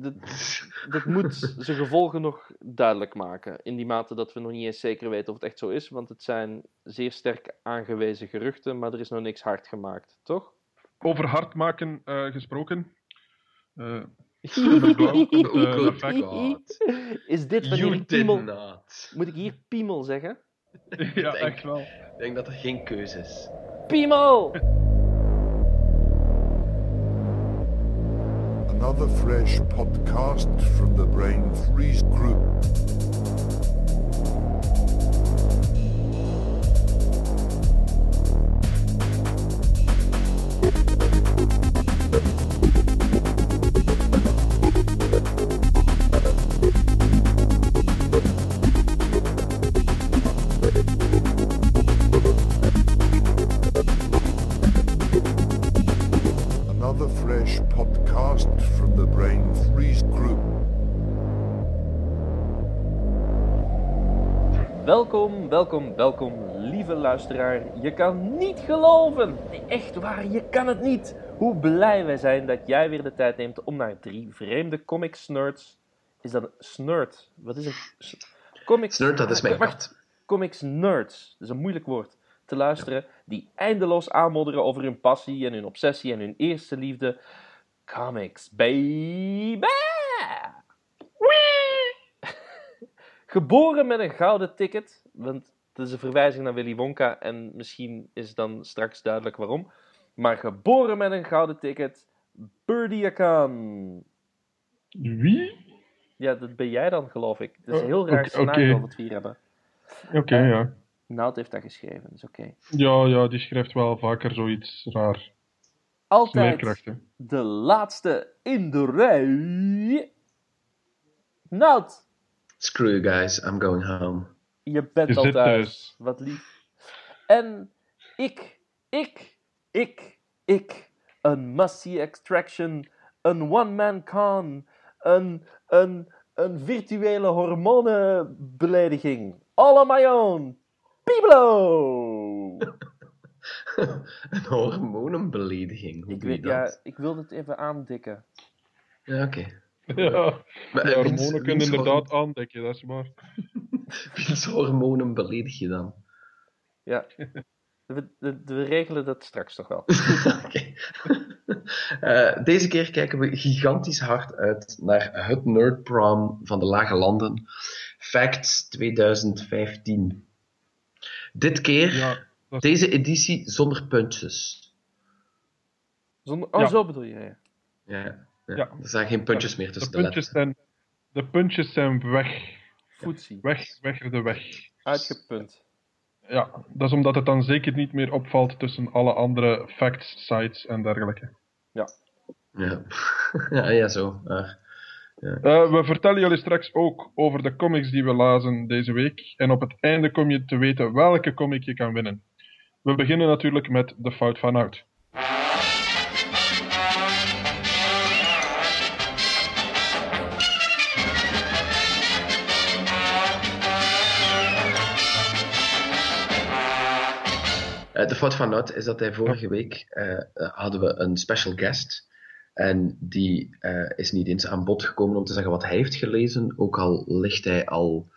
dit, dit moet zijn gevolgen nog duidelijk maken. In die mate dat we nog niet eens zeker weten of het echt zo is. Want het zijn zeer sterk aangewezen geruchten, maar er is nog niks hard gemaakt, toch? Over hard maken eh, gesproken. Eh, god. Is dit You wanneer ik did piemel... not. Moet ik hier piemel zeggen? ja, Denk. echt wel. Ik denk dat er geen keuze is. Piemel! Another fresh podcast from the Brain Freeze Group. Welkom, welkom, lieve luisteraar. Je kan niet geloven. Nee, echt waar, je kan het niet. Hoe blij wij zijn dat jij weer de tijd neemt om naar drie vreemde comics nerds. Is dat een snerd? Wat is een comics? Snurt, dat is mijn Wacht, comics nerds, dat is een moeilijk woord, te luisteren, die eindeloos aanmodderen over hun passie en hun obsessie en hun eerste liefde. Comics, baby! Geboren met een gouden ticket, want het is een verwijzing naar Willy Wonka en misschien is dan straks duidelijk waarom. Maar geboren met een gouden ticket, Birdie Akan. Wie? Ja, dat ben jij dan, geloof ik. Het is een Oh, heel raar oké, scenario oké. wat we hier hebben. Oké, ja. Nout heeft dat geschreven, is oké. Ja, ja, die schrijft wel vaker zoiets raar. Altijd de laatste in de rij. Nout, Screw you guys, I'm going home. je bent Je al thuis. thuis. Wat lief. En ik, ik, ik, ik. Een Massey Extraction. Een one-man con. Een, een, een virtuele hormonenbelediging. All on my own. Piblo! Een hormonenbelediging. Hoe Ik, doe je weet, dat? ja, ik wilde het even aandikken. Ja, oké. Ja, Maar de eh, wiens- hormonen kunnen wiens inderdaad aandekken, dat is waar. Wiens hormonen beledig je dan? Ja. We, we, we regelen dat straks toch wel. Oké. Eh, deze keer kijken we gigantisch hard uit naar het Nerd Prom van de Lage Landen. Facts 2015. Dit keer, Ja, is- deze editie zonder puntjes. Zonder, oh, Ja. zo bedoel je. ja. Ja, ja. Ja. Er zijn geen puntjes meer de, tussen de, puntjes letters. zijn, de puntjes zijn weg. Weg, weg er de weg. Uitgepunt. Ja, dat is omdat het dan zeker niet meer opvalt tussen alle andere facts, sites en dergelijke. Ja. ja, ja, zo. Maar, Eh, we vertellen jullie straks ook over de comics die we lazen deze week. En op het einde kom je te weten welke comic je kan winnen. We beginnen natuurlijk met de fout van oud. De fout van Nout is dat hij vorige week eh, eh, hadden we een special guest. En die eh, is niet eens aan bod gekomen om te zeggen wat hij heeft gelezen. Ook al ligt hij al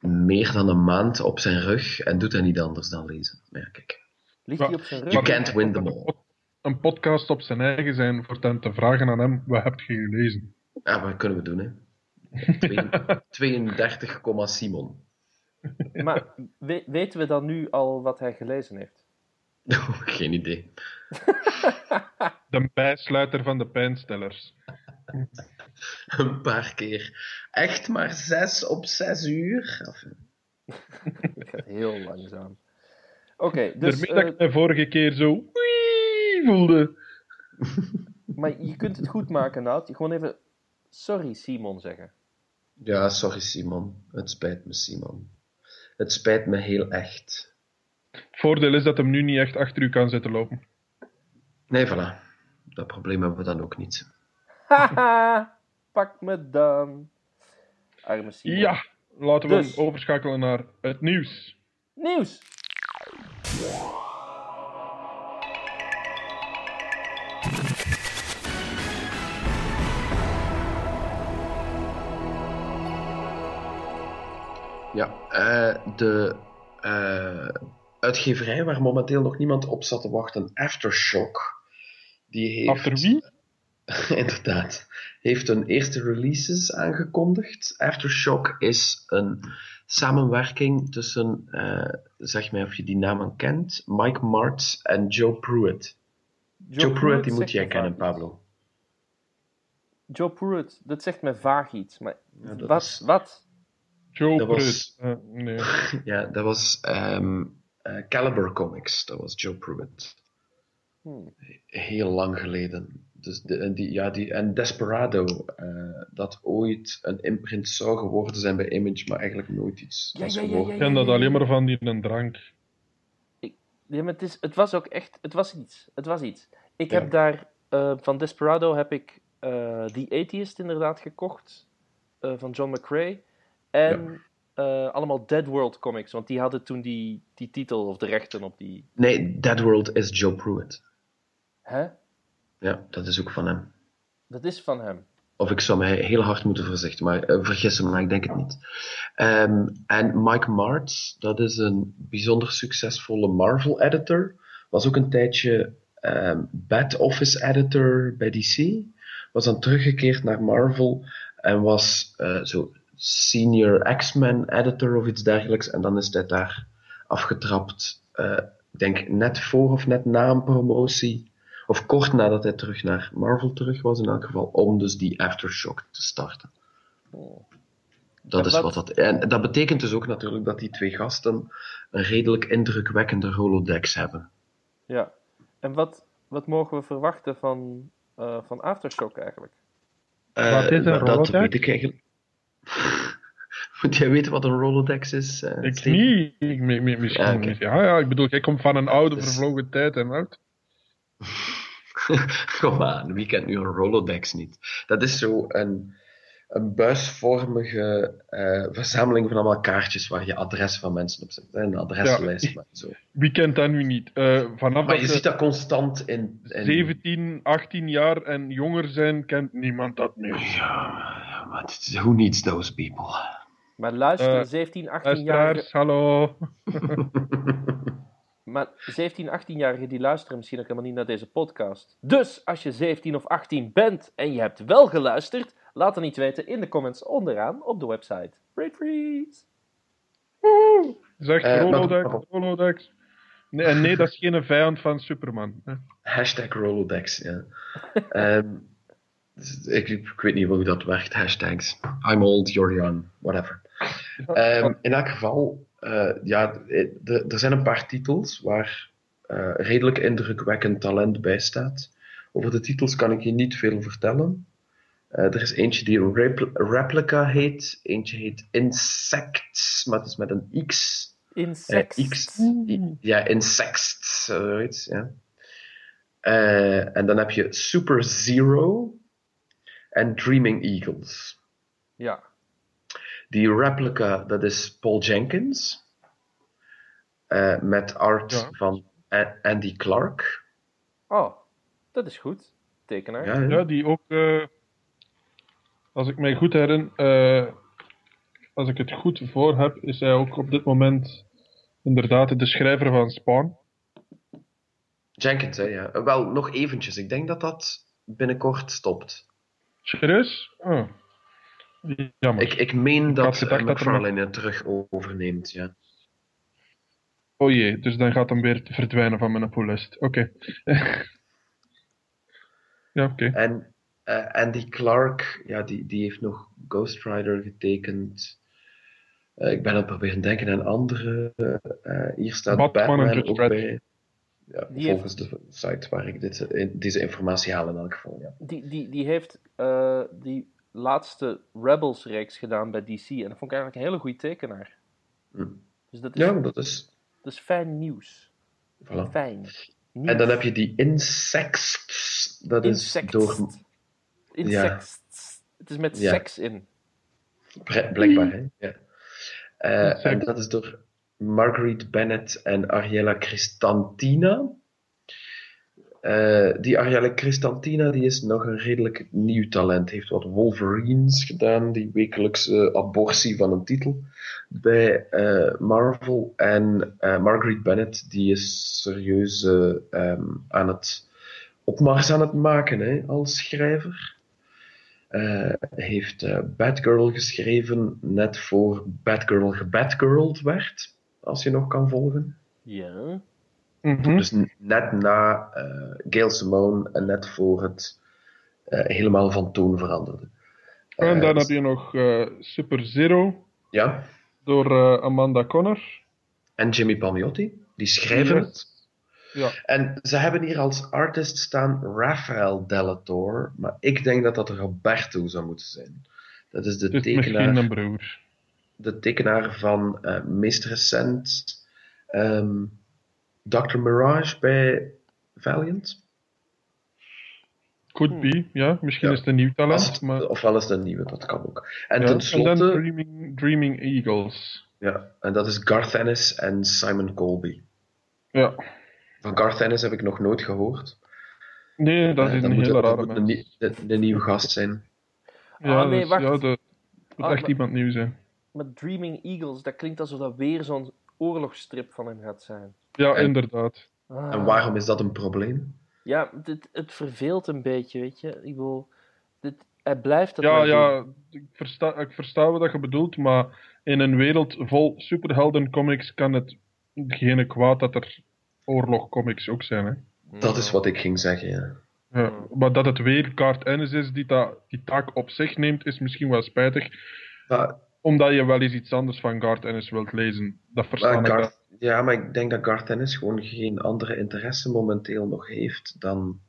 meer dan een maand op zijn rug en doet hij niet anders dan lezen. Maar ja, kijk. Ligt hij op zijn rug? You can't win them all. Een podcast op zijn eigen zijn voor ten te vragen aan hem, wat heb je gelezen? Ja, wat kunnen we doen, hè? Twee- 32, Simon. Maar we- weten we dan nu al wat hij gelezen heeft? Geen idee. De bijsluiter van de pijnstellers. Een paar keer. Echt maar zes op zes uur? Of- Het gaat heel langzaam. Oké, dus... Daarmee dat ik mij vorige keer zo voelde. maar je kunt het goed maken, gewoon even... Sorry, Simon zeggen. Ja, sorry Simon. Het spijt me, Simon. Het spijt me heel echt. Het voordeel is dat hem nu niet echt achter u kan zitten lopen. Nee, voilà. Dat probleem hebben we dan ook niet. Haha! Pak me dan. Arme Simon. Ja, laten we Dus. overschakelen naar het nieuws. Nieuws! Ja, eh, de eh, uitgeverij waar momenteel nog niemand op zat te wachten, Aftershock, die heeft... Wie? Inderdaad. Heeft hun eerste releases aangekondigd. Aftershock is een samenwerking tussen, eh, zeg mij of je die namen kent, Mike Martz en Joe Pruitt. Joe, Pruitt, die moet jij kennen. Pablo. Joe Pruitt, dat zegt me vaag iets. Maar Ja, dat wat? is- Wat? Joe Dat was- Pruitt. Eh, nee. Ja, dat was ehm, eh, Caliber Comics. Dat was Joe Pruitt. Hmm. Heel lang geleden. Dus de, en die, ja, die, en Desperado, eh, dat ooit een imprint zou geworden zijn bij Image, maar eigenlijk nooit iets Ja, was ja, ja, geworden. Ik ken dat alleen maar van die een drank. Ja, maar het, is, het was ook echt, het was iets. Het was iets. Ik Ja. heb daar, eh, van Desperado heb ik eh The Atheist inderdaad gekocht, eh, van John McCrae. En eh, allemaal Dead World comics, want die hadden toen die, die titel of de rechten op die... Nee, Dead World is Joe Pruitt. Hè? Ja, dat is ook van hem. Dat is van hem. Of ik zou mij heel hard moeten verzichten, maar, eh, vergissen, maar ik denk het niet. Ehm, en Mike Martz, dat is een bijzonder succesvolle Marvel-editor. Was ook een tijdje ehm Bad Office editor bij DC. Was dan teruggekeerd naar Marvel en was eh, zo senior X-Men editor of iets dergelijks. En dan is hij daar afgetrapt. eh, ik denk net voor of net na een promotie. Of kort nadat hij terug naar Marvel terug was, in elk geval, om dus die Aftershock te starten. Dat En is wat- dat. En dat betekent dus ook natuurlijk dat die twee gasten een redelijk indrukwekkende Rolodex hebben. Ja. En wat, wat mogen we verwachten van, eh, van Aftershock eigenlijk? Eh, Wat is een maar dat Rolodex? weet ik eigenlijk. Moet jij weten wat een Rolodex is? eh, Ik Steven? niet. Ik, mi- mi- misschien Ja, niet. Ja, ja, ik bedoel, ik kom van een oude Dus- vervlogen tijd en wat? Kom aan, wie kent nu een Rolodex niet? Dat is zo een, een buisvormige eh, verzameling van allemaal kaartjes waar je adres van mensen op zet. Een adreslijst. Maar, zo. Wie kent dat nu niet? Eh, vanaf maar je ziet dat constant in. in 17, 18 jaar en jonger zijn, kent niemand dat meer. Ja, maar het is- who needs those people? Maar luister, Eh, 17, 18-jarigen... Luisteraars, hallo. Maar 17, 18-jarigen die luisteren misschien ook helemaal niet naar deze podcast. Dus als je 17 of 18 bent en je hebt wel geluisterd, laat het niet weten in de comments onderaan op de website. Raid Freeze! Zeg Eh, maar- Rolodex, Rolodex. Nee, en nee, dat is geen vijand van Superman. hè. Hashtag Rolodex, ja. Ehm, dus ik, ik weet niet hoe dat werkt, hashtags. I'm old, you're young, whatever. Ehm, in elk geval, eh, ja, eh, de- er zijn een paar titels waar eh, redelijk indrukwekkend talent bij staat. Over de titels kan ik je niet veel vertellen. Er is eentje die Repl- Replica heet, eentje heet Insects, maar het is met een X. Insects. X. Ja, Insects, zoiets, ja. En dan heb je Super Zero en Dreaming Eagles. Ja. Die replica, dat is Paul Jenkins. eh, met art Ja. van A- Andy Clark. Oh, dat is goed. Tekenaar. Ja, ja. Ja, die ook, eh, als ik mij goed herinner, eh, als ik het goed voor heb, is hij ook op dit moment inderdaad de schrijver van Spawn. Jenkins, hè, ja. Wel, nog eventjes. Ik denk dat dat binnenkort stopt. Serieus? Oh. Jammer. Ik, ik meen dat gedacht eh, dat McFarlane het terug overneemt, ja. Oh jee, dus dan gaat hem weer verdwijnen van mijn. Oké. ja, oké. En eh, Andy Clark, ja, die, die heeft nog Ghost Rider getekend. Eh, ik ben aan het proberen denken aan andere. eh, hier staat Batman Batman, ook bij. Ja, Die volgens de site waar ik dit, deze informatie haal in elk geval. Ja. Die, die, die heeft eh, die laatste Rebels-reeks gedaan bij DC. En dat vond ik eigenlijk een hele goede tekenaar. Hm. Dus dat is, ja, dat is. dat is fijn nieuws. Voilà. Fijn. Nieuws. En dan heb je die Insects. Dat Insects. is door. Insects. Het is met Ja. seks in. Blijkbaar, hè? Ja. Eh, en dat is door Marguerite Bennett en Ariella Cristantina. Eh, die Arielle Cristantina die is nog een redelijk nieuw talent. Heeft wat Wolverines gedaan, die wekelijkse abortie van een titel bij eh, Marvel. En eh, Marguerite Bennett die is serieus ehm, aan het opmars aan het maken hè, als schrijver. Heeft Batgirl geschreven net voor Batgirl gebatgirled werd, als je nog kan volgen. Ja. Mhm. Dus net na eh Gail Simone en net voor het eh, helemaal van toon veranderde. En Eh, dan heb je nog eh, Super Zero Ja, door eh, Amanda Connor. en Jimmy Palmiotti, die schrijven Yes. het. Ja. En ze hebben hier als artist staan Rafael Delator, maar ik denk dat dat Roberto zou moeten zijn. Dat is de, misschien tekenaar, een broer. De tekenaar van eh meest recent ehm, Dr. Mirage bij Valiant. Could Hmm. be, ja. Misschien Ja. is het een nieuw talent. het- maar, Ofwel is het een nieuwe, dat kan ook. En ja. tenslotte... En dan Dreaming, Dreaming Eagles. Ja, en dat is Garth Ennis en Simon Colby. Ja. Van Garth Ennis heb ik nog nooit gehoord. Nee, dat Eh, is dan een moet hele het- rare dat moet mens. een, nie- de, nieuwe gast zijn. Ja, Ah, nee, dus, wacht. ja, dat moet Ah, echt maar- iemand nieuw zijn. Maar Dreaming Eagles, dat klinkt alsof dat weer zo'n oorlogsstrip van hem gaat zijn. Ja, En- inderdaad. Ah. En waarom is dat een probleem? Ja, dit, het verveelt een beetje, weet je. Ik bedoel, dit, hij blijft het Ja, doen. ja, ik versta, ik versta wat je bedoelt, maar in een wereld vol superheldencomics kan het geen kwaad dat er oorlogcomics ook zijn. Hè? Dat is wat ik ging zeggen, ja. Ja, maar dat het weer Kaart Ennis is die dat, die taak op zich neemt, is misschien wel spijtig. Maar, Omdat je wel eens iets anders van Garth Ennis wilt lezen. Dat verstaan maar ik ja, maar ik denk dat Garth Ennis gewoon geen andere interesse momenteel nog heeft dan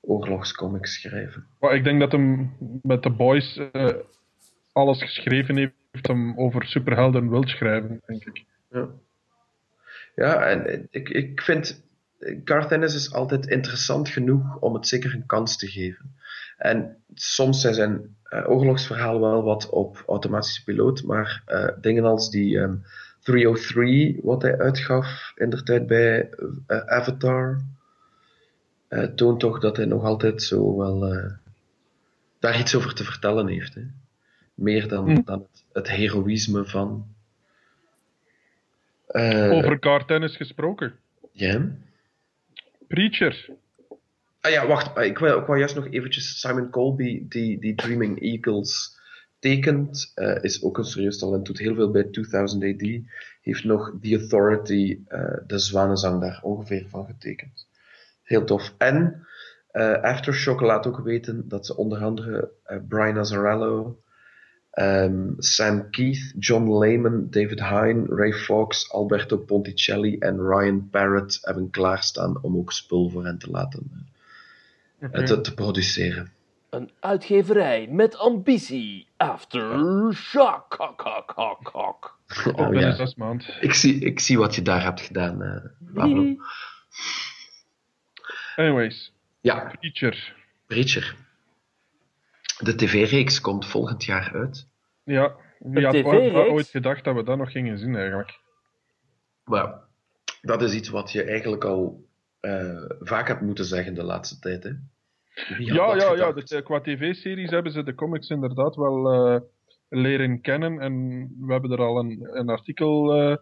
oorlogscomics schrijven. Maar ik denk dat hem met The Boys eh, alles geschreven heeft om over superhelden wil schrijven, denk ik. Ja, ja en ik, ik vind Garth Ennis is altijd interessant genoeg om het zeker een kans te geven. En soms zijn zijn eh, oorlogsverhaal wel wat op automatische piloot, maar eh, dingen als die ehm, 303, wat hij uitgaf in de tijd bij eh, Avatar, toont toch dat hij nog altijd zo wel daar iets over te vertellen heeft. Hè? Meer dan, Hm. dan het, het heroïsme van. Over Garth Ennis gesproken. ja. Preacher. Ah ja, wacht. eh, Ik wou, ik juist nog eventjes Simon Colby, die, die Dreaming Eagles tekent, eh, is ook een serieus talent. Doet heel veel bij 2000 AD. Heeft nog The Authority, eh, de zwanenzang daar ongeveer van getekend. Heel tof. En eh, Aftershock laat ook weten dat ze onder andere Brian Azzarello, ehm, Sam Keith, John Lehman, David Hine, Ray Fox, Alberto Ponticelli en Ryan Parrott hebben klaarstaan om ook spul voor hen te laten te, te produceren. Een uitgeverij met ambitie. Aftershock. Hok, hok, hok, hok. Oh, ja. zes ik, zie, ik zie wat je daar hebt gedaan, eh Pablo. Anyways, Ja, Preacher. Preacher. De tv-reeks komt volgend jaar uit. Ja, wie had ooit, gedacht dat we dat nog gingen zien eigenlijk? Maar dat is iets wat je eigenlijk al eh, vaak hebt moeten zeggen de laatste tijd. Hè? Ja, ja, ja. Dus, eh, qua tv-series hebben ze de comics inderdaad wel eh, leren kennen. En we hebben er al een, een artikel eh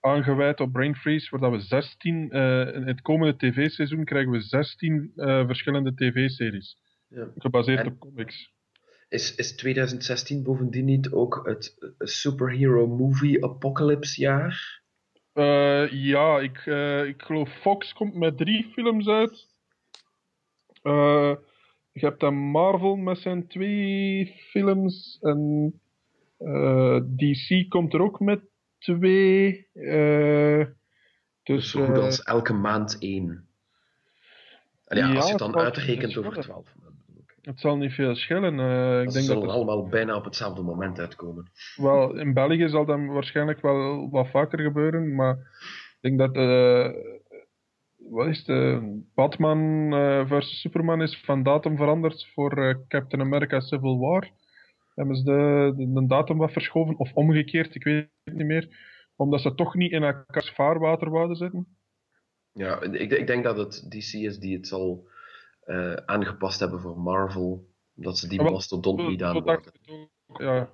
aangeweid op Brain Freeze, waar dat we 16, eh, in het komende tv-seizoen krijgen we 16 eh, verschillende tv-series. Ja. Gebaseerd En- op comics. Is, is 2016 bovendien niet ook het superhero movie apocalypse jaar? Eh, ja, ik, eh, ik geloof Fox komt met drie films uit. Eh, je hebt dan Marvel met zijn twee films. En eh, DC komt er ook met twee. eh, Dus zo goed als elke maand één. En ja, als je het dan uitrekent over. 12 maanden. het zal niet veel schelen. eh, ik Ze denk dat zullen het- allemaal bijna op hetzelfde moment uitkomen. Wel, in België zal dat waarschijnlijk wel wat vaker gebeuren, maar ik denk dat wat is het, eh, Batman eh, versus Superman is van datum veranderd voor eh, Captain America Civil War. Hebben ze de, de, de datum wat verschoven, of omgekeerd, ik weet het niet meer. Omdat ze toch niet in elkaars vaarwater wouden zitten. Ja, ik, ik denk dat het DC is die het zal aangepast hebben voor Marvel. Dat ze die Ja, wel, mastodont niet Zo aan dacht worden. ik ook, Ja,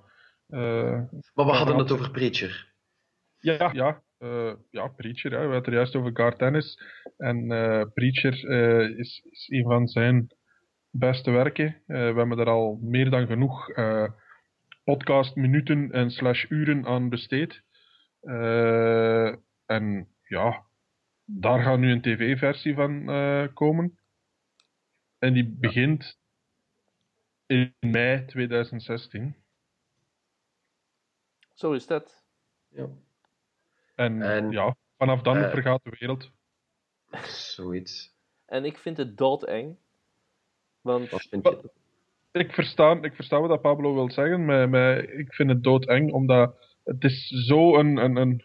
eh, Maar we hadden het over Preacher. ja, ja, eh, ja, Preacher. Ja. We hadden het er juist over Garth Ennis. En eh, Preacher eh, is, is een van zijn beste werken. Eh, we hebben er al meer dan genoeg eh podcastminuten en slash uren aan besteed. Eh, en ja, daar gaat nu een tv-versie van eh, komen. En die begint in mei 2016. Zo is dat. Ja, En, En, ja, vanaf dan eh, vergaat de wereld. zoiets. En ik vind het doodeng. Want Wat vind je? Ik versta, ik versta wat dat Pablo wil zeggen, maar, maar ik vind het doodeng, omdat het is zo een, een, een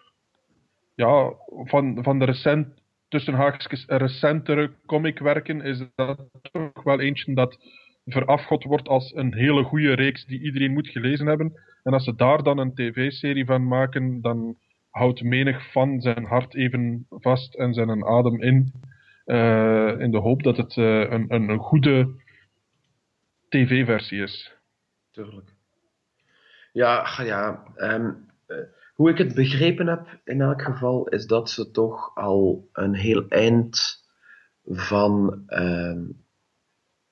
ja, van, van de recent, tussen haakjes recentere comicwerken is dat toch wel eentje dat verafgod wordt als een hele goede reeks die iedereen moet gelezen hebben. En als ze daar dan een tv-serie van maken, dan houdt menig fan zijn hart even vast en zijn adem in. eh, in de hoop dat het eh, een, een, een goede tv-versie is. Tuurlijk. Ja, ja ehm, eh, hoe ik het begrepen heb in elk geval, is dat ze toch al een heel eind van ehm,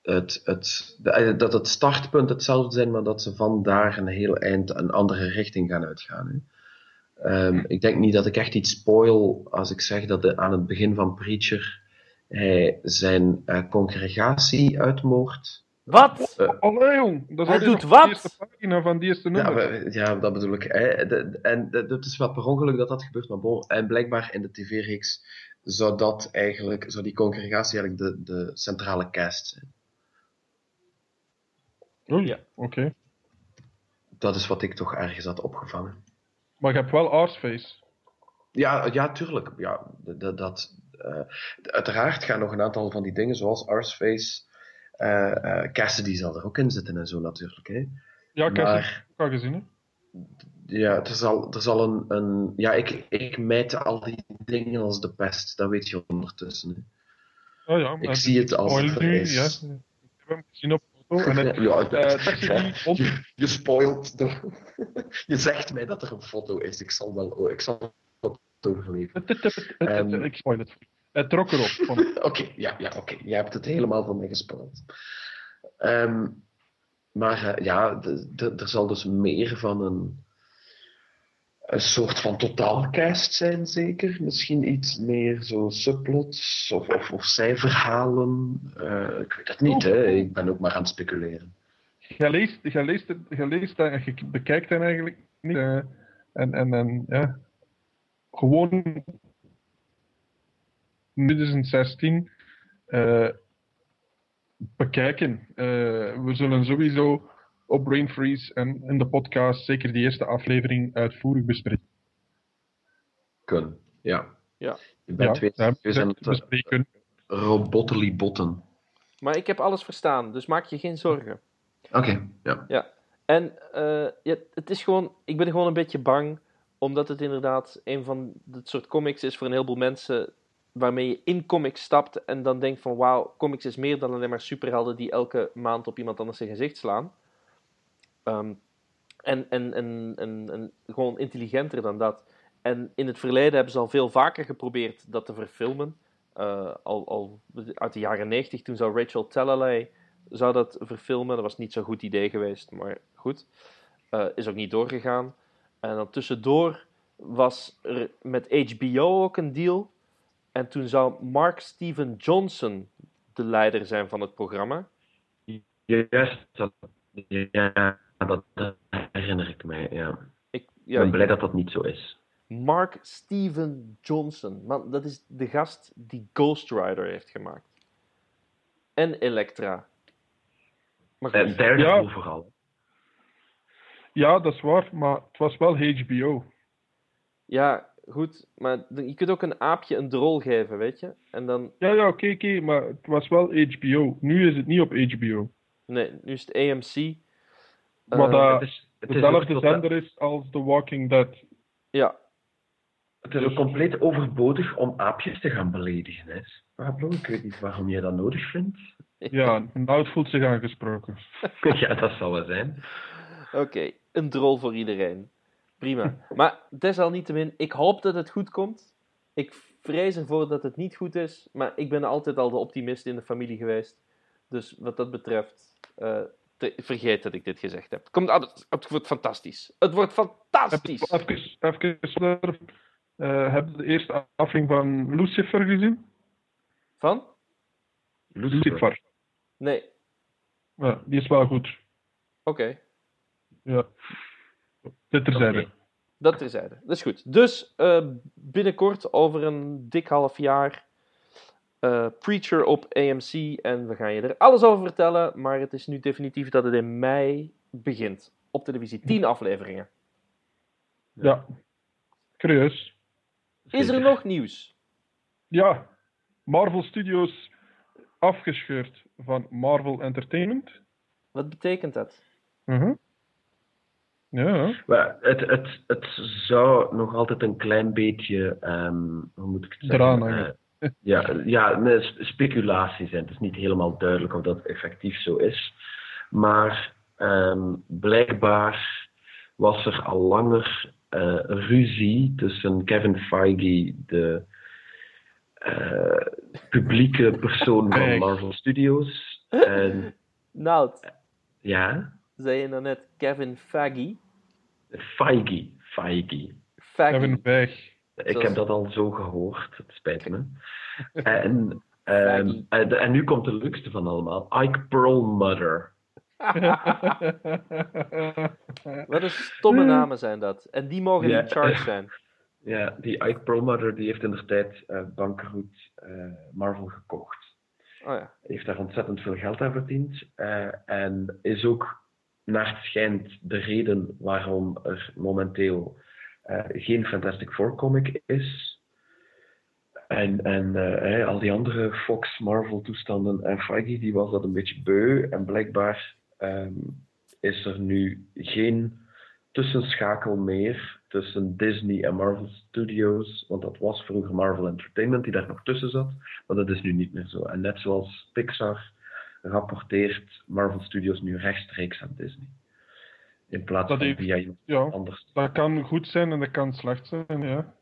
het, het, de- dat het startpunt hetzelfde zijn, maar dat ze vandaar een heel eind een andere richting gaan uitgaan. Hè. Ehm, ik denk niet dat ik echt iets spoil als ik zeg dat de- aan het begin van Preacher hij zijn eh, congregatie uitmoordt. wat? Allee, jong. Dat is Hij doet wat? De eerste pagina van die eerste Ja, nummer. maar- ja, dat bedoel ik. Hè. De- en het is wel per ongeluk dat dat gebeurt, maar bon. En blijkbaar in de tv-reeks zou dat eigenlijk, zou die congregatie eigenlijk de, de centrale cast zijn. Oei, Ja. oké. Dat is wat ik toch ergens had opgevangen. Maar je hebt wel Arseface. Ja, ja tuurlijk. Ja, dat, dat, eh, uiteraard gaan nog een aantal van die dingen, zoals Arseface, eh eh Cassidy zal er ook in zitten en zo natuurlijk. Hè. Ja, ik heb Maar- ook al gezien. Hè? Ja, er zal, er zal een, een... Ja, ik, ik mijt al die dingen als de pest, dat weet je ondertussen. Hè. Oh, ja, Ik zie het als spoil het nu, is. ja. Ik heb hem gezien op En Ja, je, je spoilt. de- je zegt mij dat er een foto is. Ik zal wel oh, ik zal het overleven. Ehm. Ik spoil het. Het trok erop. Oké, ja, ja oké. Je hebt het helemaal van mij gespoild. Ehm, maar eh, ja, er zal dus meer van een, een soort van totaalcast zijn, zeker. Misschien iets meer zo subplots of, of, of zijverhalen. Eh, ik weet het niet, hè. Ik ben ook maar aan het speculeren. je, leest, je, leest je leest dat en je bekijkt hem eigenlijk niet. eh, en, en, en ja. Gewoon 2016 eh, bekijken. We zullen sowieso op Brain Freeze en in de podcast zeker die eerste aflevering uitvoerig bespreken. Kun, ja. Ja. Je bent Ja, ja, aan het bespreken. robottelibotten. Maar ik heb alles verstaan, dus maak je geen zorgen. Oké, ja. En eh, ja, het is gewoon, ik ben gewoon een beetje bang, omdat het inderdaad een van het soort comics is voor een heleboel mensen waarmee je in comics stapt en dan denkt van wauw, comics is meer dan alleen maar superhelden die elke maand op iemand anders zijn gezicht slaan. Ehm, en, en, en, en, gewoon intelligenter dan dat. En in het verleden hebben ze al veel vaker geprobeerd dat te verfilmen. Eh, al, al uit de jaren 90, toen zou Rachel Talalay zou dat verfilmen. Dat was niet zo'n goed idee geweest, maar goed. Eh, is ook niet doorgegaan. En dan tussendoor was er met HBO ook een deal. En toen zou Mark Steven Johnson de leider zijn van het programma. Dat, ja, dat herinner ik mij, ja. Ik, Ik ja, ben blij dat dat niet zo is. Mark Steven Johnson. Man, dat is de gast die Ghost Rider heeft gemaakt. En Elektra. Maar goed. Uh, Daredevil Ja. vooral. Ja, dat is waar, maar het was wel HBO. Ja, goed. Maar je kunt ook een aapje een drol geven, weet je? En dan... Ja, ja, oké, oké, maar het was wel HBO. Nu is het niet op HBO. Nee, nu is het AMC. Wat Eh, dat Het is, het dezelfde zender is als The Walking Dead. Ja. Het is ook compleet overbodig om aapjes te gaan beledigen, hè. Pablo, ik weet niet waarom je dat nodig vindt. Ja, nou het voelt zich aangesproken. ja, dat zal wel zijn. Oké, een drol voor iedereen. Prima. Maar desalniettemin, ik hoop dat het goed komt. Ik vrees ervoor dat het niet goed is, maar ik ben altijd al de optimist in de familie geweest. Dus wat dat betreft, eh, te- vergeet dat ik dit gezegd heb. Komt, het, het wordt fantastisch. Het wordt fantastisch. Heb, even, even, eh, heb je de eerste aflevering van Lucifer gezien? Van? Lucifer. Nee. Ja, die is wel goed. Oké. Ja. Dit terzijde. Dat terzijde. Dat is goed. Dus eh, binnenkort, over een dik half jaar, eh, Preacher op AMC. En we gaan je er alles over vertellen. Maar het is nu definitief dat het in mei begint. Op televisie. 10 afleveringen. Ja. Curieus. Is er nog nieuws? Ja. Marvel Studios afgescheurd van Marvel Entertainment. Wat betekent dat? Mhm. Ja. Maar het, het, het zou nog altijd een klein beetje, ehm, hoe moet ik het zeggen? Eraan hangen. Ja, ja nee, s- speculatie zijn. Het is niet helemaal duidelijk of dat effectief zo is. Maar ehm, blijkbaar was er al langer eh, ruzie tussen Kevin Feige, de eh, publieke persoon van. Marvel Studios, en Nou, ja, zei je nou net Kevin Feige? Feige, Feige. Feige. Kevin Feige. Ik Zoals- heb dat al zo gehoord, het spijt me. En, ehm, en, en nu komt de leukste van allemaal. Ike Perlmutter. Wat een stomme namen zijn dat. En die mogen niet charged zijn. Ja, die Ike Perlmutter die heeft in de tijd eh Bankerhoed eh, Marvel gekocht. Oh ja. Heeft daar ontzettend veel geld aan verdiend. eh, en is ook, naar het schijnt, de reden waarom er momenteel eh, geen Fantastic Four comic is. En, en eh, al die andere Fox Marvel toestanden. En Feige die was dat een beetje beu. En blijkbaar ehm, is er nu geen tussenschakel meer tussen Disney en Marvel Studios. Want dat was vroeger Marvel Entertainment die daar nog tussen zat. Maar dat is nu niet meer zo. En net zoals Pixar rapporteert Marvel Studios nu rechtstreeks aan Disney. In plaats Dat van via iemand ja, anders. dat kan goed zijn en dat kan slecht zijn, ja.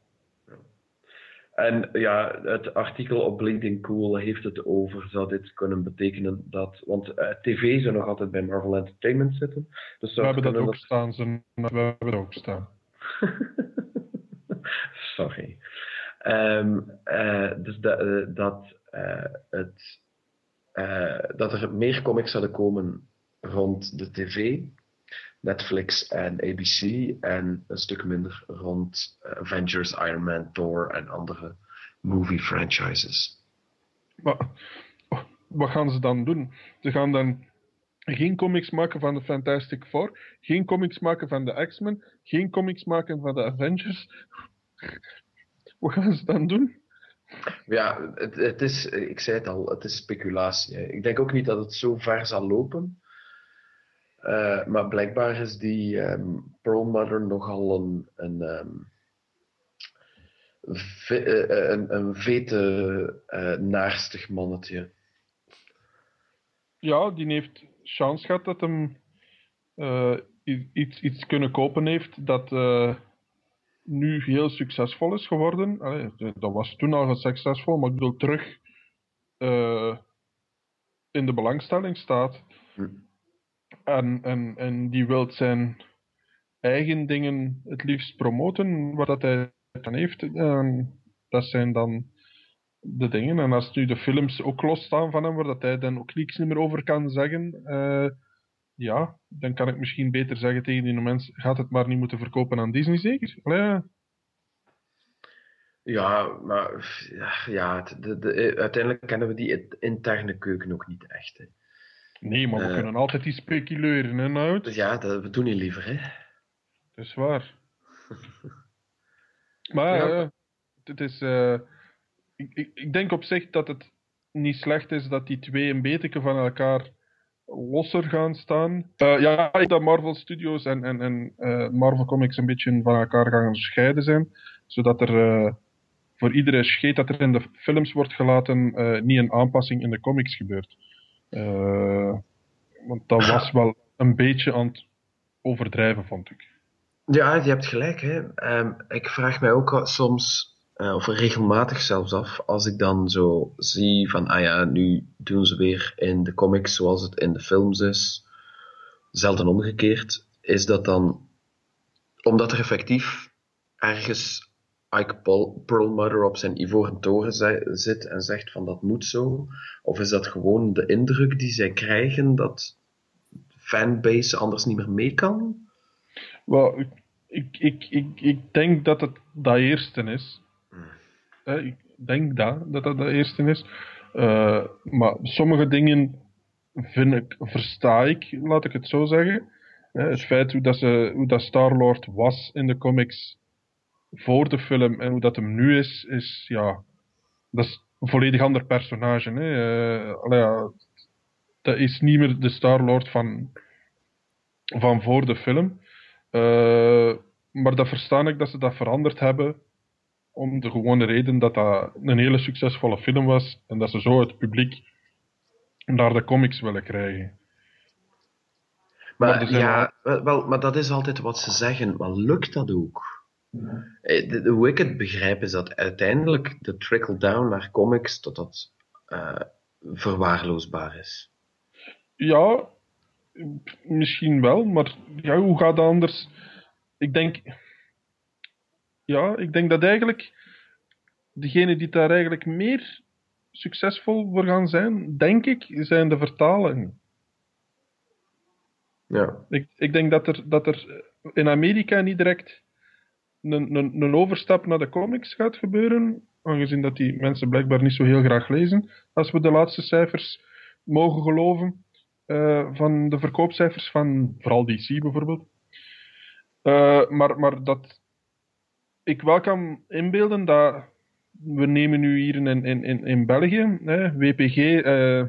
En ja, het artikel op Bleeding Cool heeft het over, zou dit kunnen betekenen dat, want eh, tv zou nog altijd bij Marvel Entertainment zitten. Dus We hebben dat ook staan. Ze, we hebben dat ook staan. Sorry. Ehm, eh, dus da- eh, dat, het, dat er meer comics zouden komen rond de tv, Netflix en ABC, en een stuk minder rond eh, Avengers, Iron Man, Thor en andere movie franchises. Maar oh, wat gaan ze dan doen? Ze gaan dan geen comics maken van de Fantastic Four, geen comics maken van de X-Men, geen comics maken van de Avengers. Wat gaan ze dan doen? Ja, het, het is, ik zei het al, het is speculatie. Ik denk ook niet dat het zo ver zal lopen. Eh, maar blijkbaar is die ehm Perlmutter nogal een, een, ehm, ve- eh, een, een vete, eh, naarstig mannetje. Ja, die heeft chance gehad dat hem eh, iets, iets kunnen kopen heeft dat eh, nu heel succesvol is geworden. Allee, dat was toen al succesvol, maar ik bedoel terug eh, in de belangstelling staat. Hm. En, en, en die wil zijn eigen dingen het liefst promoten, wat dat hij dan heeft. En dat zijn dan de dingen. En als nu de films ook losstaan van hem, waar dat hij dan ook niks meer over kan zeggen, eh, ja, dan kan ik misschien beter zeggen tegen die mens, gaat het maar niet moeten verkopen aan Disney, zeker? Allee, Ja, maar ja, de, de, uiteindelijk kennen we die interne keuken ook niet echt. Nee, maar we Eh. kunnen altijd iets speculeren, hè? Dus ja, dat, we doen niet liever. Hè. Dat is waar. Maar Ja. eh, het is, eh, ik, ik, ik denk op zich dat het niet slecht is dat die twee een beetje van elkaar losser gaan staan. Eh, ja, dat Marvel Studios en, en, en eh, Marvel Comics een beetje van elkaar gaan scheiden zijn. zodat er eh, voor iedere scheet dat er in de films wordt gelaten, eh, niet een aanpassing in de comics gebeurt. Eh, want dat was wel een beetje aan het overdrijven, vond ik. Ja, je hebt gelijk. Hè. Ehm, ik vraag mij ook soms, eh, of regelmatig zelfs af, als ik dan zo zie van, ah ja, nu doen ze weer in de comics zoals het in de films is, zelden omgekeerd, is dat dan omdat er effectief ergens Ike Perlmutter op zijn ivoren toren zi- zit en zegt van dat moet zo? Of is dat gewoon de indruk die zij krijgen dat fanbase anders niet meer mee kan? Wel, ik, ik, ik, ik, denk dat het dat eerste is. Eh, ik denk dat, dat dat de eerste is. Eh, maar sommige dingen vind ik, versta ik, laat ik het zo zeggen. Het feit hoe, dat ze, hoe dat Star-Lord was in de comics voor de film en hoe dat hem nu is, is ja, dat is een volledig ander personage. Hè. Eh, ja, dat is niet meer de Star-Lord van, van voor de film. Eh, maar dat verstaan ik dat ze dat veranderd hebben. Om de gewone reden dat dat een hele succesvolle film was. En dat ze zo het publiek naar de comics willen krijgen. Maar, ja, wel, wel, maar dat is altijd wat ze zeggen. Maar lukt dat ook? Eh, Hoe ik het begrijp is dat uiteindelijk de trickle-down naar comics tot dat eh, verwaarloosbaar is. Ja, misschien wel. Maar ja, hoe gaat dat anders? Ik denk... Ja, ik denk dat eigenlijk... Degene die daar eigenlijk meer succesvol voor gaan zijn, denk ik, zijn de vertalingen. Ja. Ik, ik denk dat er, dat er in Amerika niet direct een, een, een overstap naar de comics gaat gebeuren, aangezien dat die mensen blijkbaar niet zo heel graag lezen, als we de laatste cijfers mogen geloven eh, van de verkoopcijfers van vooral DC bijvoorbeeld. Eh, maar, maar dat ik wel kan inbeelden dat we nemen nu hier in, in, in, België, hè, WPG, eh,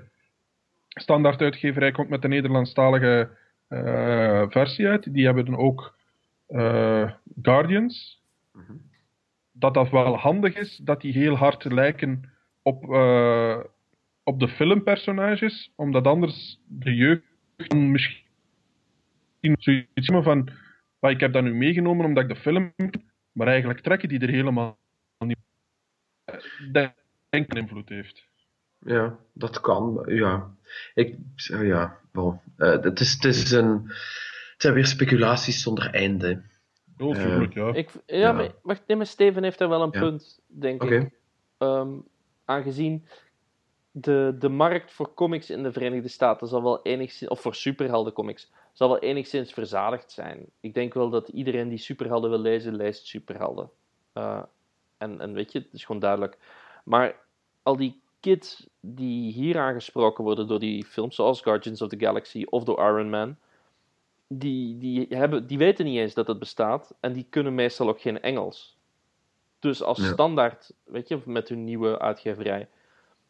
standaard uitgeverij komt met de Nederlandstalige eh, versie uit. Die hebben dan ook eh, Guardians. Dat dat wel handig is, dat die heel hard lijken op, eh, op de filmpersonages, omdat anders de jeugd misschien zoiets van "Maar ik heb dat nu meegenomen omdat ik de film maar eigenlijk trekken die er helemaal niet denk een invloed heeft. Ja, dat kan. Ja, ik, ja, bon. Eh, het, is, het, is een, zijn weer speculaties zonder einde. Oh, tuurlijk, ja. Ik, ja, Ja. Maar, wacht, nee, maar Steven heeft er wel een Ja. punt, denk ik. Ehm, aangezien de, de markt voor comics in de Verenigde Staten zal wel enigszins, of voor superheldencomics, zal wel enigszins verzadigd zijn. Ik denk wel dat iedereen die superhelden wil lezen, leest superhelden. Eh, en, en weet je, het is gewoon duidelijk. Maar al die kids die hier aangesproken worden door die films, zoals Guardians of the Galaxy of door Iron Man, die, die, hebben, die weten niet eens dat het bestaat en die kunnen meestal ook geen Engels. Dus als Ja. standaard, weet je, met hun nieuwe uitgeverij,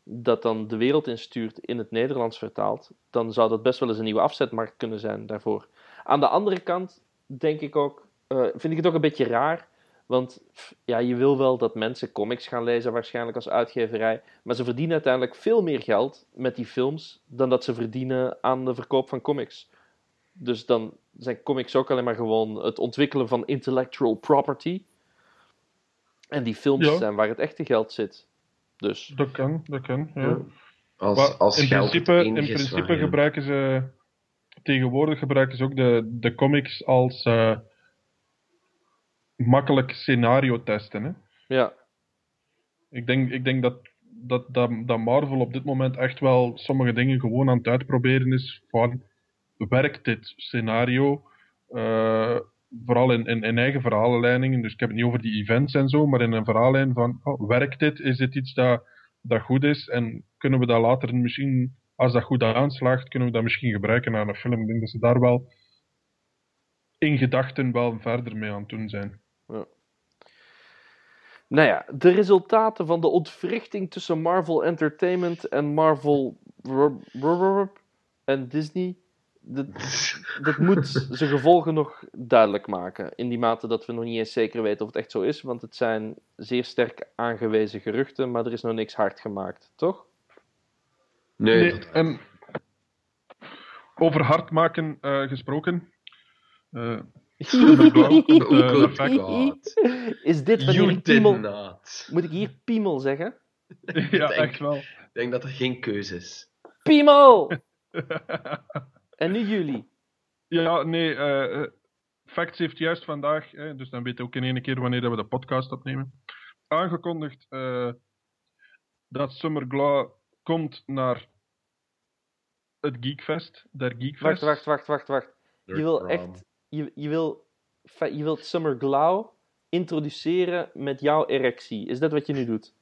dat dan de wereld instuurt in het Nederlands vertaald, dan zou dat best wel eens een nieuwe afzetmarkt kunnen zijn daarvoor. Aan de andere kant denk ik ook, eh, vind ik het ook een beetje raar, want ja, je wil wel dat mensen comics gaan lezen waarschijnlijk als uitgeverij, maar ze verdienen uiteindelijk veel meer geld met die films dan dat ze verdienen aan de verkoop van comics. Dus dan zijn comics ook alleen maar gewoon het ontwikkelen van intellectual property. En die films Ja. zijn waar het echte geld zit. Dus Dat kan, dat kan. Ja. Ja. Als, Maar als in geld principe, in principe waar gebruiken ze tegenwoordig gebruiken ze ook de, de comics als eh, makkelijk scenario testen. Hè? ja, Ik denk, ik denk dat, dat, dat, dat Marvel op dit moment echt wel sommige dingen gewoon aan het uitproberen is van werkt dit scenario eh, vooral in, in, in eigen verhalenlijningen, dus ik heb het niet over die events en zo, maar in een verhaallijn van oh, werkt dit, is dit iets dat, dat goed is en kunnen we dat later misschien, als dat goed aanslaagt, kunnen we dat misschien gebruiken aan een film. Ik denk dat ze daar wel in gedachten wel verder mee aan het doen zijn. Nou ja, de resultaten van de ontwrichting tussen Marvel Entertainment en Marvel en Disney dat, dat moet zijn gevolgen nog duidelijk maken. In die mate dat we nog niet eens zeker weten of het echt zo is. Want het zijn zeer sterk aangewezen geruchten, maar er is nog niks hard gemaakt, toch? Nee, en over hard maken eh, gesproken. Eh, eh. God. Is dit wanneer ik did piemel... not. Moet ik hier piemel zeggen? ja, Denk. echt wel. Ik denk dat er geen keuze is. Piemel! En nu jullie. ja, nee. eh, eh, Facts heeft juist vandaag, eh, dus dan weet je ook in één keer wanneer dat we de podcast opnemen, aangekondigd eh, dat Summer Glow komt naar het Geekfest, der Geekfest. Wacht, wacht, wacht, wacht, wacht. Je wil echt... Je, je, wil, je wilt Summer Glau introduceren met jouw erectie. Is dat wat je nu doet?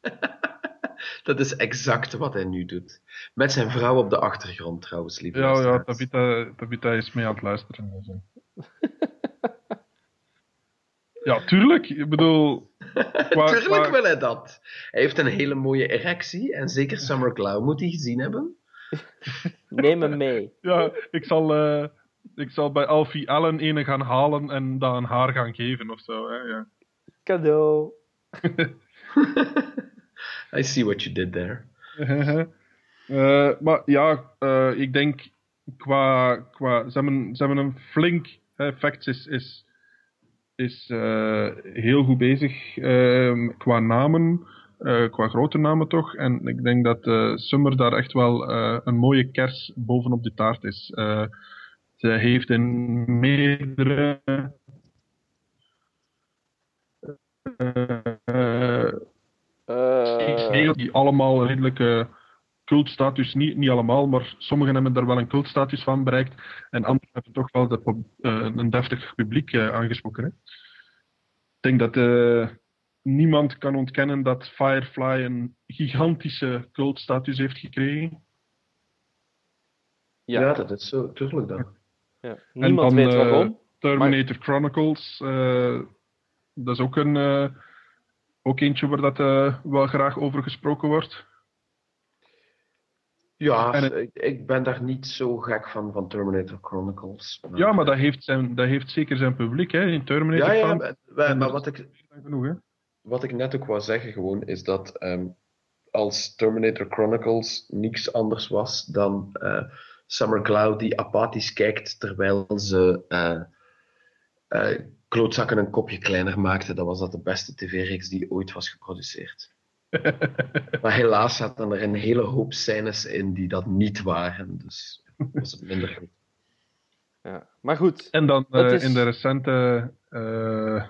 Dat is exact wat hij nu doet. Met zijn vrouw op de achtergrond trouwens, lieve Ja, ja. Tabita, Tabita is mee aan het luisteren. dus, ja, tuurlijk. Ik bedoel, qua- Tuurlijk qua- wil hij dat. Hij heeft een hele mooie erectie en zeker Summer Cloud moet hij gezien hebben. Neem hem mee. ja, ik zal, eh, ik zal bij Alfie Allen ene gaan halen en dat aan haar gaan geven of zo. Hè, ja. Cadeau. I see what you did there. Eh, maar ja, eh, ik denk qua, qua ze, hebben, ze hebben een flink. Facts is, is, is eh, heel goed bezig ehm, qua namen, qua grote namen toch. En ik denk dat Summer daar echt wel een mooie kers bovenop de taart is. Ze heeft in meerdere. Heel die allemaal redelijke cultstatus, niet, niet allemaal, maar sommigen hebben daar wel een cultstatus van bereikt en anderen hebben toch wel de, eh, een deftig publiek eh, aangesproken. Hè. Ik denk dat eh, niemand kan ontkennen dat Firefly een gigantische cultstatus heeft gekregen. ja, Ja, dat is zo, tuurlijk dan. ja. Niemand dan, weet waarom. Terminator Chronicles, eh, dat is ook, een, eh, ook eentje waar dat, eh, wel graag over gesproken wordt. Ja, het- ik, ben daar niet zo gek van, van Terminator Chronicles. Ja, maar dat heeft, zijn, dat heeft zeker zijn publiek, hè, in Terminator. Ja, ja, maar, wat ik, genoeg, hè. wat ik net ook wou zeggen gewoon, is dat ehm, als Terminator Chronicles niks anders was dan eh, Summer Cloud die apathisch kijkt terwijl ze eh, klootzakken een kopje kleiner maakte, dan was dat de beste tv-reeks die ooit was geproduceerd. maar helaas zaten er een hele hoop scènes in die dat niet waren, dus was het minder goed. Ja. Maar goed, En dan eh, is- in de recente, eh,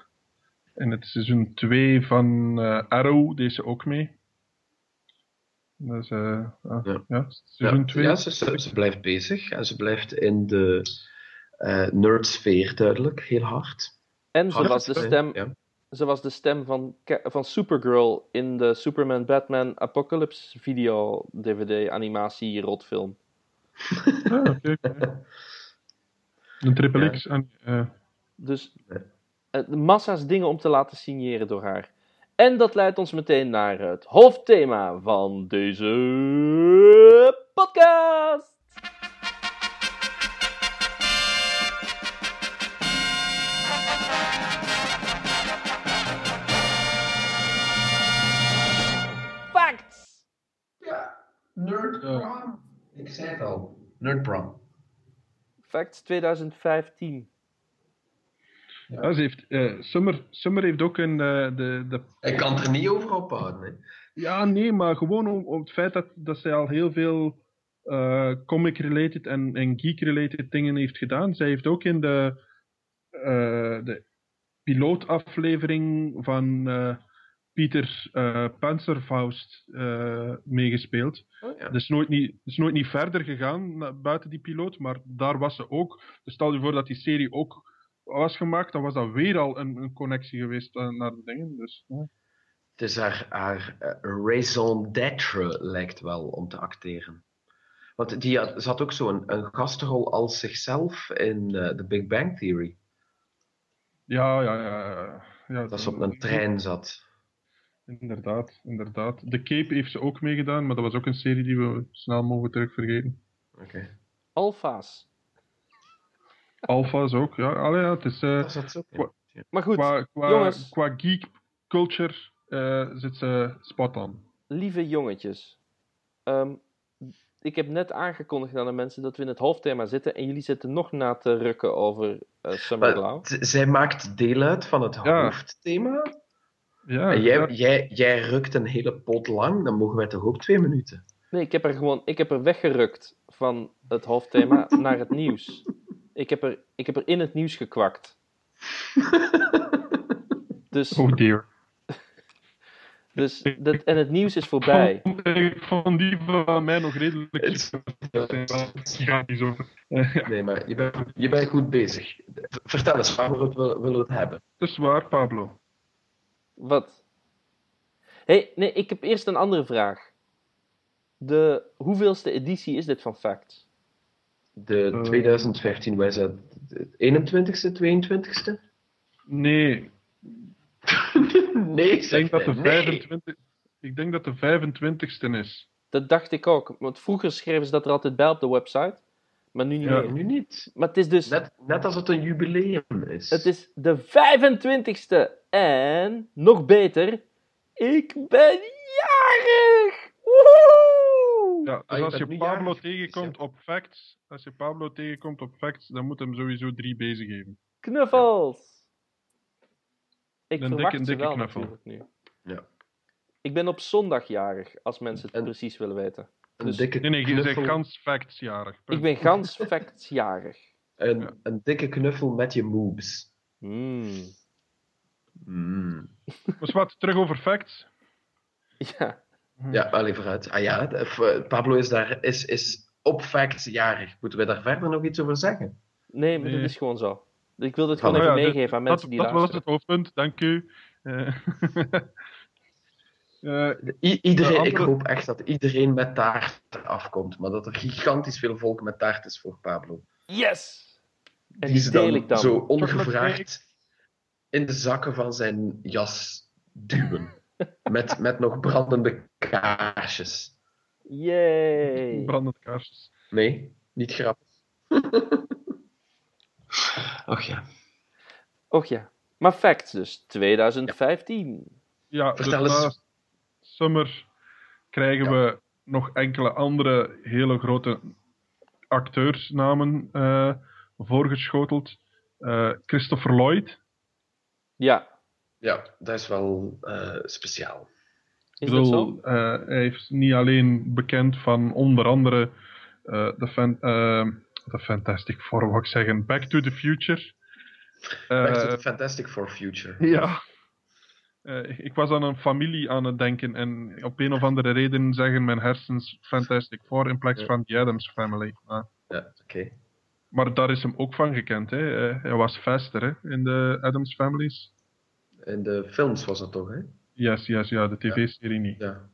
in het seizoen 2 van eh, Arrow, deed ze ook mee. Dat is, eh, ah, Ja. ja. seizoen Ja, 2. ja ze, ze, ze blijft bezig en ze blijft in de eh nerdsfeer duidelijk, heel hard. En ze was de stem, Ja. ze was de stem van, van Supergirl in de Superman Batman Apocalypse video DVD animatie rotfilm. Ah. Een triple Ja. X. En, eh, Dus eh, massa's dingen om te laten signeren door haar. En dat leidt ons meteen naar het hoofdthema van deze podcast. Het al. Facts 2015. ja, ze heeft, eh, Summer, Summer heeft ook een, eh, de, de Ik kan er niet over ophouden. Hè. Ja, nee, maar gewoon om, om het feit dat, dat zij al heel veel eh, comic-related en, en geek-related dingen heeft gedaan. Zij heeft ook in de, eh, de pilootaflevering van eh, Pieter eh Panzerfaust eh, meegespeeld. Oh, ja. Dat is nooit niet, is nooit niet verder gegaan na- buiten die piloot, maar daar was ze ook. Dus stel je voor dat die serie ook was gemaakt, dan was dat weer al een, een connectie geweest eh, naar de dingen. Dus, ja. Het is haar, haar raison d'être lijkt wel om te acteren. Want die had, ze had ook zo'n een, een gastrol als zichzelf in eh, The Big Bang Theory. Ja, ja, ja. ja. ja Dat ze op een trein zat. Inderdaad, inderdaad. De Cape heeft ze ook meegedaan, maar dat was ook een serie die we snel mogen terug vergeten. Oké. Alfa's. Alpha's ook, ja. Allee, ja het is... eh, Dat in. Maar goed, qua, qua, jongens. qua geek culture eh, zit ze spot on. lieve jongetjes. Ehm, ik heb net aangekondigd aan de mensen dat we in het hoofdthema zitten en jullie zitten nog na te rukken over eh Summer Glau. zij maakt deel uit van het Ja. hoofdthema. Ja, en jij, ja. jij, jij rukt een hele pot lang, dan mogen wij toch ook twee minuten? Nee, ik heb er gewoon, ik heb er weggerukt van het hoofdthema naar het nieuws. Ik heb er, ik heb er in het nieuws gekwakt. Dus, Oh dear. dus dat, en het nieuws is voorbij. Ik vond die van mij nog redelijk... Het- over. Eh, ja, Nee, maar je bent, je bent goed bezig. Vertel eens, waarom willen we het hebben? het is waar, Pablo. Wat? hey, nee, ik heb eerst een andere vraag. De hoeveelste editie is dit van Facts? De Eh. 2015, wij zijn het 21ste, 22ste? Nee, nee, ik denk, dat de nee. 25, ik denk dat de 25ste is. Dat dacht ik ook. Want vroeger schreven ze dat er altijd bij op de website. Maar nu niet Ja. meer. Nu niet. Maar het is dus... Net, net als het een jubileum is. Het is de 25ste. En, nog beter, ik ben jarig! Woehoe! Ja, dus als je Pablo jarig, tegenkomt op facts, als je Pablo tegenkomt op facts, dan moet hem sowieso drie bezig geven. Knuffels! Ik Een verwacht dikke- dikke wel knuffel. nu. Ja. Ik ben op zondag jarig, als mensen het En- precies willen weten. Een Dus- dikke Nee, nee, je bent gans factsjarig. Ik ben gans facts jarig. een, Ja. een dikke knuffel met je moves. Mm. Mm. Maar wat, terug over facts. Ja, Ja, allee, vooruit. Ah ja, Pablo is, daar, is, is op facts jarig. Moeten we daar verder nog iets over zeggen? nee, maar Nee. dat is gewoon zo. Ik wil dit Oh, gewoon nou even ja, meegeven aan Dat, mensen die dat was luisteren. het hoofdpunt, dank u. Eh, eh, I- iedereen, De Ik hoop echt dat iedereen met taart afkomt. Maar dat er gigantisch veel volk met taart is voor Pablo. Yes! En die die ze dan, ik dan. zo Chocolate ongevraagd in de zakken van zijn jas duwen. met, met nog brandende kaarsjes. Yay! brandend kaarsjes. Nee, niet grappig. Och ja. Och ja. Maar facts dus, 2015. Ja, Vertel dus eens. na Summer krijgen Ja. we nog enkele andere hele grote acteursnamen eh, voorgeschoteld. Eh, Christopher Lloyd. Ja, Ja, dat is wel eh, speciaal. is Ik dat zo? eh, hij is niet alleen bekend van onder andere eh, de, fan, eh, de Fantastic Four, wou ik zeggen, Back to the Future. Back to Eh, the Fantastic for Future. Ja. Eh, ik was aan een familie aan het denken en op een of andere reden zeggen mijn hersens Fantastic Four in plaats Ja. van The Addams Family. Ah. Ja, oké. Maar daar is hem ook van gekend. Hè. Eh, hij was Faster hè, in de Addams Families. In de films was dat toch, hè? Yes, yes, ja, de tv-serie niet. Ja.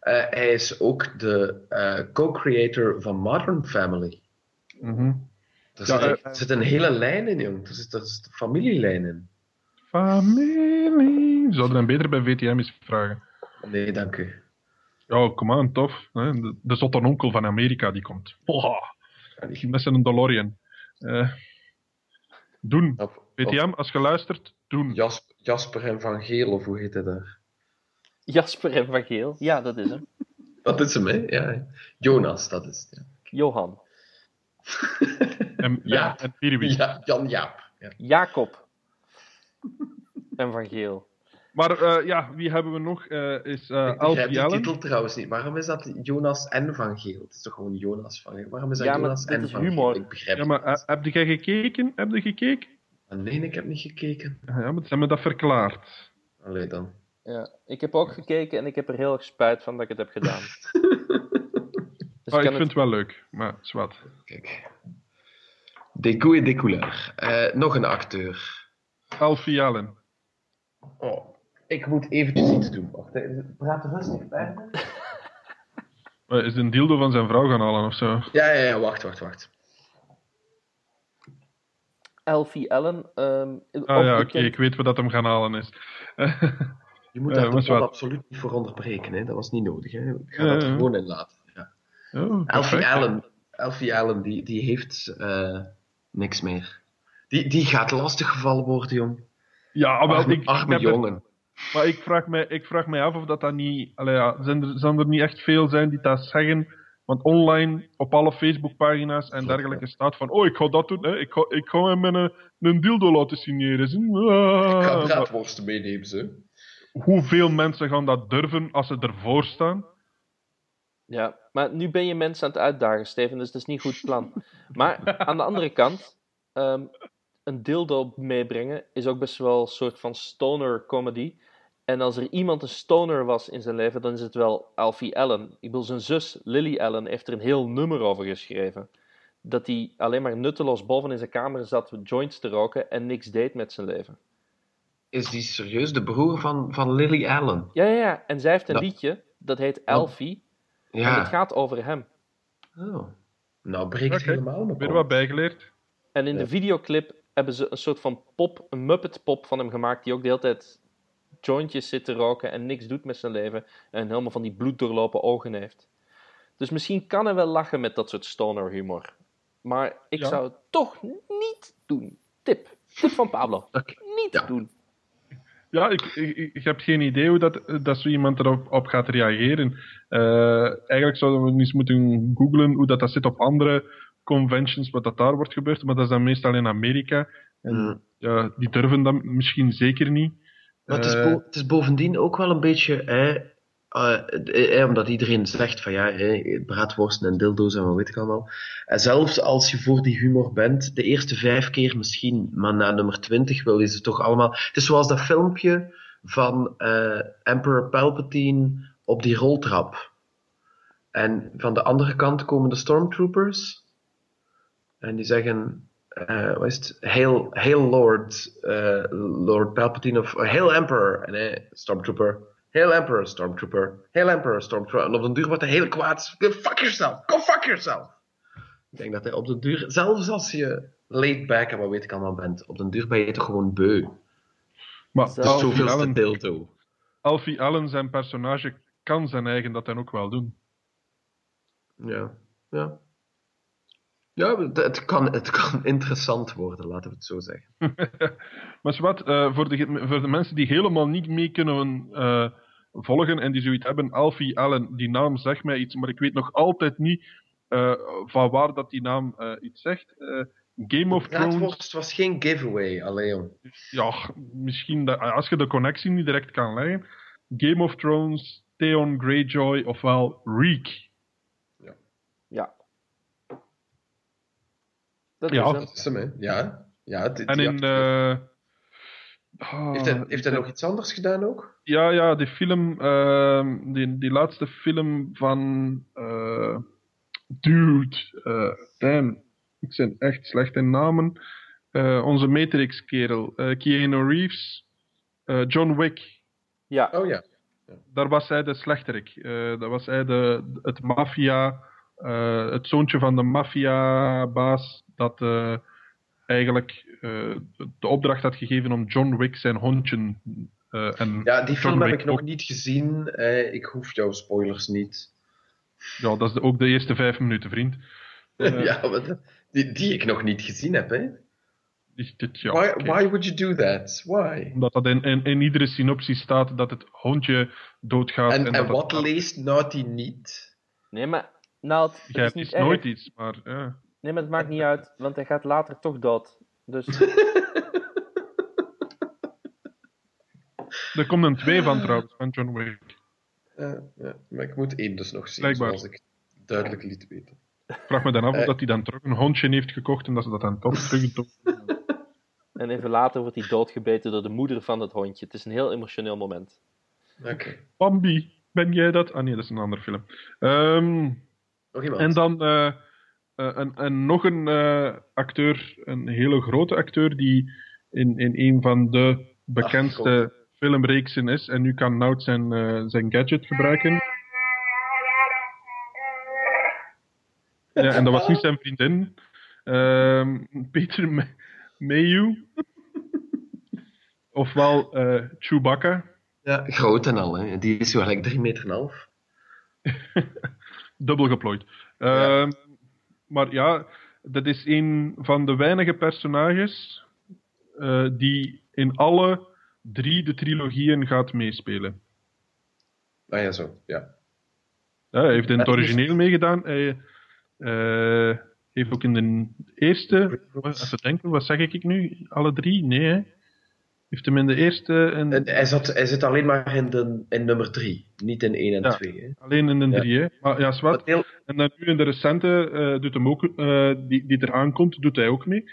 Eh, hij is ook de eh, co-creator van Modern Family. Er Ja, zit, eh, er zit een hele lijn in, jong. Er zit, er zit een familielijn in. Familie. Zouden hem beter bij VTM eens vragen. Nee, dank u. Ja, kom aan, tof. Hè. De, de zotte onkel van Amerika die komt. Allee. Met zijn DeLorean. Eh, doen. Of, of VTM, als je luistert, doen. Jas- Jasper en Van Geel, of hoe heet hij daar? Jasper en Van Geel. Ja, dat is hem. Dat is hem, hè? Ja. Jonas, dat is het. Johan. En, Ja. en. Ja, ja Jan Jaap. Ja. Jacob. En Van Geel. Maar eh, ja, wie hebben we nog? Eh, is eh Ik begrijp Alfie die Allen. titel trouwens niet. Waarom is dat Jonas en Van Geel? Het is toch gewoon Jonas van Geel? Waarom is dat Ja, Jonas en Van humor. Geel? Ik begrijp Ja, maar het heb jij gekeken? Heb je gekeken? niet. Nee, ik heb niet gekeken. Ja, maar ze hebben dat verklaard. Allee dan. Ja, ik heb ook gekeken en ik heb er heel erg spijt van dat ik het heb gedaan. Dus Ah, ik kan vind het wel leuk, maar zwart. Kijk. De goeie de couleur. Eh, nog een acteur. Alfie Allen. Oh, ik moet eventjes iets doen. Wacht, praat rustig verder. Is een dildo van zijn vrouw gaan halen of zo? Ja, ja, ja, wacht, wacht, wacht. Elfie Allen. ehm, Ah ja, oké, ik weet wat dat hem gaan halen is. Je moet Eh, daar absoluut niet voor onderbreken. Hè. Dat was niet nodig. Hè. Ik ga Ja, dat er ja. gewoon in laten. Ja. oh, Alfie perfect. Allen, Alfie Allen die, die heeft eh, niks meer. Die, die gaat lastiggevallen worden, jong. Ja, wel, Arme, ik, ik arme heb er- jongen. Maar ik vraag, mij, ik vraag mij af of dat, dat niet... Allee, ja, zijn er, zijn er niet echt veel zijn die dat zeggen? Want online, op alle Facebookpagina's en dergelijke staat van... Oh, ik ga dat doen, hè. Ik, ga, ik ga hem een, een dildo laten signeren. Zie. Ah, Ik ga braadworsten meenemen, ze. Hoeveel mensen gaan dat durven als ze ervoor staan? Ja, maar nu ben je mensen aan het uitdagen, Steven, dus dat is niet goed plan. Maar aan de andere kant, ehm, een dildo meebrengen is ook best wel een soort van stoner comedy. En als er iemand een stoner was in zijn leven, dan is het wel Alfie Allen. Ik bedoel, zijn zus Lily Allen heeft er een heel nummer over geschreven. Dat hij alleen maar nutteloos boven in zijn kamer zat joints te roken en niks deed met zijn leven. Is die serieus de broer van, van Lily Allen? Ja, ja, ja. En zij heeft een Ja. liedje, dat heet Alfie. En Ja. het gaat over hem. Oh. Nou, breekt Oké, helemaal mijn Weer wat bijgeleerd. En in Ja. de videoclip hebben ze een soort van pop, een Muppet pop van hem gemaakt, die ook de hele tijd jointjes zit te roken en niks doet met zijn leven en helemaal van die bloeddoorlopen ogen heeft. Dus misschien kan hij wel lachen met dat soort stoner humor. Maar ik Ja. zou het toch niet doen. Tip. Tip van Pablo. Niet Ja. doen. Ja, ik, ik, ik heb geen idee hoe dat, dat zo iemand erop op gaat reageren. Eh, eigenlijk zouden we eens moeten googlen hoe dat, dat zit op andere conventions, wat dat daar wordt gebeurd. Maar dat is dan meestal in Amerika. En Hmm. ja, die durven dat misschien zeker niet. Maar het is, Eh, bo- het is bovendien ook wel een beetje, hè, eh, eh, omdat iedereen zegt van ja, braadworsten en dildo's en wat weet ik allemaal. En zelfs als je voor die humor bent, de eerste vijf keer misschien, maar na nummer twintig wil je ze toch allemaal. Het is zoals dat filmpje van eh, Emperor Palpatine op die roltrap. En van de andere kant komen de stormtroopers. En die zeggen, eh wat is het? Hail, hail Lord, eh, Lord Palpatine of eh, Hail Emperor. En Stormtrooper. Hail Emperor, Stormtrooper. Hail Emperor, Stormtrooper. En op den duur wordt hij heel kwaad. Go fuck yourself. Go fuck yourself. Ik denk dat hij op den duur, zelfs als je laid back en wat weet ik allemaal bent, op den duur ben je toch gewoon beu. maar. Dus Alfie Allen, dildo. Alfie Allen, zijn personage, kan zijn eigen dat dan ook wel doen. Ja, ja. Ja, het, het kan, het kan interessant worden, laten we het zo zeggen. Maar wat, eh, voor, de, voor de mensen die helemaal niet mee kunnen eh, volgen en die zoiets hebben, Alfie Allen, die naam zegt mij iets, maar ik weet nog altijd niet eh, van waar dat die naam eh, iets zegt. Eh, Game of Thrones, Braadworst was geen giveaway, alleen ja, misschien dat, als je de connectie niet direct kan leggen. Game of Thrones, Theon Greyjoy, ofwel Reek. Ja. Dat Ja. is hem. Dat is hem, hè? Ja. ja die- En die in... eh, ah, heeft hij, heeft hij nog iets anders gedaan ook? Ja, ja, die film, ehm, die, die laatste film van eh, Dude, eh, damn, ik ben echt slecht in namen. Eh, onze Matrix-kerel, eh, Keanu Reeves, eh, John Wick, Ja. Oh ja. daar was hij de slechterik. Eh daar was hij de, het maffia, eh, het zoontje van de maffiabaas dat eh, eigenlijk eh, de opdracht had gegeven om John Wick zijn hondje eh, en Ja, die film John heb Wick ik nog niet gezien. Eh, ik hoef jouw spoilers niet. Ja, dat is de- ook de eerste vijf minuten, vriend. Eh, ja, maar dat- die, die ik nog niet gezien heb, hè? dit, ja, why, why would you do that? Why? Omdat dat in, in, in iedere synopsis staat dat het hondje doodgaat. En, en dat- wat leest Naughty niet? Nee, maar... Nou, het Jij is is nooit iets, maar ja. Nee, maar het maakt niet uit, want hij gaat later toch dood. Dus Er komt een twee van trouwens, van John Wick. Eh, ja, maar ik moet één dus nog zien, Blijkbaar. zoals ik duidelijk liet weten. Ik vraag me dan af of Eh. dat hij dan terug een hondje heeft gekocht en dat ze dat dan toch terug doen. En even later wordt hij doodgebeten door de moeder van het hondje. Het is een heel emotioneel moment. Oké. Bambi, ben jij dat? Ah nee, dat is een andere film. Ehm, Nog iemand? en dan eh, eh, een, en nog een eh, acteur, een hele grote acteur, die in, in een van de bekendste filmreeksen is. En nu kan Nout zijn, eh, zijn gadget gebruiken. Ja, en dat was niet zijn vriendin. Ehm, Peter Ma- Mayhew. Ofwel eh, Chewbacca. Ja, groot en al, hè. Die is zo gelijk 3 meter en een half. Dubbel geplooid. Ehm, Maar ja, dat is een van de weinige personages eh, die in alle drie de trilogieën gaat meespelen. Ah ja, zo. Ja. Ja, hij heeft in het is- origineel meegedaan. Hij eh, heeft ook in de eerste, even denken, wat zeg ik nu? Alle drie? Nee, hè? Heeft hem in de eerste en En hij, zat, hij zit alleen maar in, de, in nummer 3, niet in 1 en Ja. 2. Hè. alleen in de Ja. drie, hè? Maar ja, zwart. Heel, En dan nu in de recente, eh, doet hem ook, eh, die, die eraan komt, doet hij ook mee.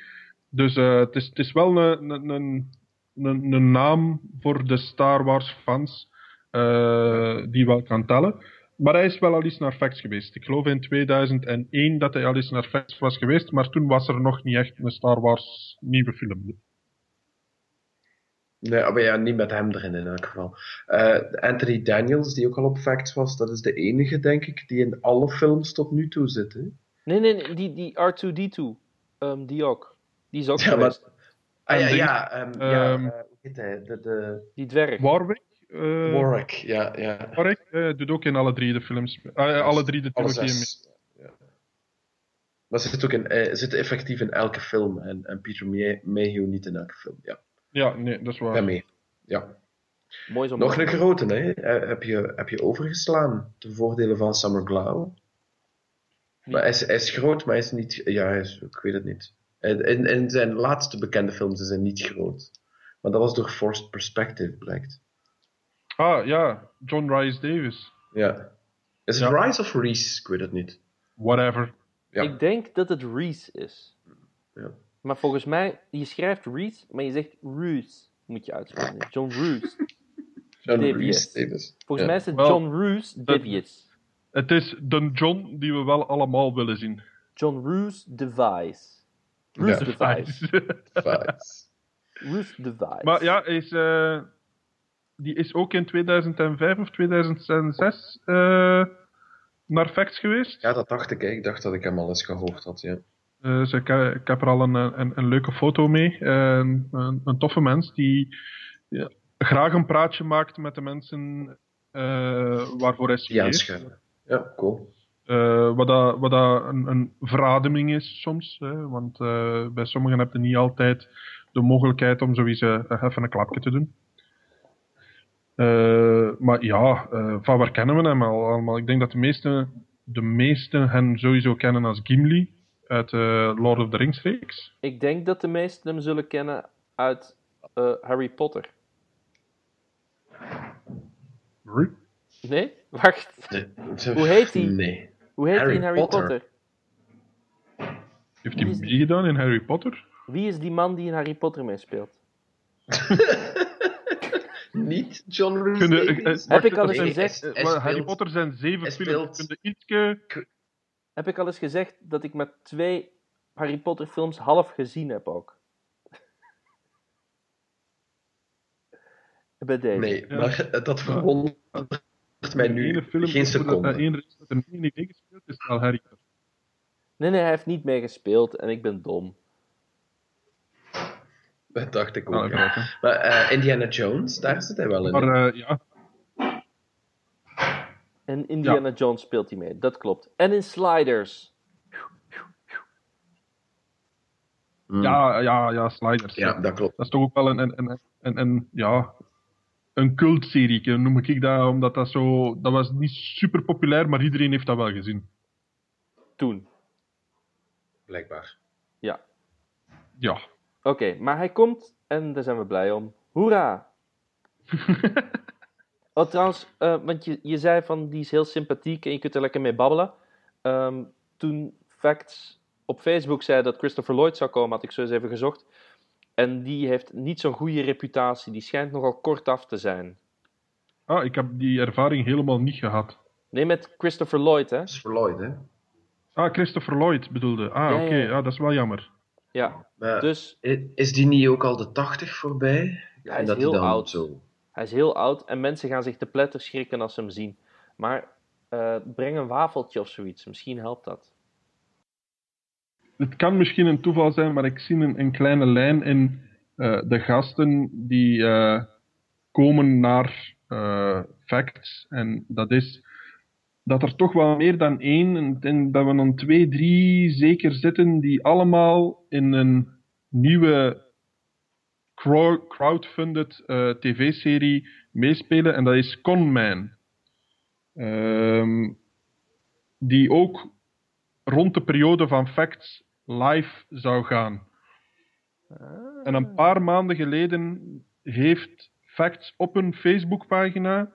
Dus eh, het, is, het is wel een, een, een, een, naam voor de Star Wars fans die wel kan tellen. Maar hij is wel al eens naar Facts geweest. Ik geloof in 2001 dat hij al eens naar Facts was geweest, maar toen was er nog niet echt een Star Wars nieuwe film. Nee, maar ja, niet met hem erin in elk geval. Eh, Anthony Daniels, die ook al op Facts was, dat is de enige, denk ik, die in alle films tot nu toe zit. Hè? Nee, nee, nee, die, die R2D2. ehm, die ook. Die is ook Ja, geweest. maar... Ah ja, ja, ehm, ja Ehm, eh, hoe heet hij? De, de Die dwerg. Warwick, eh, Warwick, ja, ja. Warwick eh, doet ook in alle drie de films, eh, alle drie de trilogieën mee. Maar ze zit ook in, zit effectief in elke film en, en Peter May- Mayhew niet in elke film. Ja, Ja, nee, dat is waar. ben mee. Ja. Mooi zo. Nog een grote, hè? Eh, heb, je, heb je overgeslaan ten voordele van Summer Glau? Maar hij is, hij is groot, maar hij is niet. Ja, hij is, ik weet het niet. In, in, zijn laatste bekende films is hij niet groot. Maar dat was door Forced Perspective, blijkt. Ah, ja, John Rhys Davis. Ja. Is het Ja. Rise of Reese? Ik weet het niet. Whatever. Ja. Ik denk dat het Reese is. Ja. Maar volgens mij, je schrijft Reese, maar je zegt Roos. Moet je uitspreken. John Roos. John Davies. Davis. Volgens Ja. mij is het John Roos Devious. Het is de John die we wel allemaal willen zien. John Roos Device. Roos Ja. Device. Roos Device. maar ja, is, eh, die is ook in 2005 of 2006 eh, naar Facts geweest. Ja, dat dacht ik. Hè. Ik dacht dat ik hem al eens gehoord had. Ja. Dus ik, eh, ik heb er al een, een, een leuke foto mee. Eh, een, een toffe mens die ja, graag een praatje maakt met de mensen waarvoor hij studeert. Schuiven. Ja, cool. Wat dat, wat dat een, een verademing is soms. Hè, want bij sommigen heb je niet altijd de mogelijkheid om zoiets even een klapje te doen. Maar ja, van waar kennen we hem al allemaal? Ik denk dat de meesten, de meesten hen sowieso kennen als Gimli uit de Lord of the Rings reeks. Ik denk dat de meesten hem zullen kennen uit eh, Harry Potter. Nee? Wacht. De- Hoe heet die? Nee. Hoe heet hij in Harry Potter. Potter? Heeft hij meegedaan in Harry Potter? Wie is die man die in Harry Potter meespeelt? Niet John Rhys eh, Heb ik al eens gezegd- hij- eh, hij Harry Potter zijn zeven hij films. speelt- Kun je ietske... Heb ik al eens gezegd dat ik met twee Harry Potter films half gezien heb ook? Bij deze. Nee, Ja. maar dat verwondert mij de nu ene film, geen seconde. dat er niet in meegespeeld is, wel Harry Potter. Nee, nee, hij heeft niet meegespeeld en ik ben dom. Dat dacht ik ook. Ah, ja. Maar eh, Indiana Jones, daar zit hij wel in. Maar eh, ja, En Indiana Jones speelt hij mee, dat klopt. En in Sliders. Hmm. ja, ja, ja, Sliders. Ja, dat klopt. Dat is toch ook wel een, een, een, een, een, ja, een cultserie, noem ik dat, omdat dat zo... Dat was niet super populair, maar iedereen heeft dat wel gezien. Toen. Blijkbaar. Ja. Ja. Oké, maar hij komt en daar zijn we blij om. Hoera! oh, trouwens, eh, want je, je zei van die is heel sympathiek en je kunt er lekker mee babbelen. Ehm, toen Facts op Facebook zei dat Christopher Lloyd zou komen, had ik zo eens even gezocht. En die heeft niet zo'n goede reputatie. Die schijnt nogal kortaf te zijn. Ah, ik heb die ervaring helemaal niet gehad. Nee, met Christopher Lloyd, hè? Voor Lloyd, hè. Ah, Christopher Lloyd bedoelde. Ah, Ja, oké. ja, ja. Ja, dat is wel jammer. Ja, Maar dus is die niet ook al de 80 voorbij? hij En is dat heel dan oud. Zo... Hij is heel oud en mensen gaan zich te pletter schrikken als ze hem zien. Maar eh, breng een wafeltje of zoiets. Misschien helpt dat. Het kan misschien een toeval zijn, maar ik zie een, een kleine lijn in eh, de gasten die eh, komen naar facts. En dat is dat er toch wel meer dan één, en dat we dan twee, drie zeker zitten, die allemaal in een nieuwe crowdfunded eh, tv-serie meespelen. En dat is Conman. Ehm, die ook rond de periode van Facts live zou gaan. En een paar maanden geleden heeft Facts op een Facebookpagina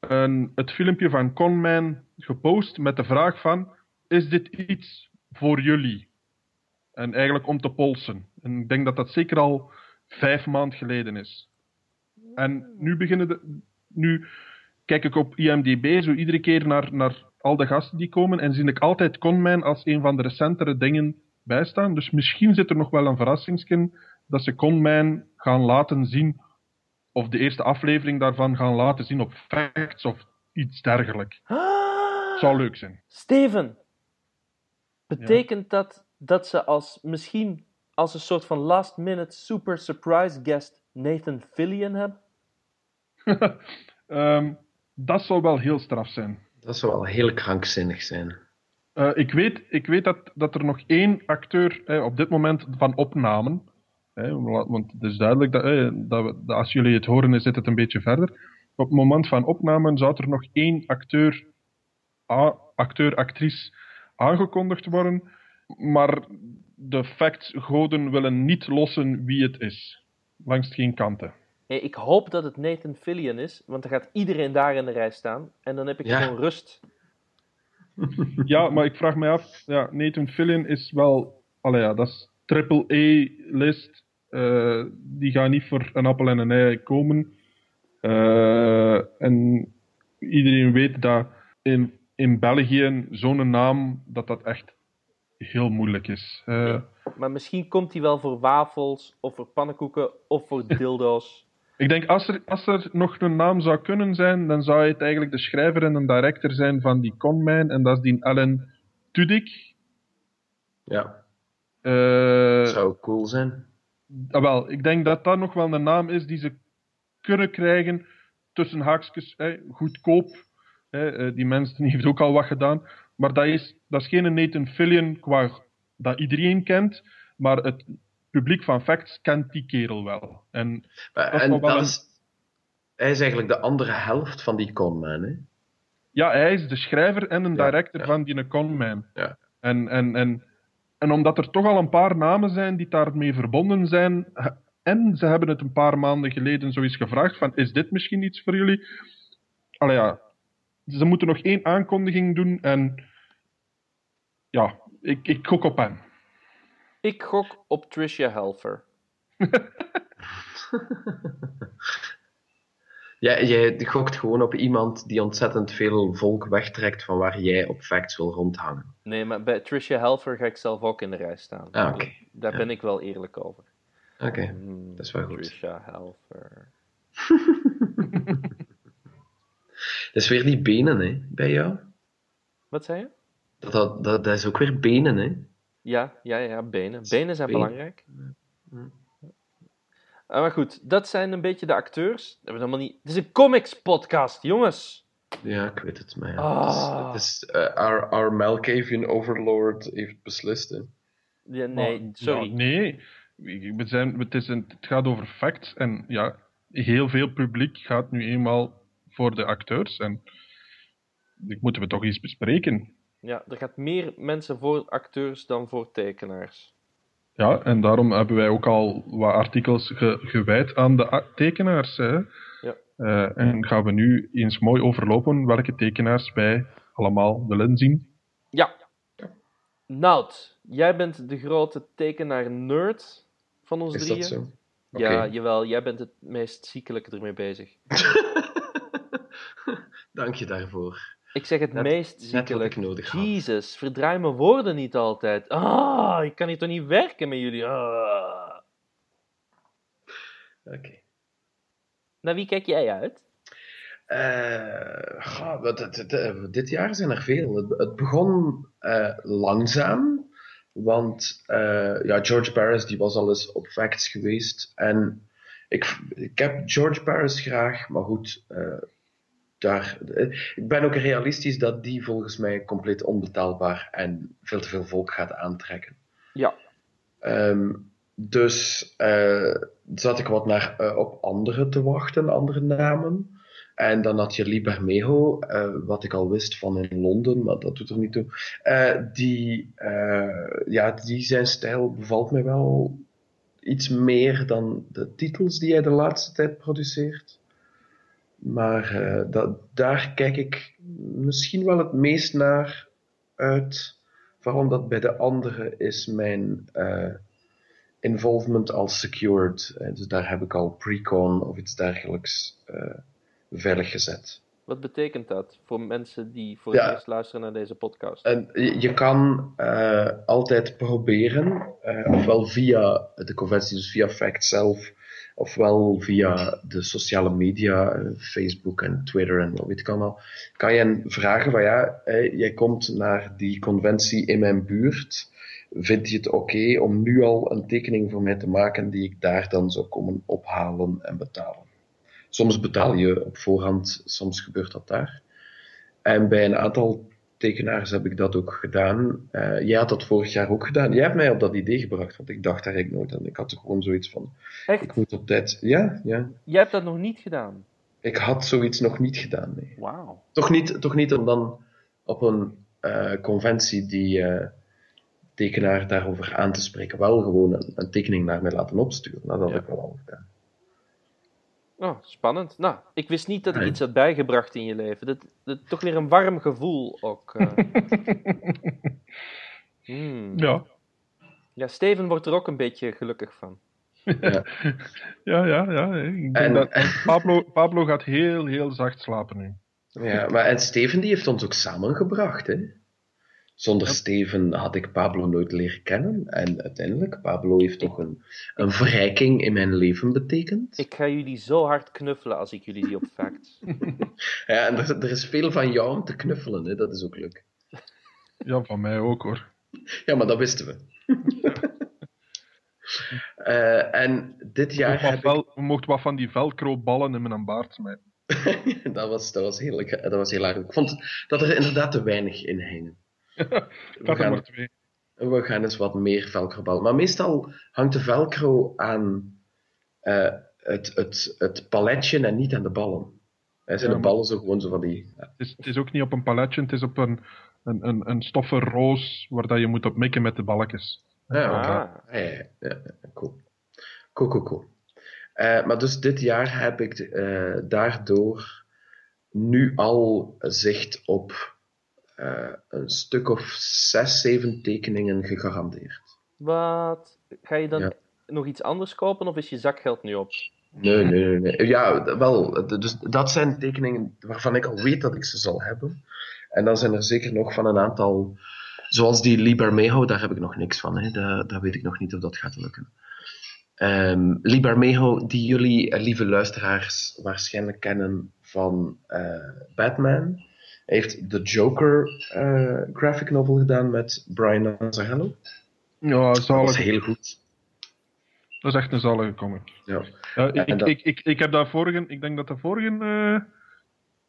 een, het filmpje van Conman gepost met de vraag van is dit iets voor jullie? En eigenlijk om te polsen. En ik denk dat dat zeker al vijf maanden geleden is. En nu beginnen de, nu kijk ik op IMDb zo iedere keer naar, naar al de gasten die komen en zie ik altijd Conman als een van de recentere dingen bijstaan. Dus misschien zit er nog wel een verrassingskin dat ze Conman gaan laten zien of de eerste aflevering daarvan gaan laten zien op Facts of iets dergelijks. Ah, Zou leuk zijn. Steven, betekent dat dat ze als misschien als een soort van last minute super surprise guest Nathan Fillion hebben? Ehm, dat zou wel heel straf zijn. Dat zou wel heel krankzinnig zijn. Eh, ik weet, ik weet dat, dat er nog één acteur eh, op dit moment van opnamen. eh, want het is duidelijk dat, eh, dat, we- dat als jullie het horen, zit het een beetje verder. Op het moment van opnamen zou er nog één acteur, a- acteur, actrice aangekondigd worden. Maar de facts-goden willen niet lossen wie het is. Langs geen kanten. Hey, ik hoop dat het Nathan Fillion is, want dan gaat iedereen daar in de rij staan. En dan heb ik Ja. gewoon rust. Ja, maar ik vraag me af. Ja, Nathan Fillion is wel. Allee, ja, dat is triple A-list. Eh, die gaan niet voor een appel en een ei komen. Eh, en iedereen weet dat in, in België zo'n naam dat dat echt heel moeilijk is. Eh, Maar misschien komt hij wel voor wafels, of voor pannenkoeken, of voor dildo's. Ik denk, als er, als er nog een naam zou kunnen zijn, dan zou het eigenlijk de schrijver en de director zijn van die Conman. En dat is die Alan Tudyk. Ja, Eh, dat zou cool zijn. Ah, wel, ik denk dat dat nog wel een naam is die ze kunnen krijgen tussen haakjes, hè, goedkoop. Hè, eh, die mens die heeft ook al wat gedaan. Maar dat is, dat is geen Nathan Fillion qua dat iedereen kent, maar het publiek van Facts kent die kerel wel. En Maar- Dat is en wel dat een- is, hij is eigenlijk de andere helft van die conman, hè? ja, hij is de schrijver en een director ja. van die Conman. Ja. En, en, en, en omdat er toch al een paar namen zijn die daarmee verbonden zijn, en ze hebben het een paar maanden geleden zoiets gevraagd van, is dit misschien iets voor jullie? Allee ja, ze moeten nog één aankondiging doen en ja, ik, ik gok op hem. Ik gok op Tricia Helfer. Jij, jij gokt gewoon op iemand die ontzettend veel volk wegtrekt van waar jij op facts wil rondhangen. Nee, maar bij Tricia Helfer ga ik zelf ook in de rij staan. Ah, oké. Daar Ja. ben ik wel eerlijk over. Oké, Hmm, dat is wel goed. Tricia Helfer. Dat is weer die benen, hè, bij jou. Wat zei je? Dat, dat, dat, dat is ook weer benen, hè. Ja, ja, ja, benen. Benen zijn Benen. belangrijk. Ah, maar goed, dat zijn een beetje de acteurs. Dat hebben we helemaal niet... Het is een comics podcast, jongens. Ja, ik weet het, maar ja. Ah. Het is, het is eh, our, our Malkavian overlord heeft beslist, hè. Ja, nee, Maar, sorry. ja, nee, we zijn, het, is een, het gaat over facts en ja, heel veel publiek gaat nu eenmaal voor de acteurs en ik moeten we toch eens bespreken. Ja, er gaat meer mensen voor acteurs dan voor tekenaars. Ja, en daarom hebben wij ook al wat artikels ge- gewijd aan de tekenaars. Hè? Ja. Eh, en gaan we nu eens mooi overlopen welke tekenaars wij allemaal willen zien. Ja. Nout, jij bent de grote tekenaar-nerd van ons Is drieën. dat zo? Ja, jawel, jij bent het meest ziekelijke ermee bezig. Dank je daarvoor. Ik zeg het Net- meest ziekelijk. nodig had. Jezus, verdraai mijn woorden niet altijd. Ah, ik kan hier toch niet werken met jullie. Ah. Oké. Naar wie kijk jij uit? Wat- het- het- eh, dit jaar zijn er veel. Het, het begon eh, langzaam, want ja, George Barris die was al eens op Facts geweest. En ik, ik heb George Barris graag, maar goed, daar, eh, ik ben ook realistisch dat die volgens mij compleet onbetaalbaar en veel te veel volk gaat aantrekken. Ja. Ehm, dus eh, zat ik wat naar, eh, op andere te wachten, andere namen. En dan had je Libermejo, eh wat ik al wist van in Londen, maar dat doet er niet toe. Die, ja, die zijn stijl bevalt mij wel iets meer dan de titels die hij de laatste tijd produceert. Maar eh, dat, daar kijk ik misschien wel het meest naar uit. Vooral omdat bij de andere is mijn eh, involvement al secured. Eh, dus daar heb ik al precon of iets dergelijks eh, veilig gezet. Wat betekent dat voor mensen die voor Ja. het eerst luisteren naar deze podcast? En je, je kan altijd proberen, eh, ofwel via de conventie, dus via Fact zelf, ofwel via de sociale media, eh, Facebook en Twitter en wat weet ik allemaal, kan je vragen van ja, eh, jij komt naar die conventie in mijn buurt, vind je het oké om nu al een tekening voor mij te maken die ik daar dan zou komen ophalen en betalen? Soms betaal je op voorhand, soms gebeurt dat daar. En bij een aantal tekenaars heb ik dat ook gedaan. Eh, jij had dat vorig jaar ook gedaan. Jij hebt mij op dat idee gebracht, want ik dacht daar eigenlijk nooit aan. Ik had er gewoon zoiets van, Echt? ik moet op tijd... Ja, ja. Jij hebt dat nog niet gedaan? Ik had zoiets nog niet gedaan, nee. Wauw. Toch niet, toch niet om dan op een eh, conventie die eh, tekenaar daarover aan te spreken. Wel gewoon een, een tekening naar mij laten opsturen. Dat had Ja. ik wel al gedaan. Oh, spannend. Nou, ik wist niet dat ik Nee. iets had bijgebracht in je leven. Dat, dat toch weer een warm gevoel ook. eh. Hmm. Ja, Ja, Steven wordt er ook een beetje gelukkig van. ja, ja. ja. Ik denk En- dat Pablo, Pablo gaat heel, heel zacht slapen nu. Ja, maar en Steven die heeft ons ook samengebracht, hè. Zonder Steven had ik Pablo nooit leren kennen. En uiteindelijk, Pablo heeft toch een, een verrijking in mijn leven betekend. Ik ga jullie zo hard knuffelen als ik jullie zie op. Ja, en er, er is veel van jou om te knuffelen, hè. dat is ook leuk. Ja, van mij ook hoor. Ja, maar dat wisten we. Eh, en dit We jaar mochten heb wel, we mochten wat van die velcro-ballen in mijn baard smijten. ik... dat, was, dat, was heel, dat was heel erg. Ik vond dat er inderdaad te weinig in hing. Er gaan, maar twee. we gaan eens wat meer velcro ballen. Maar meestal hangt de velcro aan eh, het, het, het paletje en niet aan de ballen. Hè, zijn Ja, de ballen zo gewoon zo van die... ja. Het is, het is ook niet op een paletje, het is op een, een, een, een stoffen roos waar dat je moet op mikken met de balkjes. Ja, Ah. oké. Ja, ja, ja, ja, cool. Cool, cool, cool. Eh, maar dus dit jaar heb ik eh, daardoor nu al zicht op eh, een stuk of zes, zeven tekeningen gegarandeerd. Wat? Ga je dan Ja. nog iets anders kopen of is je zakgeld nu op? Nee, nee, nee, nee. Ja, wel. Dus dat zijn tekeningen waarvan ik al weet dat ik ze zal hebben. En dan zijn er zeker nog van een aantal, zoals die Libermejo, daar heb ik nog niks van. Hè. Daar, daar weet ik nog niet of dat gaat lukken. Libermejo, die jullie, eh, lieve luisteraars, waarschijnlijk kennen van eh, Batman. Hij heeft de Joker eh, graphic novel gedaan met Brian Azzarello. Ja, Dat was heel goed. Dat is echt een zalige comic. Ja. Ja, ik, dat- ik, ik, ik heb daar vorige, ik denk dat de vorige,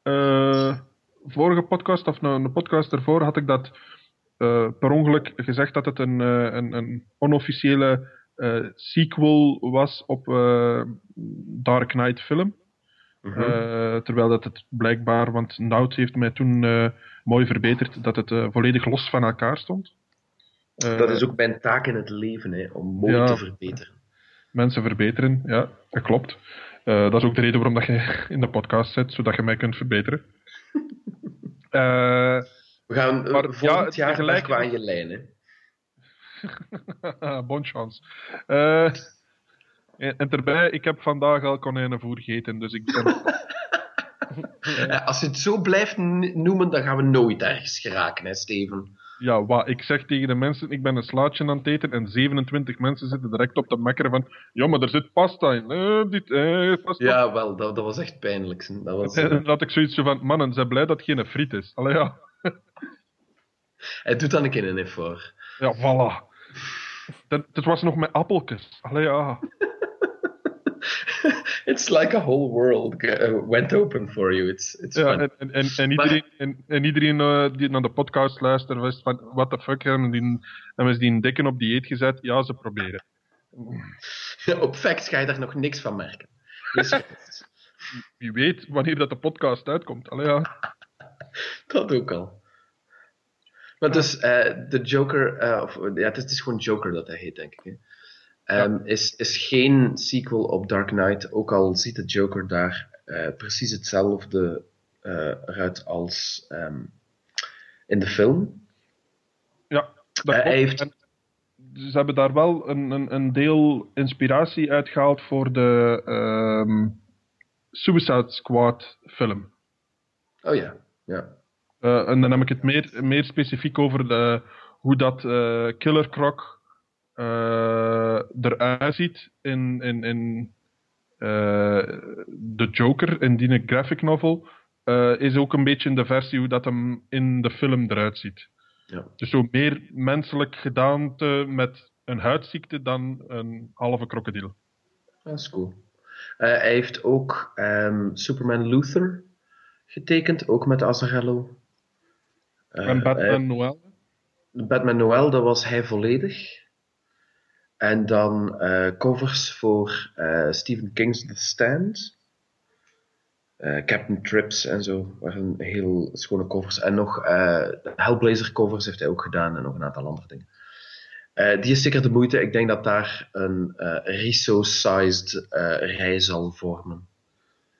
eh, eh, vorige podcast, of een, podcast ervoor, had ik dat per ongeluk gezegd dat het een, een, een onofficiële sequel was op Dark Knight film. Mhm. Eh, terwijl dat het blijkbaar, want Nout heeft mij toen eh, mooi verbeterd, dat het eh, volledig los van elkaar stond. Dat is ook mijn taak in het leven, hè, om mooi Ja. te verbeteren. mensen verbeteren. Ja, dat klopt. Dat is ook de reden waarom dat je in de podcast zit, zodat je mij kunt verbeteren. We gaan Maar, ja, volgend het- jaar we aan je lijn, hè. bon chance. En, en terbij, ik heb vandaag al konijnenvoer gegeten, dus ik ben... Eh, Als je het zo blijft noemen, dan gaan we nooit ergens geraken, hè, Steven. Ja, wat, ik zeg tegen de mensen, ik ben een slaatje aan het eten en 27 mensen zitten direct op te mekkeren van ja, maar er zit pasta in. Eh, dit, eh, pasta. Ja, wel, dat, dat was echt pijnlijk. Dat was, En dan had ik zoiets van, mannen, zijn blij dat het geen friet is. Allee, ja. Hij doet dan een keer een effort. Ja, voilà. Dat, het was nog met appeltjes. Allee, ja. it's like a whole world uh, went open for you. It's, it's Ja, en, en, en, en iedereen, en, en iedereen eh, die naar de podcast luistert, wist van, what the fuck, hebben die, hebben die een dikken op dieet gezet? Ja, ze proberen. Op facts ga je daar nog niks van merken. Dus Wie weet wanneer dat de podcast uitkomt. Allee, ja. dat ook al. Maar dus, eh, de Joker, eh, of, ja, het is, het is gewoon Joker dat hij heet, denk ik. Hè. Ehm, is, is geen sequel op Dark Knight, ook al ziet de Joker daar eh, precies hetzelfde eh, eruit als ehm, in de film. Ja, dat Hij heeft- En ze hebben daar wel een, een, een deel inspiratie uitgehaald voor de ehm, Suicide Squad film. Oh ja, ja. Eh, en dan heb ik het meer, meer specifiek over de, hoe dat Killer Croc eh, eruit ziet in, in, in eh, de Joker, in die graphic novel. eh, is ook een beetje de versie hoe dat hem in de film eruit ziet. Ja. Dus zo meer menselijk gedaante met een huidziekte dan een halve krokodil. Dat is cool. Hij heeft ook ehm, Superman Luther getekend, ook met Azzarello. Eh, en Batman hij- Noel. Batman Noel, dat was hij volledig. En dan eh, covers voor eh, Stephen King's The Stand. Eh, Captain Trips en zo. waren heel schone covers. En nog Hellblazer covers heeft hij ook gedaan. En nog een aantal andere dingen. Die is zeker de moeite. Ik denk dat daar een Riso-sized rij zal vormen.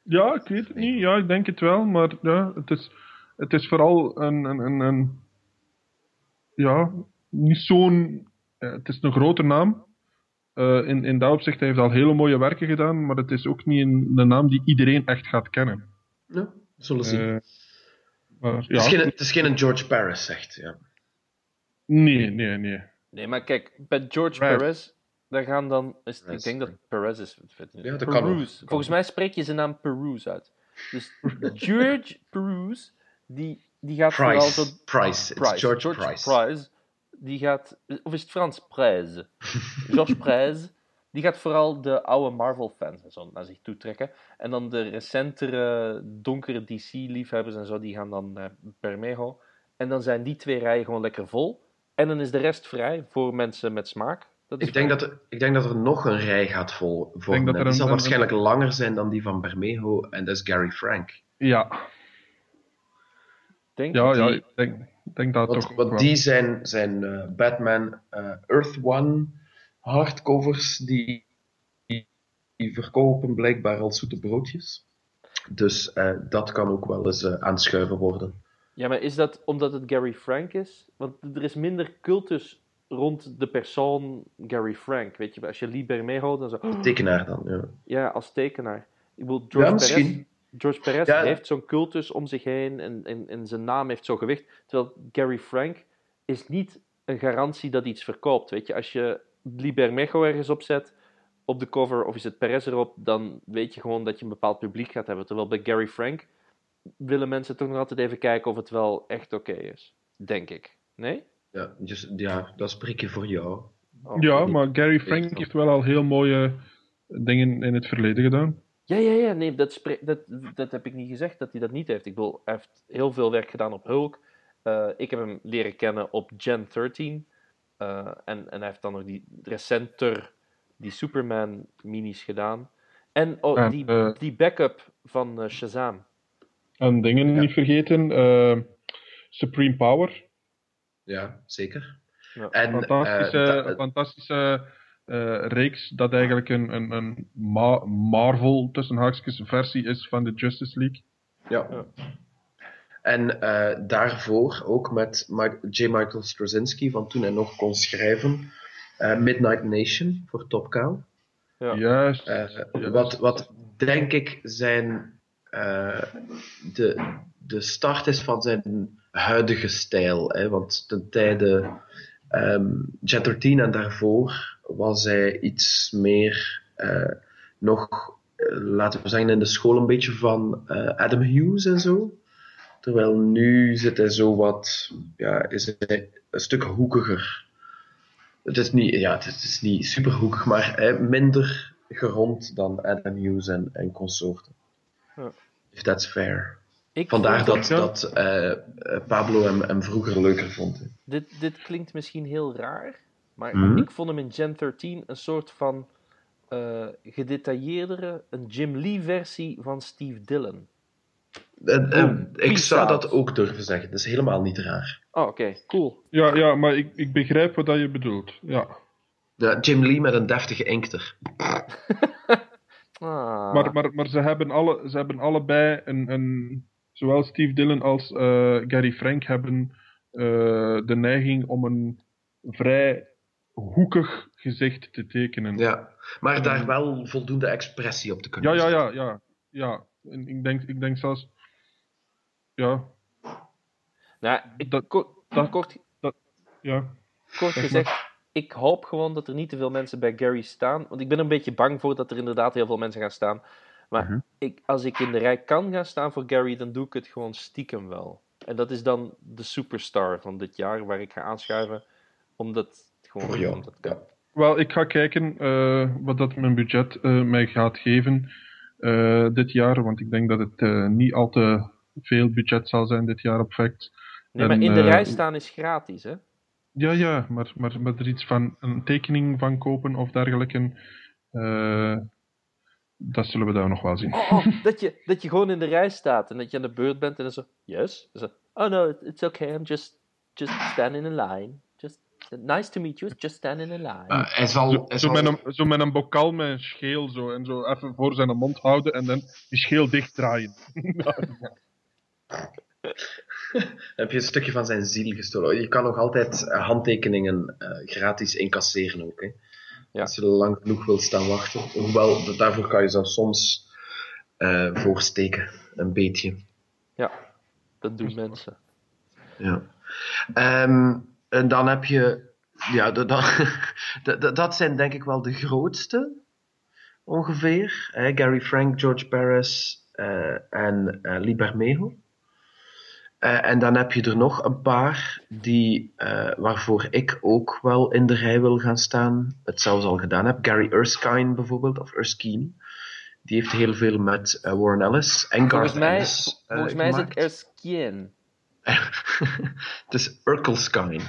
Ja, ik weet het niet. Ja, ik denk het wel. Maar ja, het is, het is vooral een, een, een, een ja, niet zo'n, eh, het is een grote naam. Eh, in, in dat opzicht hij heeft al hele mooie werken gedaan, maar het is ook niet een, een naam die iedereen echt gaat kennen. Ja, we zullen zien. Eh, maar, het, is ja, geen, het is geen George Paris, zegt. Ja. nee, nee, nee. Nee, maar kijk, bij George Perez. Perez, daar gaan dan... Is, ik denk dat Perez is. Ja, dat kan. Volgens mij spreek je zijn naam Peruse uit. Dus George Peruse, die, die gaat vooral zo... Price. Price. It's Price. George, Price. Price, die gaat... Of is het Frans? Prez. George Prez. Die gaat vooral de oude Marvel-fans en zo naar zich toe trekken. En dan de recentere, donkere DC-liefhebbers en zo, die gaan dan naar Bermejo. En dan zijn die twee rijen gewoon lekker vol. En dan is de rest vrij voor mensen met smaak. Dat Ik denk, dat er, ik denk dat er nog een rij gaat vol er die een- zal een- waarschijnlijk langer zijn dan die van Bermejo. En dat is Gary Frank. Ja, Denk ja, ik. ja Die- ik denk, ik denk dat Want, toch want wel. die zijn, zijn eh, Batman eh, Earth One hardcovers die, die, die verkopen blijkbaar als zoete broodjes. Dus eh, dat kan ook wel eens aanschuiven worden. Ja, maar is dat omdat het Gary Frank is? Want er is minder cultus rond de persoon Gary Frank. Weet je, als je Lee Bermejo, dan zo... Tekenaar dan, ja. Ja, als tekenaar. Ik bedoel, George Ja, Perez, misschien. George Perez Ja. heeft zo'n cultus om zich heen en, en, en zijn naam heeft zo gewicht. Terwijl Gary Frank is niet een garantie dat iets verkoopt. Weet je, als je Lee Bermejo ergens opzet op de cover of is het Perez erop, dan weet je gewoon dat je een bepaald publiek gaat hebben. Terwijl bij Gary Frank willen mensen toch nog altijd even kijken of het wel echt oké is. Denk ik. Nee? Ja, dus, ja, dat spreek je voor jou. Oh. Ja, maar Gary Frank heeft wel al heel mooie dingen in het verleden gedaan. Ja, ja, ja, nee, dat, dat, dat heb ik niet gezegd dat hij dat niet heeft. Ik bedoel, hij heeft heel veel werk gedaan op Hulk. Eh, ik heb hem leren kennen op Gen 13. Eh, en, en hij heeft dan nog die recenter die Superman-minis gedaan. En oh, die, eh, die backup van Shazam. En dingen Ja. niet vergeten, Supreme Power. Ja, zeker. Ja. En, Fantastische, eh, fantastische eh, reeks dat eigenlijk een, een, een Ma- Marvel tussen haakjes versie is van de Justice League. Ja. Ja. En eh, daarvoor ook met Ma- J. Michael Straczynski, van toen hij nog kon schrijven, eh, Midnight Nation voor Top Cow. Ja. Juist. Juist. wat, wat denk ik zijn eh, de, de start is van zijn huidige stijl. Hè? Want ten tijde ehm Jet 13 en daarvoor was hij iets meer eh, nog, eh, laten we zeggen, in de school een beetje van eh, Adam Hughes en zo. Terwijl nu zit hij zo wat, ja, is hij een stuk hoekiger. Het is niet, ja, het is, niet super hoekig, maar hè, minder gerond dan Adam Hughes en, en consorten. Ja. If that's fair. Ik Vandaar dat, dat Pablo hem, hem vroeger leuker vond. Dit, dit klinkt misschien heel raar, maar Mhm. ik vond hem in Gen 13 een soort van eh, gedetailleerdere, een Jim Lee versie van Steve Dillon. En, en Boom. ik zou dat ook durven zeggen. Dat is helemaal niet raar. Oh, oké, cool. Ja, ja maar ik, ik begrijp wat dat je bedoelt. Ja. De Jim Lee met een deftige inkter. Ah, Maar, maar, maar ze, hebben alle, ze hebben allebei een, een zowel Steve Dillon als eh, Gary Frank hebben eh, de neiging om een vrij hoekig gezicht te tekenen. Ja. Maar daar wel voldoende expressie op te kunnen ja, ja, ja. ja, ja. En ik, denk, ik denk zelfs. Ja, nou, ik, dat- kort, dat- kort, ja. kort zeg gezegd, ik hoop gewoon dat er niet te veel mensen bij Gary staan. Want ik ben er een beetje bang voor dat er inderdaad heel veel mensen gaan staan. Maar Mhm. ik, als ik in de rij kan gaan staan voor Gary, dan doe ik het gewoon stiekem wel. En dat is dan de superstar van dit jaar waar ik ga aanschuiven. Omdat gewoon. Ja. Wel, ik ga kijken eh, wat dat mijn budget eh, mij gaat geven eh, dit jaar. Want ik denk dat het eh, niet al te veel budget zal zijn dit jaar op Fact. Nee, maar En, in de rij staan is gratis, hè? Ja, ja, maar, maar, maar er iets van een tekening van kopen of dergelijke. eh, dat zullen we daar nog wel zien. Oh, oh, dat, je, dat je gewoon in de rij staat en dat je aan de beurt bent en dan zo, yes? Zo, oh no, it- it's okay, I'm just, just stand in a line. Nice to meet you, just stand in line. Eh, hij zal, Zo, hij zo, zal- met een, zo met een bokaal met een scheel zo, en zo even voor zijn mond houden en dan die scheel dichtdraaien. heb je een stukje van zijn ziel gestolen. Je kan nog altijd eh, handtekeningen eh, gratis incasseren ook. Hè. Ja. Als je lang genoeg wilt staan wachten. Hoewel, daarvoor kan je zo soms eh voorsteken. Een beetje. Ja, dat doen mensen. Ja. Ehm, en dan heb je... Ja, dat, dat, dat, dat zijn denk ik wel de grootste. Ongeveer. Hè? Gary Frank, George Perez eh, en Lee Bermejo. Eh, en dan heb je er nog een paar die, waarvoor ik ook wel in de rij wil gaan staan. Het zelfs al gedaan heb. Gary Erskine bijvoorbeeld, of Erskine. Die heeft heel veel met Warren Ellis en Volgens Garth mij, Ennis, volgens mij is het. Erskine. het is Urkelskine.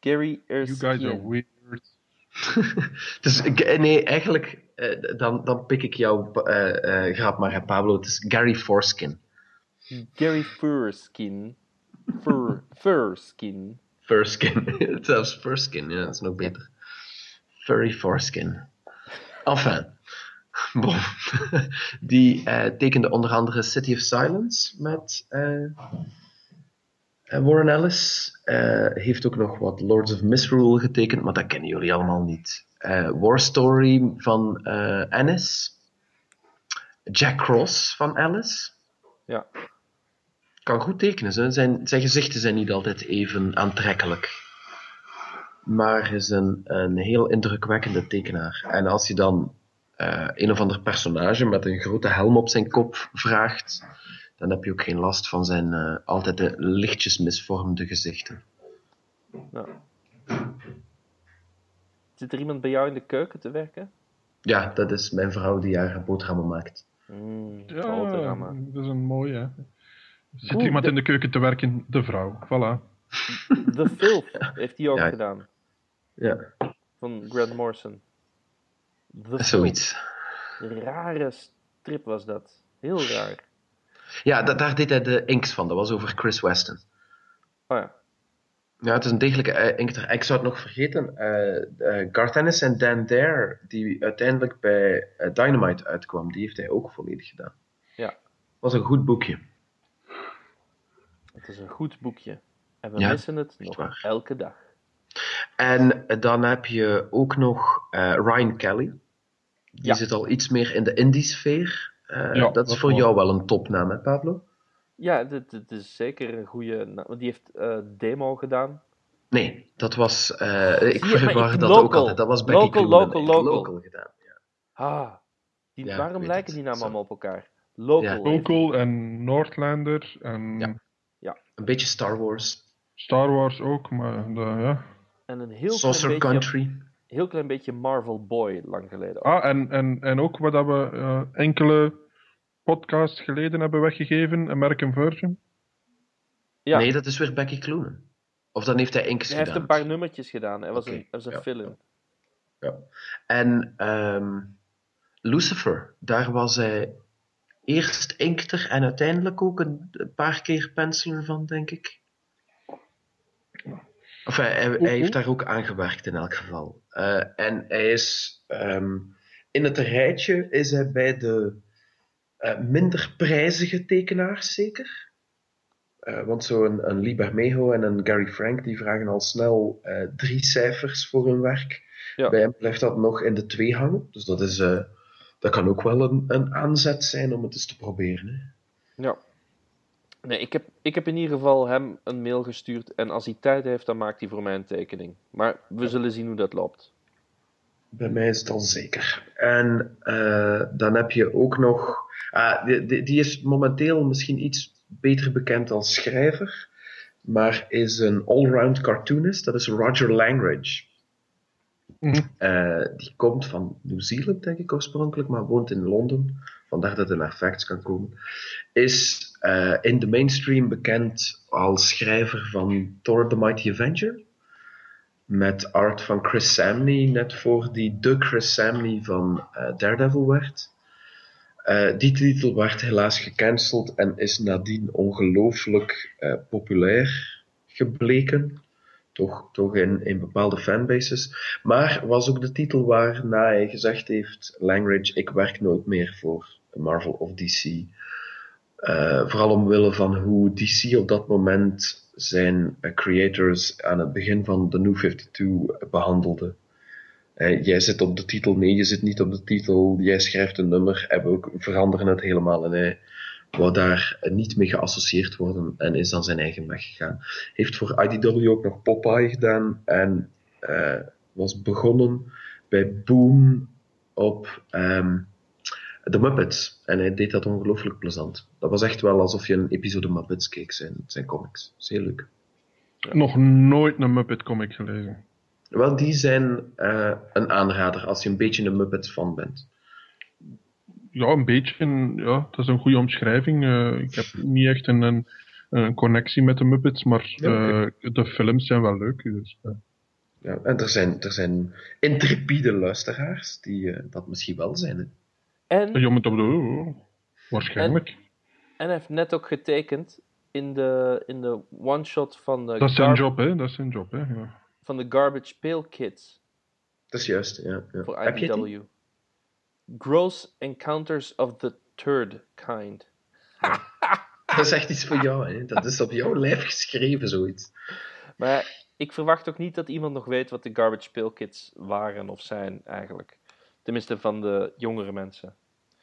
Gary You guys are Erskine. weird. dus nee, eigenlijk, eh, dan, dan pik ik jouw eh, eh, grap maar, hè, Pablo. Het is Gary Forskin. Gary Furskin. Fur, Furskin. Furskin. Zelfs Furskin, ja, dat is nog beter. Furry Forskin. Enfin. Bon. Die eh, tekende onder andere City of Silence met Warren Ellis. Eh, heeft ook nog wat Lords of Misrule getekend, maar dat kennen jullie allemaal niet. Eh, War Story van eh Ennis. Jack Cross van Alice. Ja. Kan goed tekenen. Hè? Zijn, zijn gezichten zijn niet altijd even aantrekkelijk. Maar is een, een heel indrukwekkende tekenaar. En als je dan eh, een of ander personage met een grote helm op zijn kop vraagt, dan heb je ook geen last van zijn eh, altijd de lichtjes misvormde gezichten. Ja. Zit er iemand bij jou in de keuken te werken? Ja, dat is mijn vrouw die haar boterhammen maakt. Mm, Ja, boterhammen. dat is een mooie. Hè. Zit Oeh, iemand de- in de keuken te werken? De vrouw. Voilà. The Filth heeft hij ook Ja. gedaan. Ja, Van Grant Morrison. The zoiets. Rare strip was dat. Heel raar. Ja, da- daar deed hij de inks van. Dat was over Chris Weston. Oh ja. Ja, het is een degelijke eh, inker. Ik zou het nog vergeten. eh, Garth Ennis en Dan Dare, die uiteindelijk bij Dynamite uitkwam, die heeft hij ook volledig gedaan. Ja. Was een goed boekje. Het is een goed boekje. En we Ja, missen het nog waar. elke dag. En dan heb je ook nog Ryan Kelly. Die Ja. zit al iets meer in de indie-sfeer. Eh, Ja, dat is voor jou wel een topnaam, hè, Pablo? Ja, dit, dit is zeker een goede. na- Want die heeft eh, demo gedaan. Nee, dat was. eh, ik ik- dat local. ook altijd. Dat was Becky Local, local, local. local gedaan. Ja. Ah, die, Ja, waarom lijken het. die namen Zo. allemaal op elkaar? Local. Local en Northlander en Ja. Een beetje Star Wars. Star Wars ook, maar de, ja. En een heel Saucer klein beetje, Country. heel klein beetje Marvel Boy lang geleden. Ah, en, en, en ook wat dat we eh, enkele podcasts geleden hebben weggegeven, American Virgin. Ja. Nee, dat is weer Becky Cloonan. Of dan heeft hij enkels Hij gedaan. heeft een paar nummertjes gedaan. Er was een, er was een ja, film. Ja. En ehm, Lucifer, daar was hij eerst inkter en uiteindelijk ook een, een paar keer penciler van, denk ik. Of hij, hij, hij heeft daar ook aan gewerkt in elk geval. Eh, en hij is ehm, in het rijtje is hij bij de eh, minder prijzige tekenaars zeker. Eh, want zo'n een Lee Bermejo en een Gary Frank die vragen al snel eh, drie cijfers voor hun werk. Ja. Bij hem blijft dat nog in de twee hangen. Dus dat, is, dat kan ook wel een, een aanzet zijn om het eens te proberen. Hè. Ja. Nee, ik heb, ik heb in ieder geval hem een mail gestuurd. En als hij tijd heeft, dan maakt hij voor mij een tekening. Maar we zullen zien hoe dat loopt. Bij mij is het al zeker. En eh, dan heb je ook nog. Ah, die, die, die is momenteel misschien iets beter bekend als schrijver, maar is een allround cartoonist. Dat is Roger Langridge. Mhm. Eh, die komt van Nieuw-Zeeland, denk ik oorspronkelijk, maar woont in Londen. Vandaar dat hij naar Facts kan komen. Is eh, in de mainstream bekend als schrijver van Thor the Mighty Avenger. Met art van Chris Samney, net voor die de Chris Samney van eh, Daredevil werd. Eh, die titel werd helaas gecanceld en is nadien ongelooflijk eh, populair gebleken. Toch, toch in, in bepaalde fanbases. Maar was ook de titel waarna hij gezegd heeft: Langridge, ik werk nooit meer voor Marvel of DC. Eh, vooral omwille van hoe DC op dat moment zijn eh, creators aan het begin van de New 52 behandelde. Eh, jij zit op de titel, nee, je zit niet op de titel. Jij schrijft een nummer en we veranderen het helemaal. En hij wou daar niet mee geassocieerd worden en is dan zijn eigen weg gegaan. Heeft voor IDW ook nog Popeye gedaan en eh, was begonnen bij Boom op ehm The Muppets. En hij deed dat ongelooflijk plezant. Dat was echt wel alsof je een episode Muppets keek, zijn, zijn comics. Dat is heel leuk. Nog nooit een Muppet comic gelezen. Wel, die zijn eh, een aanrader als je een beetje een Muppets fan bent. Ja, een beetje. Ja, dat is een goede omschrijving. Eh, ik heb niet echt een, een, een connectie met de Muppets, maar eh, de films zijn wel leuk. Dus. Ja, en er zijn, er zijn intrepide luisteraars die dat misschien wel zijn. Hè. En, Ja, met op de... oh, waarschijnlijk. en hij heeft net ook getekend in de, in de one-shot van de, dat is zijn job, hè. Dat is zijn job, hè. Ja. van de Garbage Pail Kids Dat is juist, ja. ja. voor Heb? IDW. Gross Encounters of the Third Kind. Dat is echt iets voor jou, hè. Dat is op jouw lijf geschreven, zoiets. Maar ik verwacht ook niet dat iemand nog weet wat de Garbage Pail Kids waren of zijn eigenlijk. Tenminste van de jongere mensen.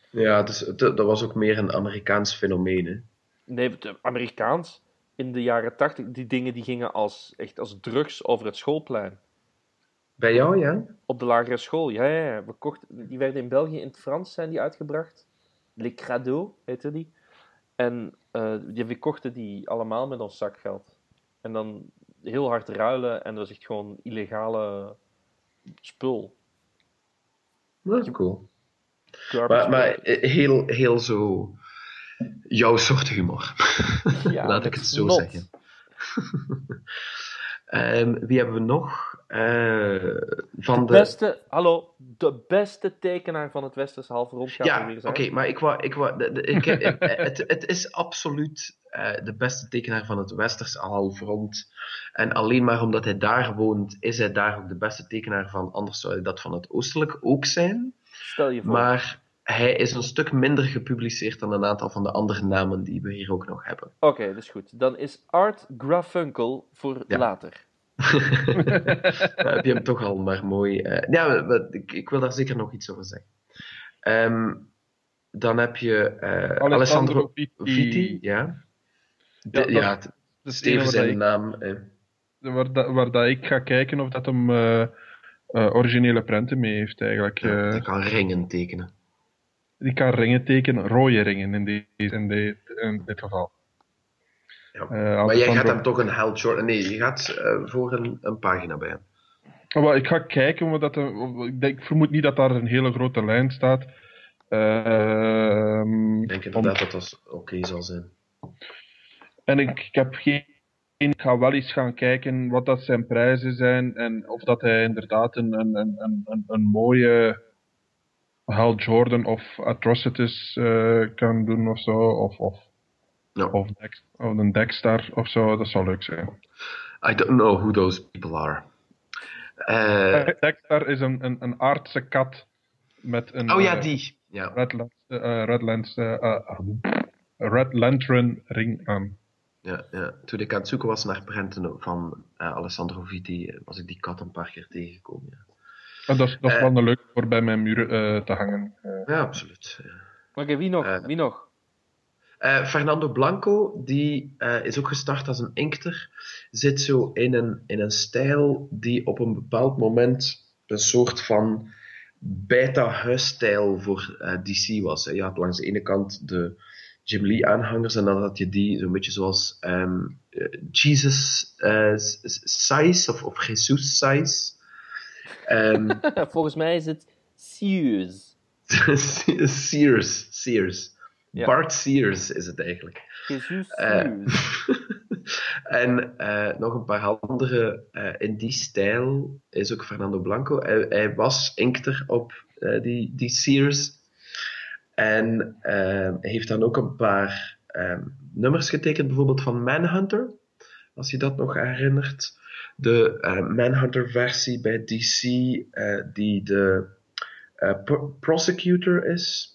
Ja, dus, dat was ook meer een Amerikaans fenomeen, hè. Nee, het Amerikaans. In de jaren tachtig, die dingen die gingen als, echt als drugs over het schoolplein. Bij jou, ja? Op de lagere school, ja, ja. We kochten, die werden in België in het Frans zijn die uitgebracht. Les Crado heette die. En eh, die, we kochten die allemaal met ons zakgeld. En dan heel hard ruilen en dat was echt gewoon illegale spul. Ja, cool. Maar, eh, heel, heel zo... Jouw soort humor. Ja, Laat ik het zo zeggen. Ehm, wie hebben we nog? Eh, van De de... beste, hallo, de beste tekenaar van het Westerse halfrond gaat er Ja, oké, maar ik wou... Ik wou ik, het, het is absoluut eh, de beste tekenaar van het Westerse halfrond. En alleen maar omdat hij daar woont, is hij daar ook de beste tekenaar van. Anders zou hij dat van het Oostelijk ook zijn. Stel je voor. Maar hij is een stuk minder gepubliceerd dan een aantal van de andere namen die we hier ook nog hebben. Oké, dat is goed. Dan is Art Grafunkel voor Ja. later. Dan heb je hem toch al maar mooi. eh, ja, ik, ik wil daar zeker nog iets over zeggen. Ehm, dan heb je eh, Alessandro Vitti, ja. De- Ja, dat- ja, het- Dat is Steven zijn naam. eh. waar, dat, waar dat ik ga kijken of dat hem eh, originele prenten mee heeft, eigenlijk. Ja, Eh, hij kan ringen tekenen. die kan ringen tekenen, rode ringen in, die, in, die, in dit geval. Ja. Eh, Maar jij gaat hem toch een held short. Nee, je gaat voor een, een pagina bij hem. Ah, wel, ik ga kijken, wat dat, ik, denk, ik vermoed niet dat daar een hele grote lijn staat. Ehm, Ik denk om- inderdaad dat dat oké zal zijn. En ik, ik heb geen. Ik ga wel eens gaan kijken wat dat zijn prijzen zijn en of dat hij inderdaad een, een, een, een, een, mooie Hal Jordan of Atrocitus eh, kan doen of zo. Of, of, of, Dex, of een Dexter of zo. Dat zou leuk zijn. I don't know who those people are. Eh, Dexter is een, een, een aardse kat met een oh ja, die. Ja. Red, Lan- Red, Lans- eh, eh, Red Lantern ring aan. Ja, ja. Toen ik aan het zoeken was naar prenten van eh, Alessandro Vitti, was ik die kat een paar keer tegengekomen. Ja, En dat is, dat is Eh. wel een leuk voor bij mijn muur eh, te hangen. Eh, ja absoluut. Ja. Oké, wie nog? Eh, wie nog? Fernando Blanco, die eh, is ook gestart als een inkter, zit zo in een, in een stijl die op een bepaald moment een soort van beta-huisstijl voor eh, DC was. hè. Je had langs de ene kant de Jim Lee-aanhangers en dan had je die zo'n beetje zoals ehm, eh, Jesus S- Size of, of Jesus Size. Ehm, Volgens mij is het Sears. Sears, Sears. Ja. Bart Sears is het eigenlijk. Jesus Eh, en nog een paar andere in die stijl is ook Fernando Blanco. Hij, hij was inkter op die, die Sears. En eh, heeft dan ook een paar eh, nummers getekend, bijvoorbeeld van Manhunter. Als je dat nog herinnert. De eh, Manhunter-versie bij DC, eh, die de eh, pro- prosecutor is.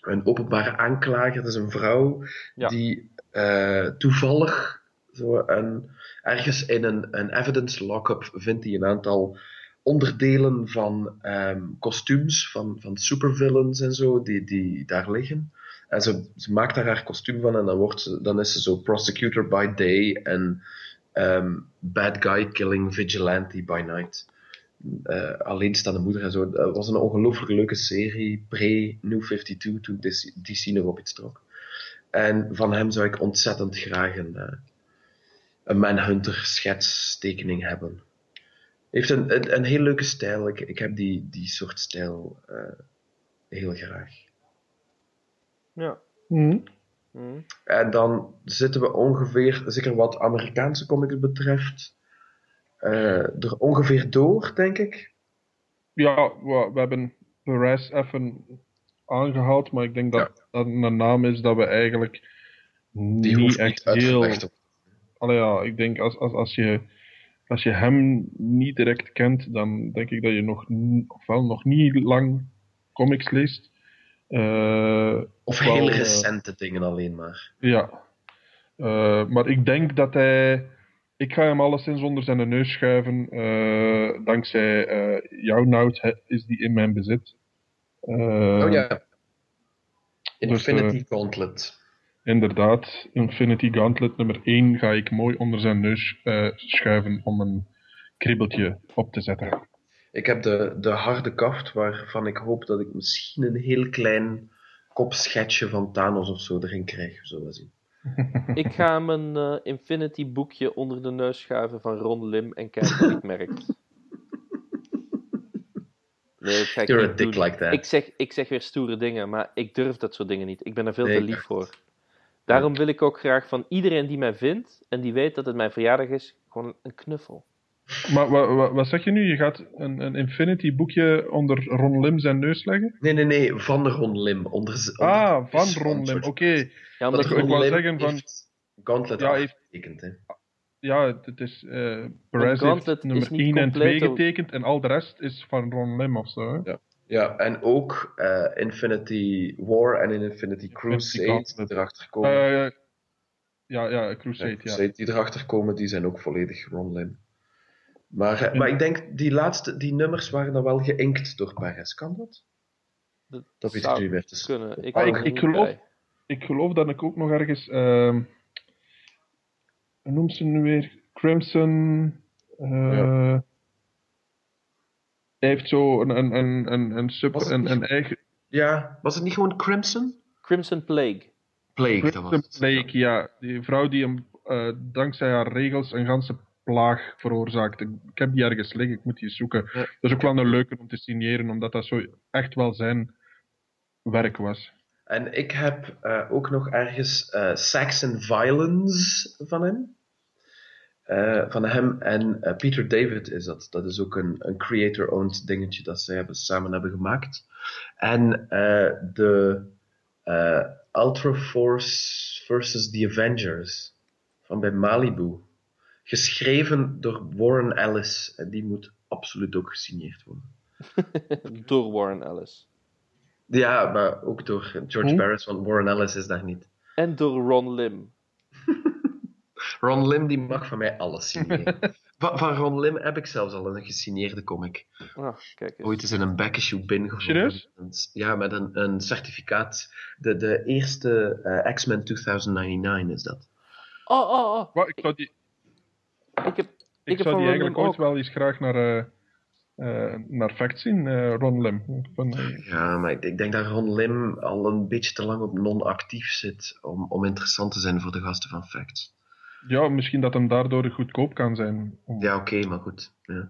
Een openbare aanklager, dat is een vrouw Ja. die eh, toevallig zo een, ergens in een, een evidence lockup vindt hij een aantal onderdelen van ehm, kostuums van, van supervillains en zo die, die daar liggen. En ze, ze maakt daar haar kostuum van en dan, wordt dan is ze zo prosecutor by day en ehm, bad guy killing vigilante by night. Eh, alleenstaande moeder en zo. Dat was een ongelooflijk leuke serie, pre-New 52, toen DC, DC nog op iets trok. En van hem zou ik ontzettend graag een, eh, een Manhunter schetstekening hebben. Heeft een, een, een heel leuke stijl. Ik, ik heb die, die soort stijl eh, heel graag. Ja. mhm. Mhm. En dan zitten we ongeveer, zeker wat Amerikaanse comics betreft, eh, er ongeveer door, denk ik. Ja, we, we hebben Perez even aangehaald, maar ik denk dat dat een naam is dat we eigenlijk Die niet echt niet heel... Allee, ja, ik denk als, als, als, je, als je hem niet direct kent, dan denk ik dat je nog, ofwel nog niet lang comics leest. Eh, Of heel eh, recente dingen alleen maar. ja. Eh, maar ik denk dat hij... Ik ga hem alleszins onder zijn neus schuiven. dankzij eh jou, Nout, is die in mijn bezit. Oh ja. dus, Infinity Gauntlet. Inderdaad, Infinity Gauntlet nummer 1 ga ik mooi onder zijn neus eh, schuiven om een kribbeltje op te zetten. Ik heb de, de harde kaft waarvan ik hoop dat ik misschien een heel klein kopschetsje van Thanos of zo erin krijg. We zullen zien. Ik ga mijn eh, Infinity boekje onder de neus schuiven van Ron Lim en kijken wat ik merk. Nee, ik You're a niet dick doen. like that. Ik zeg, ik zeg weer stoere dingen, maar ik durf dat soort dingen niet. Ik ben er veel Nee, te lief voor. Daarom wil ik ook graag van iedereen die mij vindt en die weet dat het mijn verjaardag is, gewoon een knuffel. Maar wa- wa- wat zeg je nu? Je gaat een, een Infinity boekje onder Ron Lim zijn neus leggen? Nee, nee, nee, van Ron Lim. Onder, Ah, van Ron Lim, oké. Ja, omdat ik wou Lim zeggen van- heeft Gauntlet Ja, heeft- afgetekend, hè. Ja, het, is... eh Perez Gauntlet heeft is nummer niet 1 en 2 compleet- getekend en al de rest is van Ron Lim of zo. Hè? Ja, en ook eh, Infinity War en in Infinity Crusade die erachter komen. Eh, ja, ja, Crusade, Ja, ja. Crusade die erachter komen, die zijn ook volledig Ron Lim. Maar, eh, maar ik denk, die laatste, die nummers waren dan wel geïnkt door Perez. Kan dat? dat, Dat weet zou ik niet meer. Kunnen. Ik, Ah, ik- ik geloof- bij. Ik geloof dat ik ook nog ergens... ehm hoe noemt ze nu weer? Crimson... eh, Hij heeft zo een, een, een, een, een, sub, Was het een, niet- een eigen... Ja, was het niet gewoon Crimson? Crimson Plague. Plague, dat was. Plague, ja. Die vrouw die hem eh, dankzij haar regels een ganse plaag veroorzaakt. Ik ik heb die ergens liggen, ik moet die zoeken. Ja. Dat is ook wel een leuke om te signeren, omdat dat zo echt wel zijn werk was. En ik heb eh, ook nog ergens eh Sex and Violence van hem. Eh, van hem en eh, Peter David is dat. Dat is ook een, een creator-owned dingetje dat zij hebben, samen hebben gemaakt. En eh, de Ultra Force versus the Avengers van bij Malibu. Geschreven door Warren Ellis. En die moet absoluut ook gesigneerd worden. Door Warren Ellis. Ja, maar ook door George Hoe? Barris, want Warren Ellis is daar niet. En door Ron Lim. Ron Lim die mag van mij alles signeren. van, van Ron Lim heb ik zelfs al een gesigneerde comic. Ah, kijk eens. Ooit is in een backissue bin gevonden. Ja, met een, een certificaat. De, de eerste eh, X-Men 2099 is dat. Oh, oh, oh. Wat, ik zou die, Ik heb, ik ik heb zou die eigenlijk ooit ook. wel eens graag naar, eh eh, naar Fact zien, eh, Ron Lim. Van, Ja, maar ik, ik denk dat Ron Lim al een beetje te lang op non-actief zit om, om interessant te zijn voor de gasten van Facts. Ja, misschien dat hem daardoor goedkoop kan zijn. Om- Ja, oké, maar goed. Ja.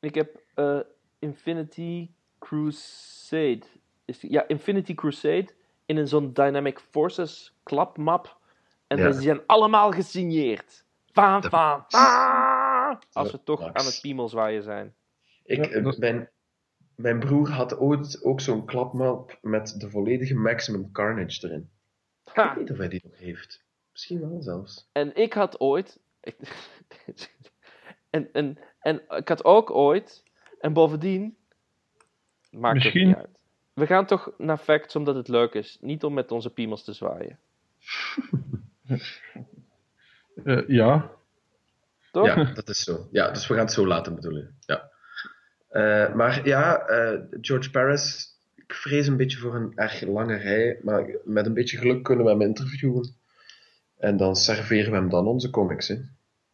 Ik heb eh, Infinity Crusade. Is die- ja, Infinity Crusade in een zo'n Dynamic Forces klapmap. En Ja. die zijn allemaal gesigneerd. Van, van, van. Als we toch Max. aan het piemelswaaien zijn. Ik, Ja, dat is- mijn, mijn broer had ooit ook zo'n klapmap met de volledige Maximum Carnage erin. Ik weet niet of hij die nog heeft. Misschien wel zelfs. En ik had ooit. ik- en, en, en ik had ook ooit. En bovendien. Maakt het niet uit. We gaan toch naar facts omdat het leuk is. Niet om met onze piemels te zwaaien. Eh, ja, Toch? Ja, dat is zo. Ja, dus we gaan het zo laten bedoelen. Ja. Eh, maar ja, eh, George Paris, ik vrees een beetje voor een erg lange rij, maar met een beetje geluk kunnen we hem interviewen. En dan serveren we hem dan onze comics. Hè.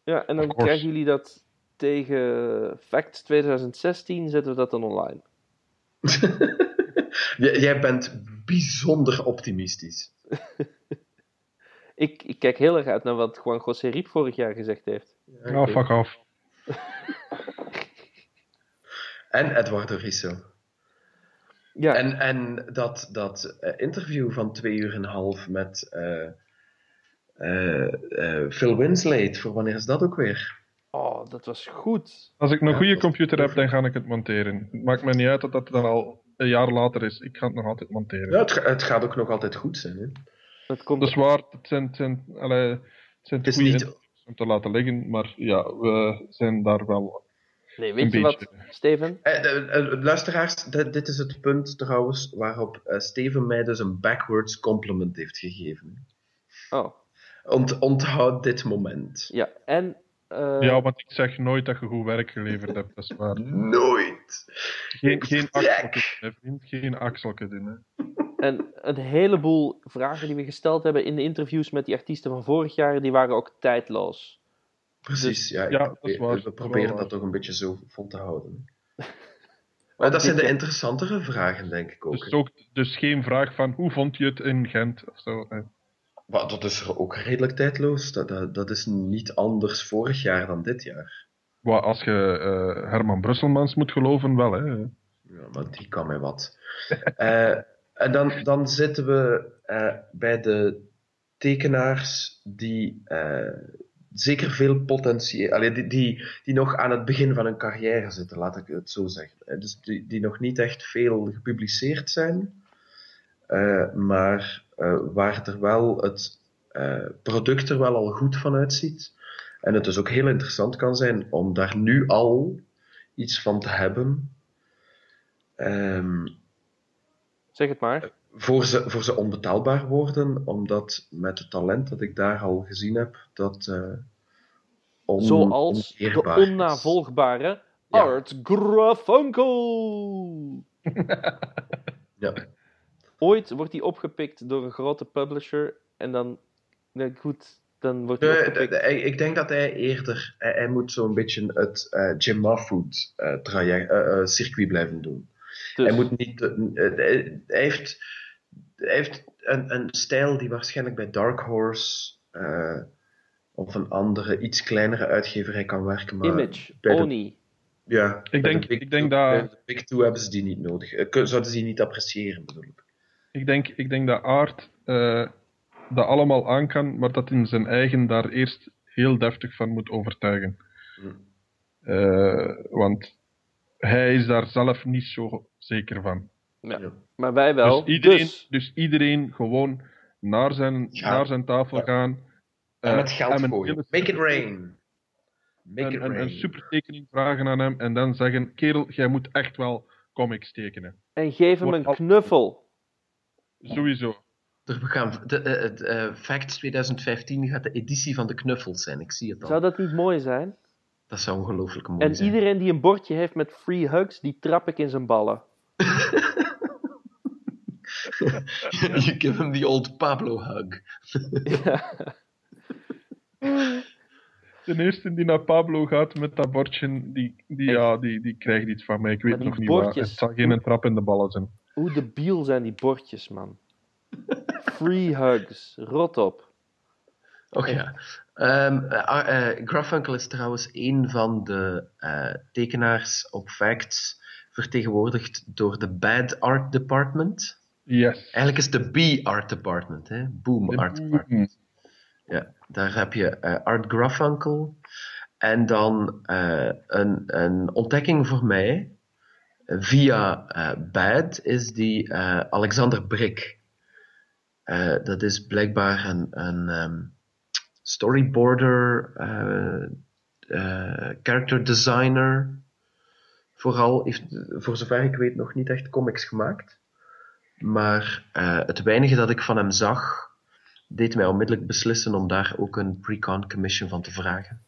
Ja, en dan krijgen jullie dat tegen Facts 2016, zetten we dat dan online. J- Jij bent bijzonder optimistisch. Ik, ik kijk heel erg uit naar wat Juan José Riep vorig jaar gezegd heeft. Ja, oké. fuck off. En Eduardo Risso. Ja, En, en dat, dat eh, interview van twee uur en een half met eh, Phil Winslade, voor wanneer is dat ook weer? oh, dat was goed. Als ik een Ja, goede dat computer heb, dan ga ik het monteren. Het maakt me niet uit dat dat dan al een jaar later is. Ik ga het nog altijd monteren. Ja, het, ga- het gaat ook nog altijd goed zijn. Hè? Het komt Dat is waar, het zijn, het zijn, allee, het zijn Het is goede niet- om te laten liggen, maar ja, we zijn daar wel Nee, een weet je beetje... wat, Steven? Eh, eh, eh, luisteraars, dit, dit is het punt trouwens waarop eh, Steven mij dus een backwards compliment heeft gegeven. Oh, Ont, onthoud dit moment. ja. En, eh, Ja, want ik zeg nooit dat je goed werk geleverd hebt, dat is waar. Nooit! Geen, geen hè, vriend. Geen akseltje doen, hè. en een heleboel vragen die we gesteld hebben in de interviews met die artiesten van vorig jaar, die waren ook tijdloos. Precies, ja. ik- ja, dat is we- waar. Proberen dat toch een beetje zo vol te houden. Maar dat zijn de interessantere vragen, denk ik ook. Dus, ook, dus geen vraag van hoe vond je het in Gent of zo. hè. Maar dat is er ook redelijk tijdloos. Dat, dat, dat is niet anders vorig jaar dan dit jaar. Wat, als je eh, Herman Brusselmans moet geloven, wel. Hè. Ja, maar die kan mij wat. Eh, en dan, dan zitten we eh, bij de tekenaars die zeker veel potentieel, allee, die, die, die nog aan het begin van hun carrière zitten, laat ik het zo zeggen. Dus die, die nog niet echt veel gepubliceerd zijn, maar eh, waar er wel het eh, product er wel al goed van uitziet. En het dus ook heel interessant kan zijn om daar nu al iets van te hebben. Ehm, Zeg het maar. voor, ze, voor ze onbetaalbaar worden, omdat met het talent dat ik daar al gezien heb, dat eh on, Zoals de onnavolgbare Ja. Art Garfunkel. Ja. Ooit wordt hij opgepikt door een grote publisher en dan, nee, goed, dan wordt hij Nee, opgepikt. de- de- ik, ik denk dat hij eerder, hij, hij moet zo'n beetje het eh Jim Mahfood eh, traject, eh, circuit blijven doen. Dus, Hij moet niet, hij, hij heeft, hij heeft een, een stijl die waarschijnlijk bij Dark Horse eh, of een andere, iets kleinere uitgeverij kan werken. Maar Image, Oni. Ja, bij denk- de Big ik denk dat- de Big Two hebben ze die niet nodig. Zouden ze die niet appreciëren, bedoel ik. Ik denk, ik denk dat Aard eh, dat allemaal aan kan, maar dat in zijn eigen daar eerst heel deftig van moet overtuigen. Hm. Eh, want hij is daar zelf niet zo zeker van. Ja. Ja. Maar wij wel. dus, iedereen, dus dus iedereen gewoon naar zijn, Ja. naar zijn tafel Ja. gaan. En eh, met geld gooien. Make it rain. Make Een, it een, rain. een supertekening vragen aan hem en dan zeggen: Kerel, jij moet echt wel comics tekenen. en geef hem Wordt een al- knuffel. Sowieso. Er we gaan, de, eh, het, eh, Facts 2015 gaat de editie van de knuffels zijn. Ik zie het al. Zou dat niet mooi zijn? Dat zou ongelooflijk mooi En zijn. iedereen die een bordje heeft met free hugs, die trap ik in zijn ballen. you give him the old Pablo hug. De eerste die naar Pablo gaat met dat bordje, die, die, ja, die, die krijgt iets van mij. Ik weet nog niet waar. Het zal geen trap in de ballen zijn. Hoe debiel zijn die bordjes, man. Free hugs. Rot op. Och ja. Ehm eh, eh, Garfunkel is trouwens een van de eh, tekenaars op Facts, vertegenwoordigd door de Bad Art Department. Yes. Eigenlijk is het de B Art Department, hè? Boom De Art boom. Department. Ja, daar heb je eh, Art Garfunkel. En dan eh, een, een ontdekking voor mij, eh, via eh, Bad, is die eh, Alexander Brick. Eh, dat is blijkbaar een, een ehm, storyboarder, character designer. Vooral, heeft, voor zover ik weet, nog niet echt comics gemaakt. Maar het weinige dat ik van hem zag, deed mij onmiddellijk beslissen om daar ook een pre-con commission van te vragen.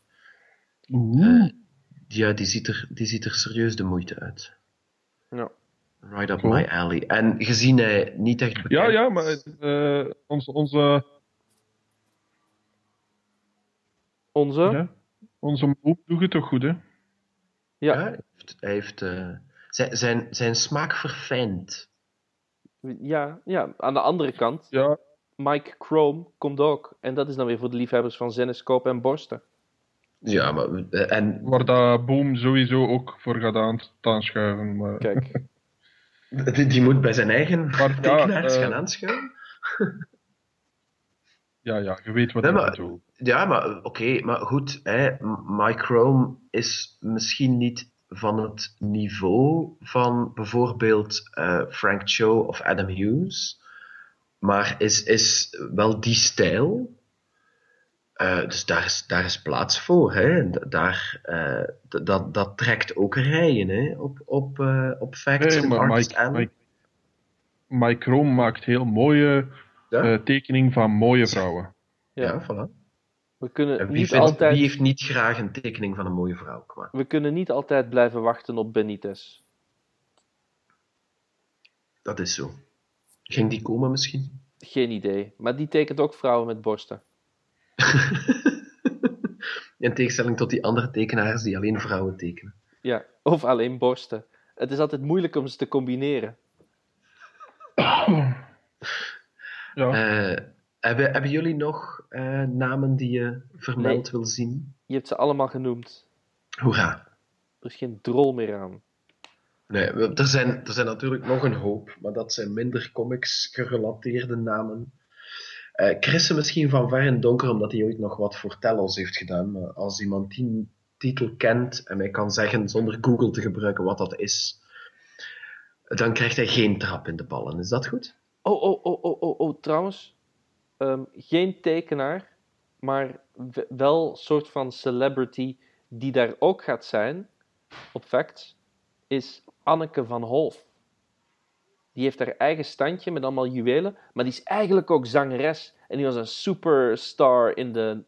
Ja, die ziet er, die ziet er serieus de moeite uit. Ja. Right up Cool. my alley. En gezien hij niet echt bekend Ja, ja, maar eh, onze, onze, Onze? ja, onze Moe doet het toch goed, hè? Ja. Ja, hij heeft, hij heeft eh, zijn, zijn, zijn smaak verfijnd. Ja, ja, aan de andere kant, Ja, Mike Chrome komt ook. En dat is dan weer voor de liefhebbers van zennescoop en borsten. Ja, maar... en waar dat Boom sowieso ook voor gaat aan, aanschuiven. Maar... Kijk, die, die moet bij zijn eigen Maar tekenaars eh, gaan aanschuiven. Ja, ja, je weet wat Nee, ik maar- bedoel. Ja, maar oké, maar goed. Hè, M- Mike Rome is misschien niet van het niveau van bijvoorbeeld eh, Frank Cho of Adam Hughes, maar is, is wel die stijl. Eh, dus daar is, daar is plaats voor. Hè. En Daar, eh, dat, dat trekt ook rijen hè, op, op, eh, op Facts Nee, en maar Artist Mike. Mike, Mike maakt heel mooie Ja, eh, tekening van mooie vrouwen. ja. ja, voilà. we kunnen, En wie, niet vindt- altijd, wie heeft niet graag een tekening van een mooie vrouw gemaakt? we kunnen niet altijd blijven wachten op Benitez. Dat is zo. Ging die komen misschien? Geen idee. Maar die tekent ook vrouwen met borsten. In tegenstelling tot die andere tekenaars die alleen vrouwen tekenen. Ja, of alleen borsten. Het is altijd moeilijk om ze te combineren. Ja, Eh, hebben, hebben jullie nog eh, namen die je vermeld wil zien? Je hebt ze allemaal genoemd. Hoera. Er is geen drol meer aan. Nee, er zijn, er zijn natuurlijk nog een hoop, maar dat zijn minder comics gerelateerde namen. Eh Chrisse misschien van ver en donker, omdat hij ooit nog wat voor Tellos heeft gedaan. Maar als iemand die titel kent en mij kan zeggen zonder Google te gebruiken wat dat is, dan krijgt hij geen trap in de ballen. Is dat goed? Oh, oh, oh, oh, oh, oh trouwens. Ehm, geen tekenaar, maar wel een soort van celebrity die daar ook gaat zijn, op Facts, is Anneke van Holf. Die heeft haar eigen standje met allemaal juwelen, maar die is eigenlijk ook zangeres. En die was een superstar in de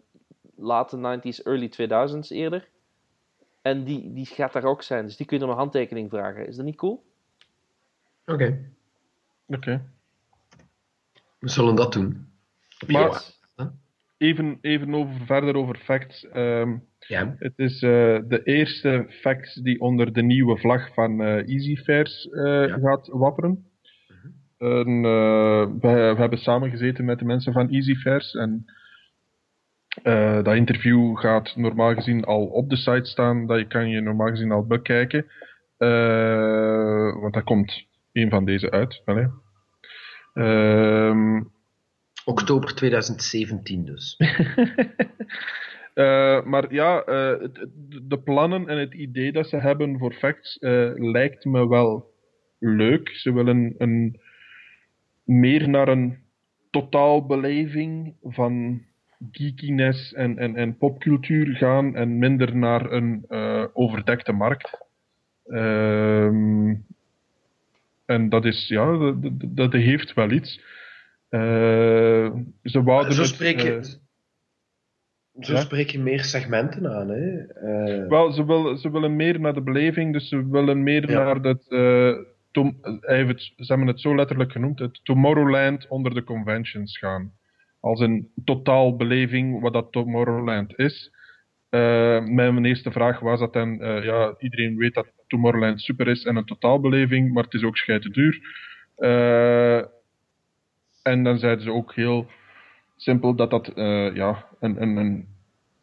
late 90s, early 2000s eerder. En die, die gaat daar ook zijn, dus die kun je om een handtekening vragen. Is dat niet cool? Oké. oké. We zullen dat doen. Maar Yes. even, even over, verder over facts. Ehm, Ja. het is eh, de eerste facts die onder de nieuwe vlag van eh Easy Fairs eh, Ja. gaat wapperen. Eh, we, we hebben samengezeten met de mensen van Easy Fairs en Eh, dat interview gaat normaal gezien al op de site staan. Dat je kan je normaal gezien al bekijken. Eh, want daar komt een van deze uit. Allee. Ehm, Oktober 2017 dus. Maar ja, het- de plannen en het idee dat ze hebben voor Facts lijkt me wel leuk. Ze willen een, meer naar een totaalbeleving van geekiness en, en, en popcultuur gaan en minder naar een eh, overdekte markt. Ehm, en dat is, ja, dat, dat, dat heeft wel iets. Eh, ze wouden Zo het, spreek je, eh, zo ja? spreek je meer segmenten aan. Hè? Wel, ze, wil, ze willen meer naar de beleving, dus ze willen meer Ja. naar het. Hij heeft het, ze hebben het zo letterlijk genoemd: het Tomorrowland onder de conventions gaan. Als een totaalbeleving wat dat Tomorrowland is. Eh, mijn eerste vraag was dat dan, eh, ja, iedereen weet dat Tomorrowland super is en een totaalbeleving, maar het is ook scheiden duur. Eh, en dan zeiden ze ook heel simpel dat dat, ja, een, een, een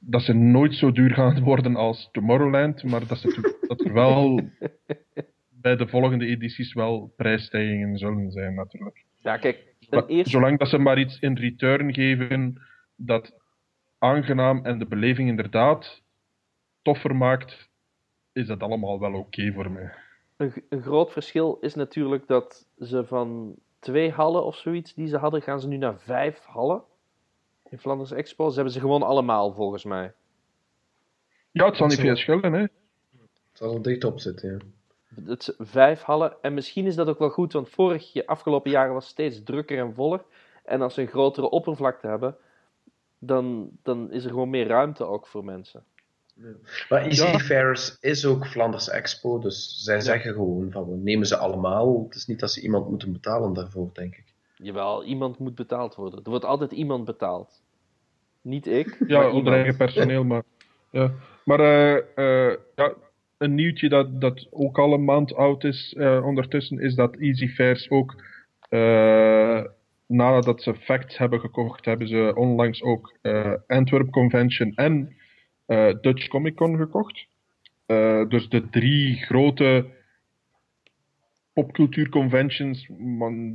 dat ze nooit zo duur gaan worden als Tomorrowland, maar dat, ze, dat wel bij de volgende edities wel prijsstijgingen zullen zijn, natuurlijk. Ja, kijk, eerste... Zolang dat ze maar iets in return geven dat aangenaam en de beleving inderdaad toffer maakt, is dat allemaal wel oké voor mij. Een, groot verschil is natuurlijk dat ze van twee hallen of zoiets die ze hadden, gaan ze nu naar vijf hallen in Flanders Expo. Ze hebben ze gewoon allemaal volgens mij. Ja, het zal niet veel schelen, hè. Het zal er dicht op zitten, ja. Het is vijf hallen. En misschien is dat ook wel goed, want vorig jaar, afgelopen jaren was het steeds drukker en voller. En als ze een grotere oppervlakte hebben, dan, dan is er gewoon meer ruimte ook voor mensen. Maar Easy Ja. Fairs is ook Flanders Expo, dus zij zeggen gewoon van we nemen ze allemaal. Het is niet dat ze iemand moeten betalen daarvoor, denk ik. Jawel, iemand moet betaald worden. Er wordt altijd iemand betaald. Niet ik, Ja, maar onder iemand. eigen personeel, maar... Ja. Maar eh, eh, ja, een nieuwtje dat, dat ook al een maand oud is eh, ondertussen, is dat Easy Fairs ook... eh, nadat ze Facts hebben gekocht, hebben ze onlangs ook eh, Antwerp Convention en Dutch Comic Con gekocht. Dus de drie grote popcultuurconventions,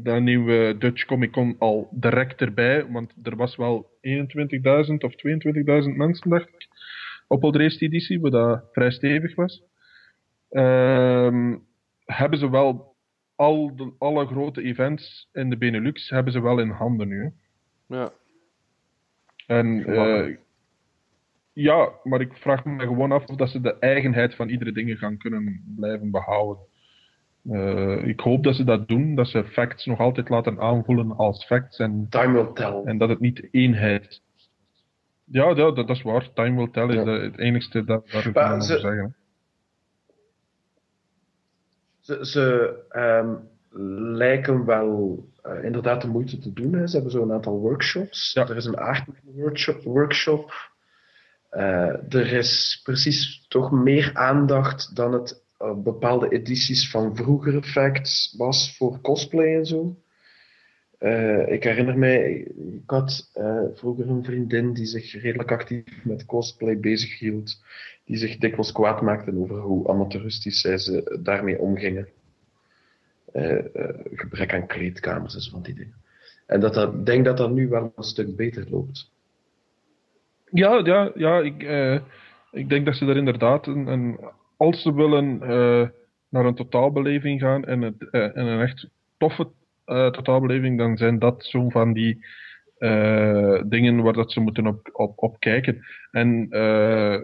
daar nemen we Dutch Comic Con al direct erbij, want er was wel 21.000 of 22.000 mensen, dacht ik, op de eerste editie, wat dat vrij stevig was. Ehm, hebben ze wel al de, alle grote events in de Benelux hebben ze wel in handen nu. Hè. Ja. En eh, ja, maar ik vraag me gewoon af of dat ze de eigenheid van iedere dingen gaan kunnen blijven behouden. Eh, ik hoop dat ze dat doen, dat ze facts nog altijd laten aanvoelen als facts en, Time will tell. en dat het niet eenheid is. Ja, ja dat, dat is waar. Time will tell is Ja. het enigste dat daar ik kan zeggen. Ze, ze ehm, lijken wel eh, inderdaad de moeite te doen. Hè. Ze hebben zo'n aantal workshops. Ja. Er is een aardworkshop. workshop. Eh, er is precies toch meer aandacht dan het op bepaalde edities van vroegere facts was voor cosplay en zo. Eh, ik herinner mij, ik had eh, vroeger een vriendin die zich redelijk actief met cosplay bezig hield, die zich dikwijls kwaad maakten over hoe amateuristisch zij ze daarmee omgingen. Eh, gebrek aan kleedkamers en zo van die dingen. En dat dat, denk dat dat nu wel een stuk beter loopt. Ja, ja, ja ik, ik denk dat ze er inderdaad, een, als ze willen naar een totaalbeleving gaan en, het, en een echt toffe eh, totaalbeleving, dan zijn dat zo'n van die eh, dingen waar dat ze moeten op, op, op kijken. En eh,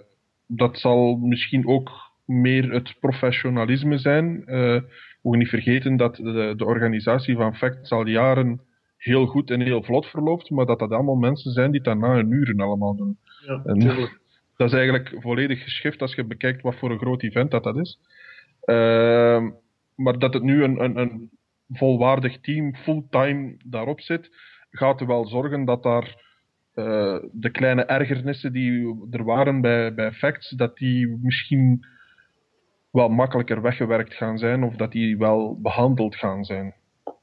dat zal misschien ook meer het professionalisme zijn. Eh, we mogen niet vergeten dat de, de organisatie van Facts al jaren heel goed en heel vlot verloopt, maar dat dat allemaal mensen zijn die dat na een uren allemaal doen. Ja, En dat is eigenlijk volledig geschift als je bekijkt wat voor een groot event dat dat is. Ehm, maar dat het nu een, een, een volwaardig team fulltime daarop zit, gaat er wel zorgen dat daar eh, de kleine ergernissen die er waren bij, bij Facts, dat die misschien wel makkelijker weggewerkt gaan zijn of dat die wel behandeld gaan zijn.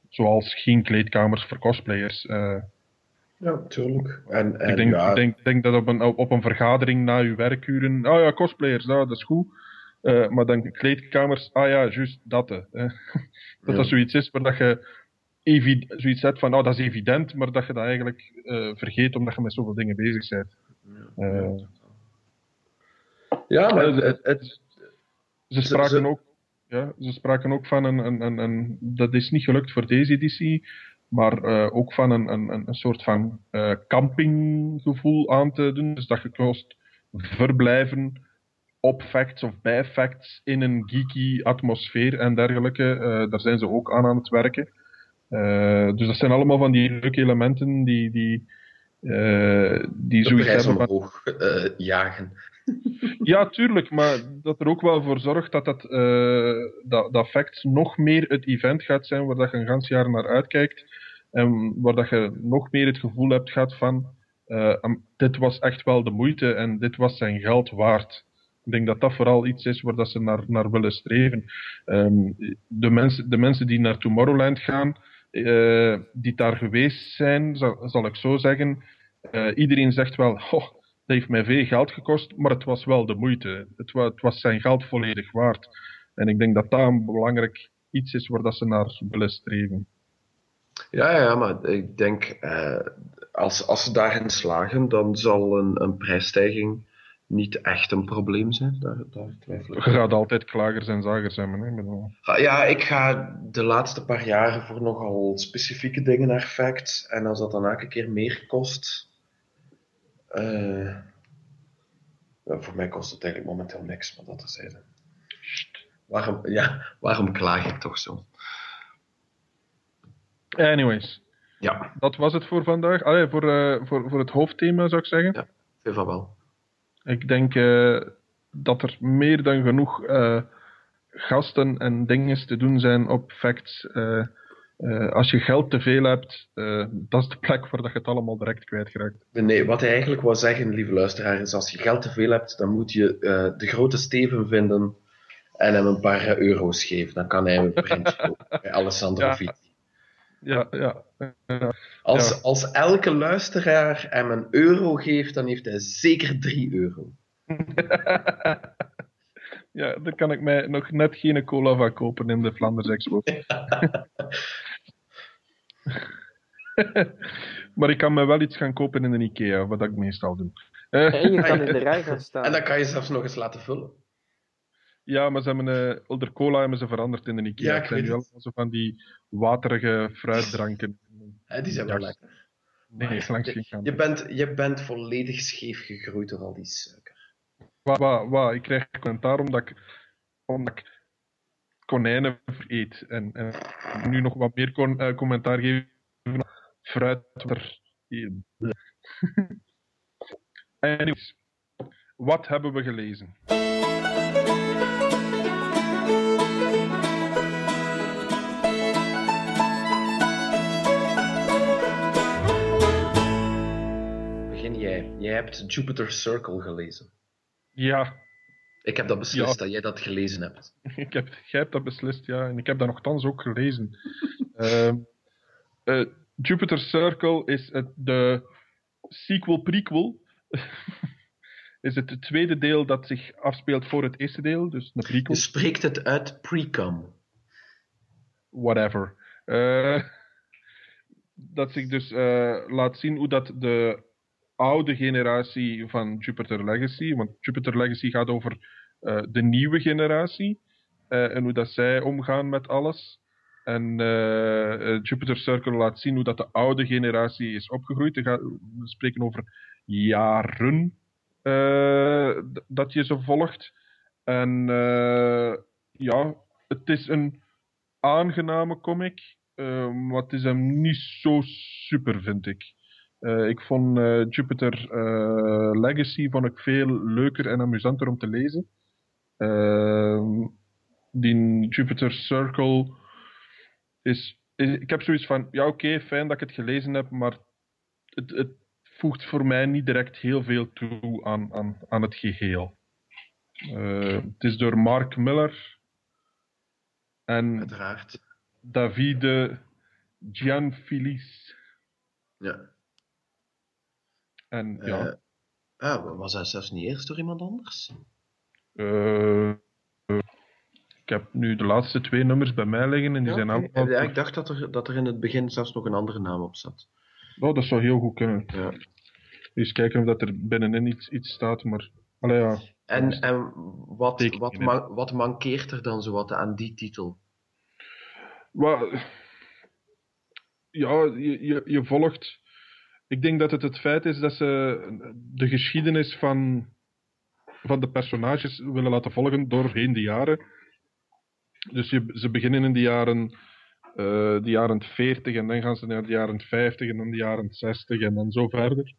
Zoals geen kleedkamers voor cosplayers. eh, Ja, tuurlijk. En, en ik denk, ja, denk, denk dat op een, op een vergadering na uw werkuren, ah ja, cosplayers, ja, dat is goed. Eh, maar dan kleedkamers, ah ja, juist dat. hè. dat Ja. dat zoiets is waar dat je zoiets hebt van, oh dat is evident, maar dat je dat eigenlijk eh, vergeet omdat je met zoveel dingen bezig bent. Ja, maar eh, het, het, Ze spraken, ze- Ook, ja, ze spraken ook van een, een, een, een- Dat is niet gelukt voor deze editie. Maar ook van een, een, een soort van campinggevoel aan te doen. Dus dat je kost verblijven op facts of bij facts in een geeky atmosfeer en dergelijke. Eh, daar zijn ze ook aan aan het werken. Eh, dus dat zijn allemaal van die leuke elementen die, die, eh, die zoiets hebben van... omhoog jagen. Ja, tuurlijk, maar dat er ook wel voor zorgt dat, dat, dat, dat Facts nog meer het event gaat zijn waar dat je een gans jaar naar uitkijkt. En waar dat je nog meer het gevoel hebt gehad van, dit was echt wel de moeite en dit was zijn geld waard. Ik denk dat dat vooral iets is waar dat ze naar, naar willen streven. Ehm, de, mensen, de mensen die naar Tomorrowland gaan, eh, die daar geweest zijn, zal, zal ik zo zeggen, eh, iedereen zegt wel, "Goh, dat heeft mij veel geld gekost, maar het was wel de moeite. Het, het was zijn geld volledig waard. En ik denk dat dat een belangrijk iets is waar dat ze naar willen streven. Ja, ja, maar ik denk, eh, als, als ze daarin slagen, dan zal een, een prijsstijging niet echt een probleem zijn. Daar, daar twijfel ik Je gaat altijd klagers en zagers hebben. Hè? Ah, Ja, ik ga de laatste paar jaren voor nogal specifieke dingen naar facts. En als dat dan elke keer meer kost. eh, voor mij kost het eigenlijk momenteel niks, maar dat terzijde. Waarom, ja, waarom klaag ik toch zo? Anyways, Ja, dat was het voor vandaag. Allee, voor, eh, voor, voor het hoofdthema zou ik zeggen. Ja. veel van wel. Ik denk eh, dat er meer dan genoeg eh, gasten en dingen te doen zijn op Facts. Eh, eh, als je geld te veel hebt, eh, dat is de plek waar dat je het allemaal direct kwijtraakt. Nee, wat hij eigenlijk wou zeggen, lieve luisteraar, is als je geld te veel hebt, dan moet je eh, de grote Steven vinden en hem een paar euro's geven. Dan kan hij een printje kopen bij Alessandro Ja. Vitti. Ja, ja. eh, Als, Ja. als elke luisteraar hem een euro geeft, dan heeft hij zeker 3 euro. ja, daar kan ik mij nog net geen cola van kopen in de Flanders Expo. maar ik kan me wel iets gaan kopen in de Ikea, wat ik meestal doe. Eh, En je kan in de rij gaan staan. En dan kan je zelfs nog eens laten vullen. Ja, maar ze hebben uh, de cola hebben ze veranderd in de Ikea. Ja, ik zijn nu allemaal zo van die waterige fruitdranken. Hè, die zijn wel Ja, lekker. Nee, Maar langs je, je, bent, je bent volledig scheef gegroeid door al die suiker. Wa, wa, wa, ik krijg commentaar omdat ik, omdat ik konijnen vereet. En, en nu nog wat meer con- eh, commentaar geven fruit. Anyways, wat hebben we gelezen? Jij. Hebt Jupiter Circle gelezen. Ja, Ik heb dat beslist Ja. dat jij dat gelezen hebt. ik heb, jij hebt dat beslist, ja. En ik heb dat nogthans ook gelezen. Ehm, eh, Jupiter Circle is het, de sequel-prequel. is het het tweede deel dat zich afspeelt voor het eerste deel. Dus een Je prequel. spreekt het uit precum. whatever. Eh, dat zich dus eh, laat zien hoe dat de oude generatie van Jupiter Legacy, want Jupiter Legacy gaat over eh, de nieuwe generatie eh, en hoe dat zij omgaan met alles. En eh, Jupiter Circle laat zien hoe dat de oude generatie is opgegroeid. We spreken over jaren dat je ze volgt. En ja, het is een aangename comic. maar het is hem niet zo super, vind ik. Eh, ik vond eh, Jupiter eh, Legacy vond ik veel leuker en amusanter om te lezen. Ehm, die Jupiter Circle is, is- Ik heb zoiets van: ja, oké, fijn dat ik het gelezen heb, maar het, het voegt voor mij niet direct heel veel toe aan, aan, aan het geheel. Eh, het is door Mark Miller en Uiteraard. Davide Gianfilis. Ja. En ja, Eh, ah, was dat zelfs niet eerst door iemand anders? eh, ik heb nu de laatste twee nummers bij mij liggen en die Ja, zijn allemaal... Ja, ik dacht dat er, dat er in het begin zelfs nog een andere naam op zat. Oh, dat zou heel goed kunnen. Ja. Eens kijken of dat er binnenin iets, iets staat, maar... Allee, ja. En, en wat, wat, man- wat mankeert er dan zowat aan die titel? Wa- ja, je, je, je volgt. Ik denk dat het het feit is dat ze de geschiedenis van, van de personages willen laten volgen doorheen de jaren. Dus ze beginnen in de jaren, eh, de jaren 40 en dan gaan ze naar de jaren 50 en dan de jaren 60 en dan zo verder.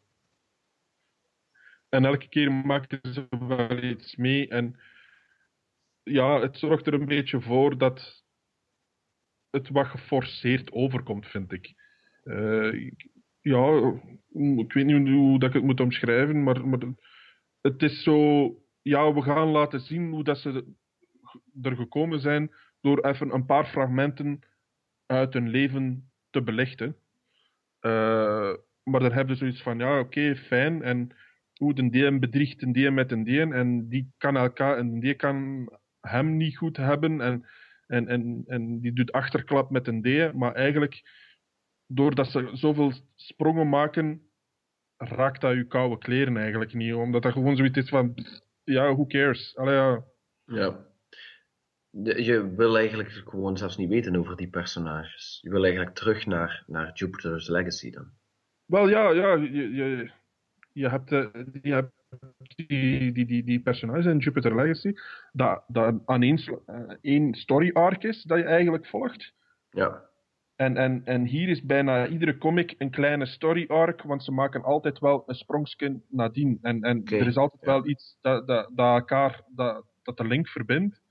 En elke keer maken ze wel iets mee. En ja, het zorgt er een beetje voor dat het wat geforceerd overkomt, vind ik. Eh, ik- ja, ik weet niet hoe dat ik het moet omschrijven, maar, maar het is zo... Ja, we gaan laten zien hoe dat ze er gekomen zijn door even een paar fragmenten uit hun leven te belichten. Eh, maar dan hebben ze zoiets van, ja, oké, fijn. En hoe de DM bedriegt een DM met een DM en die kan elkaar en die kan hem niet goed hebben en, en, en, en die doet achterklap met een D. Maar eigenlijk, doordat ze zoveel sprongen maken, raakt dat je koude kleren eigenlijk niet. Omdat dat gewoon zoiets is van, ja, who cares? Allee, ja. Ja. Je wil eigenlijk gewoon zelfs niet weten over die personages. Je wil eigenlijk terug naar, naar Jupiter's Legacy dan. Wel ja, ja je, je, je hebt, eh, je hebt die, die, die, die personages in Jupiter Legacy, dat, dat aan één, eh, één story arc is dat je eigenlijk volgt. Ja. En, en, en hier is bijna iedere comic een kleine story arc, want ze maken altijd wel een sprongje nadien. En, en er is altijd ja. wel iets dat, dat, dat elkaar, dat, dat de link verbindt.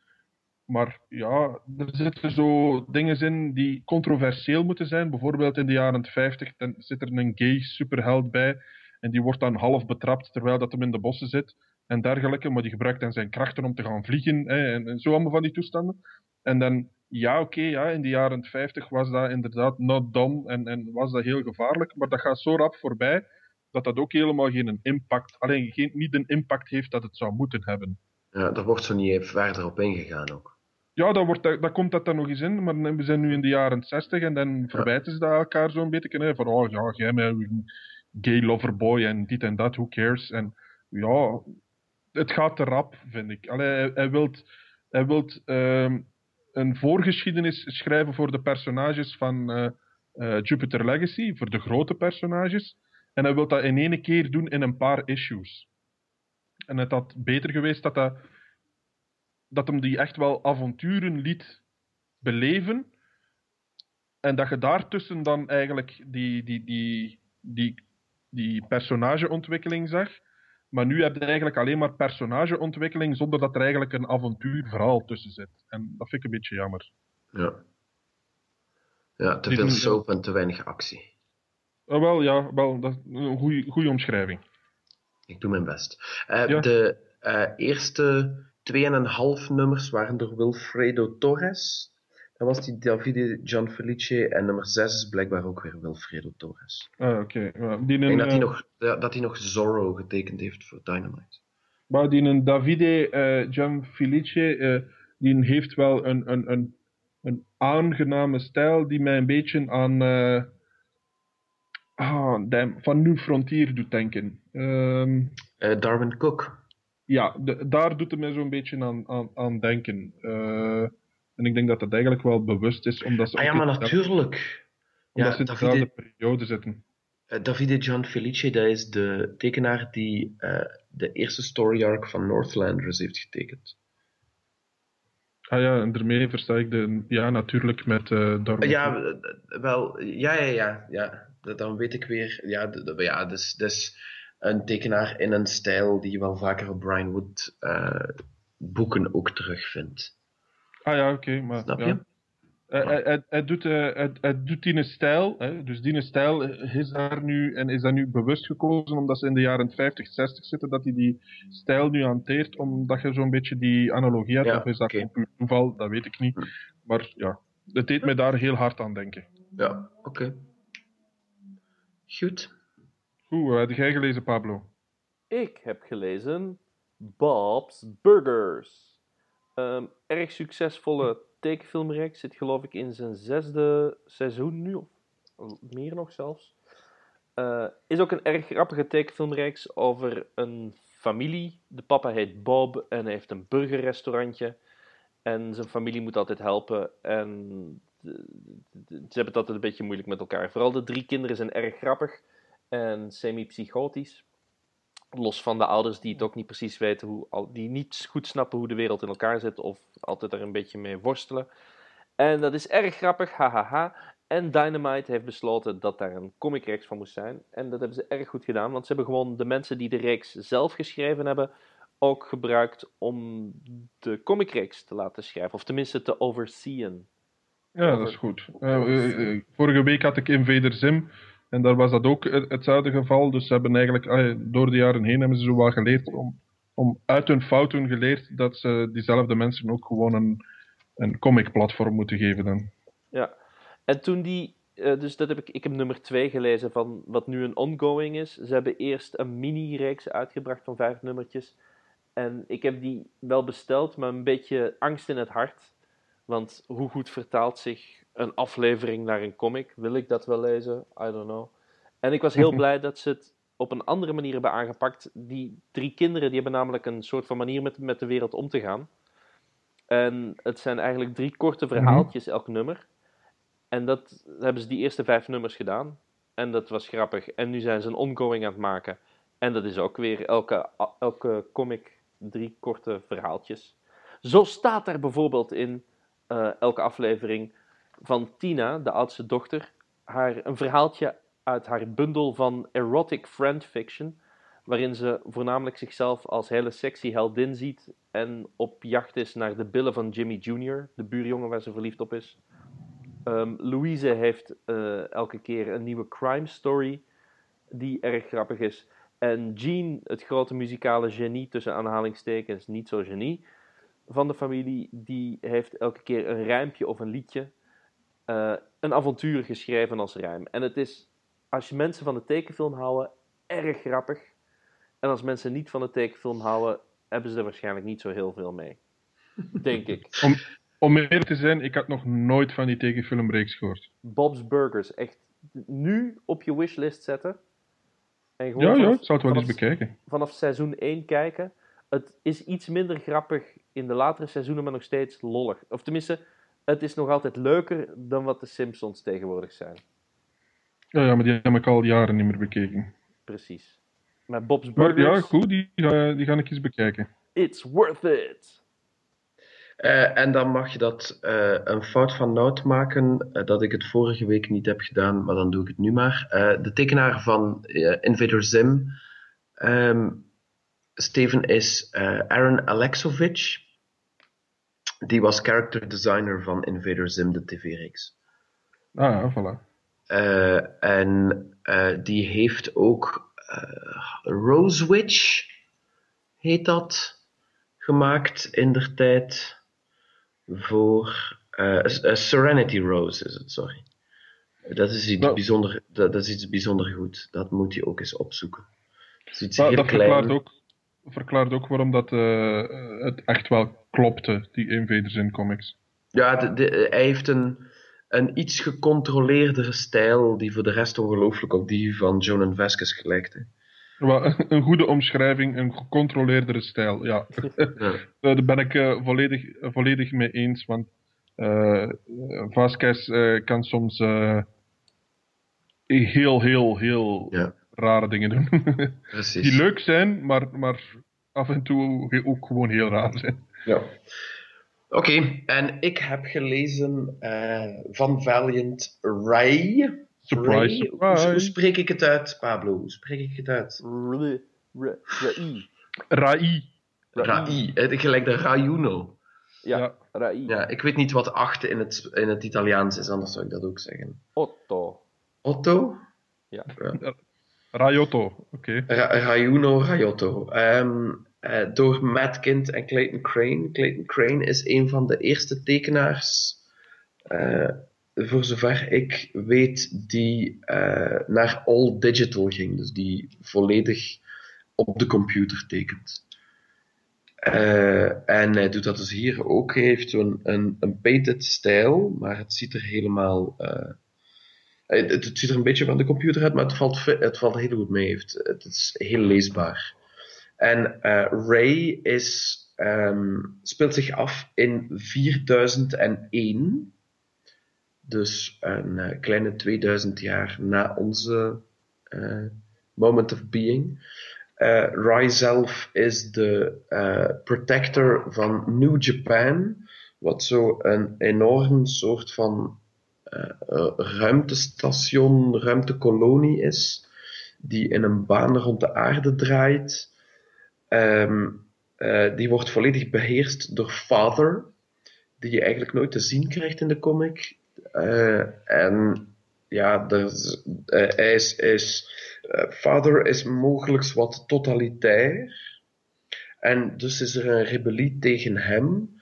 Maar ja, er zitten zo dingen in die controversieel moeten zijn. Bijvoorbeeld in de jaren 50 dan zit er een gay superheld bij. En die wordt dan half betrapt terwijl dat hem in de bossen zit. En dergelijke. Maar die gebruikt dan zijn krachten om te gaan vliegen. Hè, en, en zo allemaal van die toestanden. En dan, ja, oké, ja, in de jaren 50 was dat inderdaad not done. En, en was dat heel gevaarlijk. Maar dat gaat zo rap voorbij dat dat ook helemaal geen impact, alleen geen, niet een impact heeft dat het zou moeten hebben. ja, daar wordt zo niet even verder op ingegaan ook. Ja, dan, wordt, dat, dat komt dat dan nog eens in, maar we zijn nu in de jaren 60 en dan verwijten ze dat elkaar zo'n beetje. Hè, van, oh ja, jij met een gay loverboy en dit en dat, who cares? En ja, het gaat te rap, vind ik. Allee, hij, hij wilt, hij wilt ehm, een voorgeschiedenis schrijven voor de personages van eh, eh, Jupiter Legacy, voor de grote personages. En hij wil dat in één keer doen in een paar issues. En het had beter geweest dat dat dat hem die echt wel avonturen liet beleven. En dat je daartussen dan eigenlijk die, die, die, die, die personageontwikkeling zag. Maar nu heb je eigenlijk alleen maar personageontwikkeling zonder dat er eigenlijk een avontuurverhaal tussen zit. En dat vind ik een beetje jammer. Ja. Ja, te veel soap en te weinig actie. Ah, wel, ja, wel, dat is een goede omschrijving. Ik doe mijn best. Eh, Ja. De eh, eerste 2,5 nummers waren door Wilfredo Torres. Dan was die Davide Gianfelice. En nummer 6 is blijkbaar ook weer Wilfredo Torres. Ah, oké. Ik denk dat hij eh, nog, dat hij nog Zorro getekend heeft voor Dynamite. Maar die een Davide eh Gianfelice, eh die heeft wel een, een, een, een aangename stijl die mij een beetje aan ah, damn, van New Frontier doet denken. Eh, Darwin Cook. ja, de- daar doet het mij zo'n beetje aan, aan, aan denken. En ik denk dat dat eigenlijk wel bewust is, omdat ze, Ah ja, maar in natuurlijk. omdat Ja, ze in Davide- dezelfde periode zitten. Eh, Davide Gianfelice, dat is de tekenaar die eh, de eerste story arc van Northlanders heeft getekend. Ah ja, en daarmee versta ik de... Ja, natuurlijk met Darwin. Ja, wel, ja, ja, ja, ja. Dat- Dan weet ik weer, ja, ja dus, dus een tekenaar in een stijl die je wel vaker op Brian Wood boeken ook terugvindt. Ah ja, oké. maar Snap ja. je? Hij, hij, hij- hij doet, eh, hij, hij doet die stijl, hè, dus die stijl is daar nu, en is daar nu bewust gekozen omdat ze in de jaren 50, 60 zitten, dat hij die stijl nu hanteert, omdat je zo'n beetje die analogie hebt, Ja, of is dat puur toeval, dat weet ik niet. Hm. Maar ja, het deed mij daar heel hard aan denken. Ja, oké. Goed. Oeh, wat heb jij gelezen, Pablo? Ik heb gelezen Bob's Burgers. Ehm, erg succesvolle tekenfilmreeks. Zit geloof ik in zijn zesde seizoen nu. Of meer nog zelfs. Eh, is ook een erg grappige tekenfilmreeks over een familie. De papa heet Bob en heeft een burgerrestaurantje. En zijn familie moet altijd helpen. En ze hebben het altijd een beetje moeilijk met elkaar. Vooral de drie kinderen zijn erg grappig en semi-psychotisch. Los van de ouders die het ook niet precies weten, hoe, die niet goed snappen hoe de wereld in elkaar zit of altijd er een beetje mee worstelen. En dat is erg grappig, hahaha. En Dynamite heeft besloten dat daar een comicreeks van moest zijn. En dat hebben ze erg goed gedaan, want ze hebben gewoon de mensen die de reeks zelf geschreven hebben, ook gebruikt om de comicreeks te laten schrijven. Of tenminste te overseen. Ja, dat is goed. Eh, eh, eh, vorige week had ik Invader Zim. En daar was dat ook het- hetzelfde geval. Dus ze hebben eigenlijk ah, door de jaren heen hebben ze zo wel geleerd om, om uit hun fouten geleerd dat ze diezelfde mensen ook gewoon een, een comic platform moeten geven dan. Ja, en toen die, eh, dus dat heb ik, ik heb nummer 2 gelezen van wat nu een ongoing is. Ze hebben eerst een mini-reeks uitgebracht van vijf nummertjes. En ik heb die wel besteld, maar een beetje angst in het hart. Want hoe goed vertaalt zich een aflevering naar een comic? Wil ik dat wel lezen? I don't know. En ik was heel blij dat ze het op een andere manier hebben aangepakt. Die drie kinderen die hebben namelijk een soort van manier met, met de wereld om te gaan. En het zijn eigenlijk drie korte verhaaltjes elk nummer. En dat hebben ze die eerste vijf nummers gedaan. En dat was grappig. En nu zijn ze een ongoing aan het maken. En dat is ook weer elke, elke comic drie korte verhaaltjes. Zo staat er bijvoorbeeld in eh, elke aflevering van Tina, de oudste dochter, haar, een verhaaltje uit haar bundel van erotic friend fiction. Waarin ze voornamelijk zichzelf als hele sexy heldin ziet. En op jacht is naar de billen van Jimmy Jr., de buurjongen waar ze verliefd op is. Ehm, Louise heeft eh, elke keer een nieuwe crime story die erg grappig is. En Gene, het grote muzikale genie, tussen aanhalingstekens, niet zo genie, van de familie, die heeft elke keer een rijmpje of een liedje, eh, een avontuur geschreven als rijm. En het is, als je mensen van de tekenfilm houden, erg grappig. En als mensen niet van de tekenfilm houden, hebben ze er waarschijnlijk niet zo heel veel mee. Denk ik. Om, om eerlijk te zijn, ik had nog nooit van die tekenfilmreeks gehoord. Bob's Burgers, echt nu op je wishlist zetten. En gewoon Ja, ja, vanaf- ik zal het wel eens vanaf- bekijken. vanaf seizoen 1 kijken. Het is iets minder grappig in de latere seizoenen, maar nog steeds lollig. Of tenminste, het is nog altijd leuker dan wat de Simpsons tegenwoordig zijn. Ja, ja, maar die heb ik al jaren niet meer bekeken. Precies. Maar Bob's Maar Burgers, ja, goed, die, ga- die ga ik eens bekijken. it's worth it. Eh, en dan mag je dat eh, een fout van Nout maken, eh, dat ik het vorige week niet heb gedaan, maar dan doe ik het nu maar. Eh, de tekenaar van eh, Invader Zim, ehm, Steven, is eh, Aaron Alexovich. Die was character designer van Invader Zim, de tv-reeks. Ah, ja, voilà. Eh, en eh, die heeft ook eh, Rose Witch, heet dat, gemaakt in der tijd voor Serenity Rose is het, sorry. Dat is iets Nou. bijzonder, dat, dat is iets bijzonder goed. Dat moet je ook eens opzoeken. Dat is iets heel dat klein. verklaart ook, verklaart ook waarom dat, eh, het echt wel klopte, die Invaders in comics. Ja, de, de- hij heeft een, een iets gecontroleerdere stijl die voor de rest ongelooflijk op die van Jonan Vasquez gelijkt. hè. Wel, Een goede omschrijving, een gecontroleerdere stijl, ja. Ja. Eh, Daar ben ik eh, volledig, volledig mee eens, want eh Vasquez kan soms heel, heel, heel Ja. Rare dingen doen. Precies. Die leuk zijn, maar, maar af en toe ook gewoon heel raar zijn. Ja. Oké, en ik heb gelezen eh, van Valiant Ray. Surprise, Ray? surprise. Hoe, hoe spreek ik het uit, Pablo? Hoe spreek ik het uit? Rai. Rai. Rai, eh, gelijk de Raiuno. Ja, Ja. Rai. Ja, ik weet niet wat achter in het, in het Italiaans is, anders zou ik dat ook zeggen. Otto. Otto? Ja. Raiotto, oké. Ra Raiuno Raiotto. Ehm, eh, door Matt Kind en Clayton Crane. Clayton Crane is een van de eerste tekenaars eh, voor zover ik weet, die eh, naar all digital ging. Dus die volledig op de computer tekent. En hij doet dat dus hier ook. Hij heeft zo'n een, een painted stijl, maar het ziet er helemaal. Eh, het, ziet er een beetje van de computer uit, maar het valt, het valt heel goed mee. Het, het is heel leesbaar. En eh, Ray is, ehm, speelt zich af in 4001. Dus een eh, kleine 2000 jaar na onze moment of being. Rai zelf is de protector van New Japan, wat zo een enorm soort van ruimtestation, ruimtekolonie is, die in een baan rond de aarde draait. Ehm, eh, die wordt volledig beheerst door Father, die je eigenlijk nooit te zien krijgt in de comic. Eh, en ja, eh, hij is, is, eh, Father is mogelijk wat totalitair. En dus is er een rebellie tegen hem,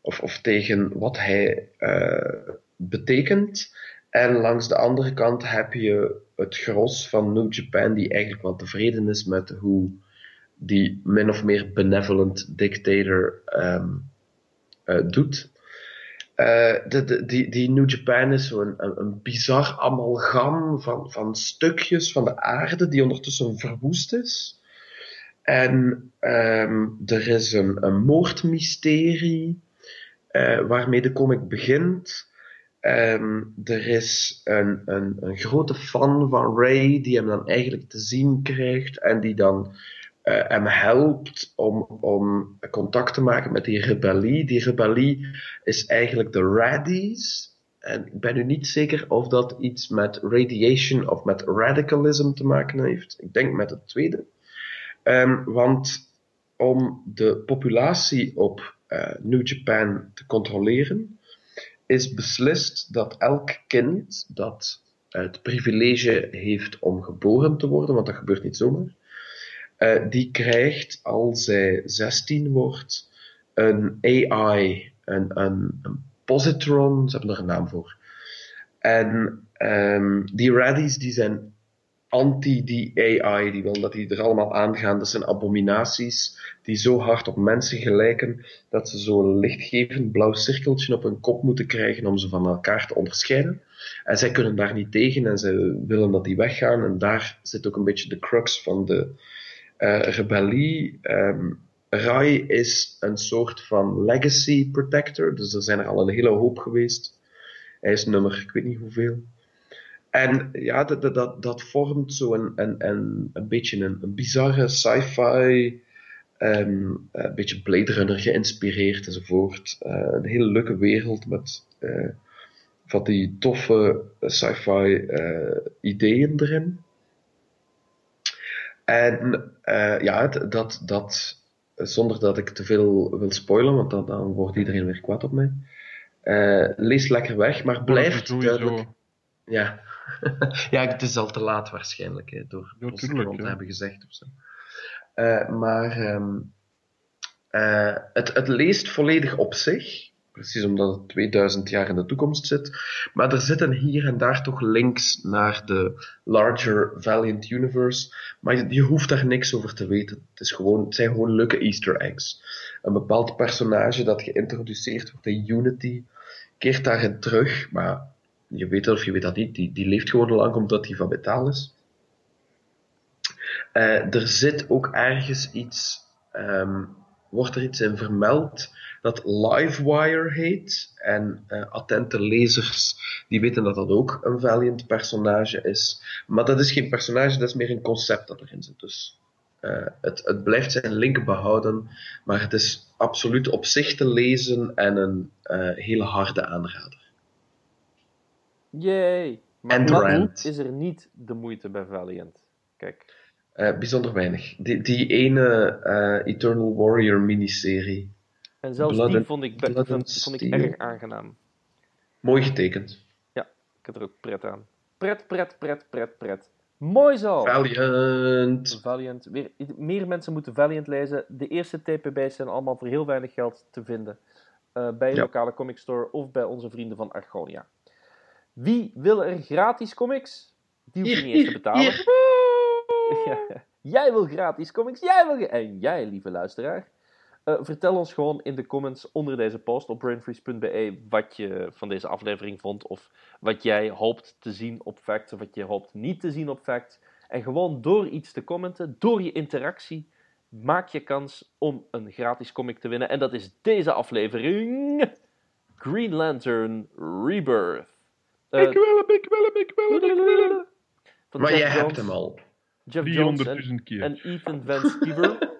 of, of tegen wat hij eh, betekent. En langs de andere kant heb je het gros van New Japan, die eigenlijk wel tevreden is met hoe die min of meer benevolent dictator ehm, eh, doet. Eh, de, die, die New Japan is zo'n een, een bizar amalgam van, van stukjes van de aarde die ondertussen verwoest is. En ehm, er is een, een moordmysterie eh, waarmee de comic begint. Ehm, er is een, een, een grote fan van Ray die hem dan eigenlijk te zien krijgt en die dan eh, hem helpt om, om contact te maken met die rebellie. Die rebellie is eigenlijk de Raddies. En ik ben nu niet zeker of dat iets met radiation of met radicalism te maken heeft. Ik denk met het tweede. Ehm, want om de populatie op eh, New Japan te controleren, is beslist dat elk kind dat het privilege heeft om geboren te worden, want dat gebeurt niet zomaar, eh, die krijgt als zij 16 wordt een AI, een, een, een positron, ze hebben er een naam voor. En ehm, die raddies die zijn anti die AI, die willen dat die er allemaal aangaan. Dat zijn abominaties die zo hard op mensen gelijken dat ze zo'n lichtgevend blauw cirkeltje op hun kop moeten krijgen om ze van elkaar te onderscheiden. En zij kunnen daar niet tegen en ze willen dat die weggaan. En daar zit ook een beetje de crux van de eh, rebellie. Ehm, Rai is een soort van legacy protector, dus er zijn er al een hele hoop geweest. Hij is nummer, ik weet niet hoeveel. En ja, dat, dat- dat, vormt zo een, een, een, een beetje een, een bizarre sci-fi, ehm, een beetje Blade Runner geïnspireerd enzovoort. Eh, een hele leuke wereld met eh, van die toffe sci-fi eh, ideeën erin. En ja, dat, dat, zonder dat ik te veel wil spoilen, want dan, dan wordt iedereen weer kwaad op mij. Lees lekker weg, maar blijft duidelijk. Ja. ja, het is al te laat waarschijnlijk, hè, door Ja, Postgrond tuurlijk, te hebben gezegd of zo. Eh, maar ehm, eh, het, het leest volledig op zich, precies omdat het 2000 jaar in de toekomst zit. Maar er zitten hier en daar toch links naar de larger Valiant Universe. Maar je, je hoeft daar niks over te weten. Het, is gewoon, het zijn gewoon leuke Easter eggs. Een bepaald personage dat geïntroduceerd wordt in Unity keert daarin terug, maar je weet het of je weet dat niet, die, die leeft gewoon lang omdat hij van metaal is. Eh, er zit ook ergens iets, ehm, wordt er iets in vermeld dat Livewire heet. En eh, attente lezers die weten dat dat ook een Valiant personage is. Maar dat is geen personage, dat is meer een concept dat erin zit. Dus eh, het, het blijft zijn link behouden, maar het is absoluut op zich te lezen en een hele harde aanrader. Yay! Maar Durant. is er niet de moeite bij Valiant? Kijk, Eh, bijzonder weinig. Die, die ene eh, Eternal Warrior miniserie. en zelfs Blood die and- vond ik, vond, ik erg aangenaam. Mooi getekend. Ik had er ook pret aan. Pret, pret, pret, pret, pret. Mooi zo! Valiant. Valiant. Weer, meer mensen moeten Valiant lezen. De eerste TPB's zijn allemaal voor heel weinig geld te vinden. eh, bij een Ja. lokale comic store of bij onze vrienden van Argonia. Wie wil er gratis comics? Die hoef je niet eens te betalen. Ja. Jij wil gratis comics, jij wil... En jij, lieve luisteraar, eh, vertel ons gewoon in de comments onder deze post op brainfreeze.be wat je van deze aflevering vond, of wat jij hoopt te zien op Facts, of wat je hoopt niet te zien op Facts. En gewoon door iets te commenten, door je interactie, maak je kans om een gratis comic te winnen. En dat is deze aflevering... Green Lantern Rebirth. Eh, ik wil hem, ik wil hem, ik wil hem, ik wil hem. van Maar Jeff jij hebt hem al. Jeff Jones en, 300.000 keer. en Ethan Van Sciver.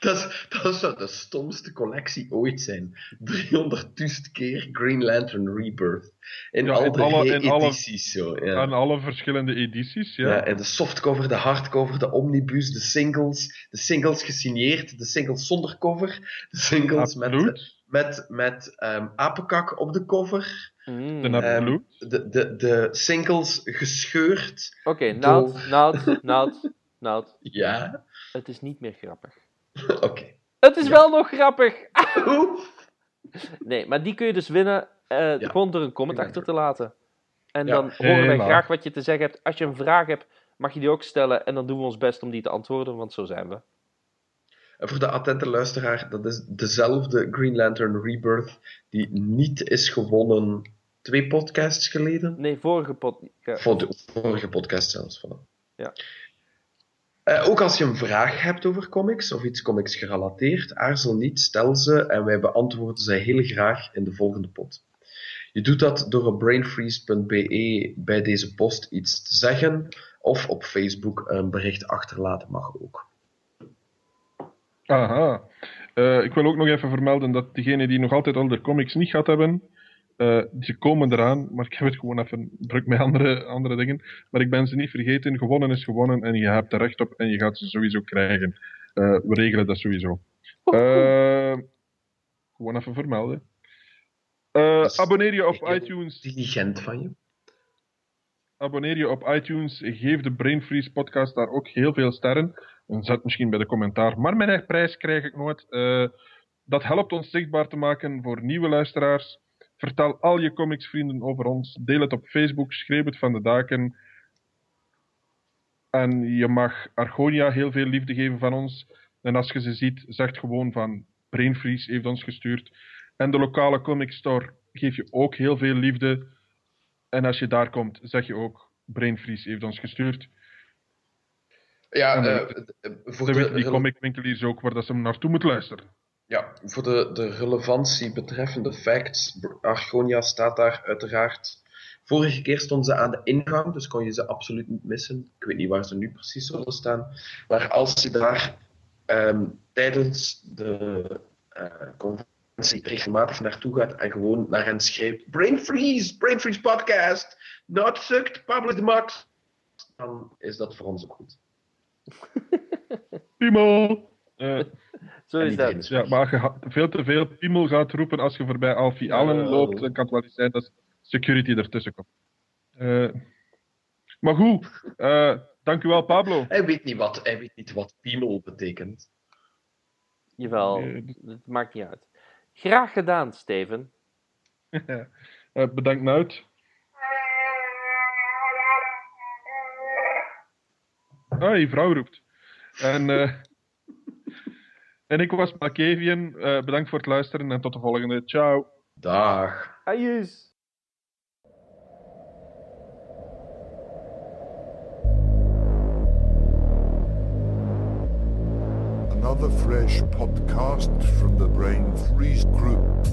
Dat, dat zou de stomste collectie ooit zijn. 300.000 keer Green Lantern Rebirth. In Ja, al in de alle- he- in alle- edities zo. Ja. Aan alle verschillende edities, ja. Ja, en de softcover, de hardcover, de omnibus, de singles, de singles gesigneerd, de singles zonder cover, de singles met, Absoluut. met, met ehm, apenkak op de cover, Mm. De Oké, absoluut. de, de, de singles gescheurd. Nout, Nout, Nout, Nout. Ja, Het is niet meer grappig. oké. Het is Ja. wel nog grappig! Nee, maar die kun je dus winnen eh, Ja. gewoon door een comment Ja. achter te laten. En Ja. dan horen wij graag wat je te zeggen hebt. Als je een vraag hebt, mag je die ook stellen. En dan doen we ons best om die te antwoorden, want zo zijn we. En voor de attente luisteraar, dat is dezelfde Green Lantern Rebirth die niet is gewonnen twee podcasts geleden. Nee, vorige podcast. Voor de vorige podcast zelfs. Voilà. Ja. Eh, ook als je een vraag hebt over comics of iets comics gerelateerd, aarzel niet, stel ze en wij beantwoorden ze heel graag in de volgende pod. Je doet dat door op brainfreeze.be bij deze post iets te zeggen of op Facebook een bericht achterlaten mag ook. Aha. Eh, ik wil ook nog even vermelden dat degenen die nog altijd al de comics niet gehad hebben, eh, ze komen eraan, maar ik heb het gewoon even druk met andere, andere dingen. Maar ik ben ze niet vergeten. Gewonnen is gewonnen en je hebt er recht op en je gaat ze sowieso krijgen. Eh, we regelen dat sowieso. Gewoon even vermelden. Abonneer je op iTunes. Intelligent van je. Abonneer je op iTunes. Geef de Brain Freeze podcast daar ook heel veel sterren. En zet misschien bij de commentaar. Maar mijn eigen prijs krijg ik nooit. Eh, dat helpt ons zichtbaar te maken voor nieuwe luisteraars. Vertel al je comicsvrienden over ons. Deel het op Facebook. Schreef het van de daken. En je mag Argonia heel veel liefde geven van ons. En als je ze ziet, zeg gewoon van Brain Freeze heeft ons gestuurd. En de lokale comic store geef je ook heel veel liefde. En als je daar komt, zeg je ook Brain Freeze heeft ons gestuurd. Ja, eh, eh, voor de, die rele- comicwinkeliers ook waar dat ze naartoe moeten luisteren. ja, voor de, de relevantie betreffende facts, Argonia staat daar uiteraard. Vorige keer stonden ze aan de ingang, dus kon je ze absoluut niet missen. Ik weet niet waar ze nu precies zullen staan. Maar als je daar ehm, tijdens de eh, conferentie regelmatig naartoe gaat en gewoon naar hen schreeuwt: Brain Freeze, Brain Freeze podcast, not sucked, public max, dan is dat voor ons ook goed. Piemel! Eh, Zo is dat. ja, maar als je ha- veel te veel piemel gaat roepen als je voorbij Alfie Allen loopt, dan kan het wel eens zijn dat security ertussen komt. Eh, maar goed, eh, dank u wel Pablo. Hij weet niet wat, hij weet niet wat piemel betekent. Jawel, het maakt niet uit. Graag gedaan, Steven. Eh, bedankt Nuit. Ah, je vrouw roept. En, eh, en ik was Malkavian. Eh, bedankt voor het luisteren en tot de volgende. Ciao. Dag. Adieu. Another fresh podcast from the Brain Freeze Group.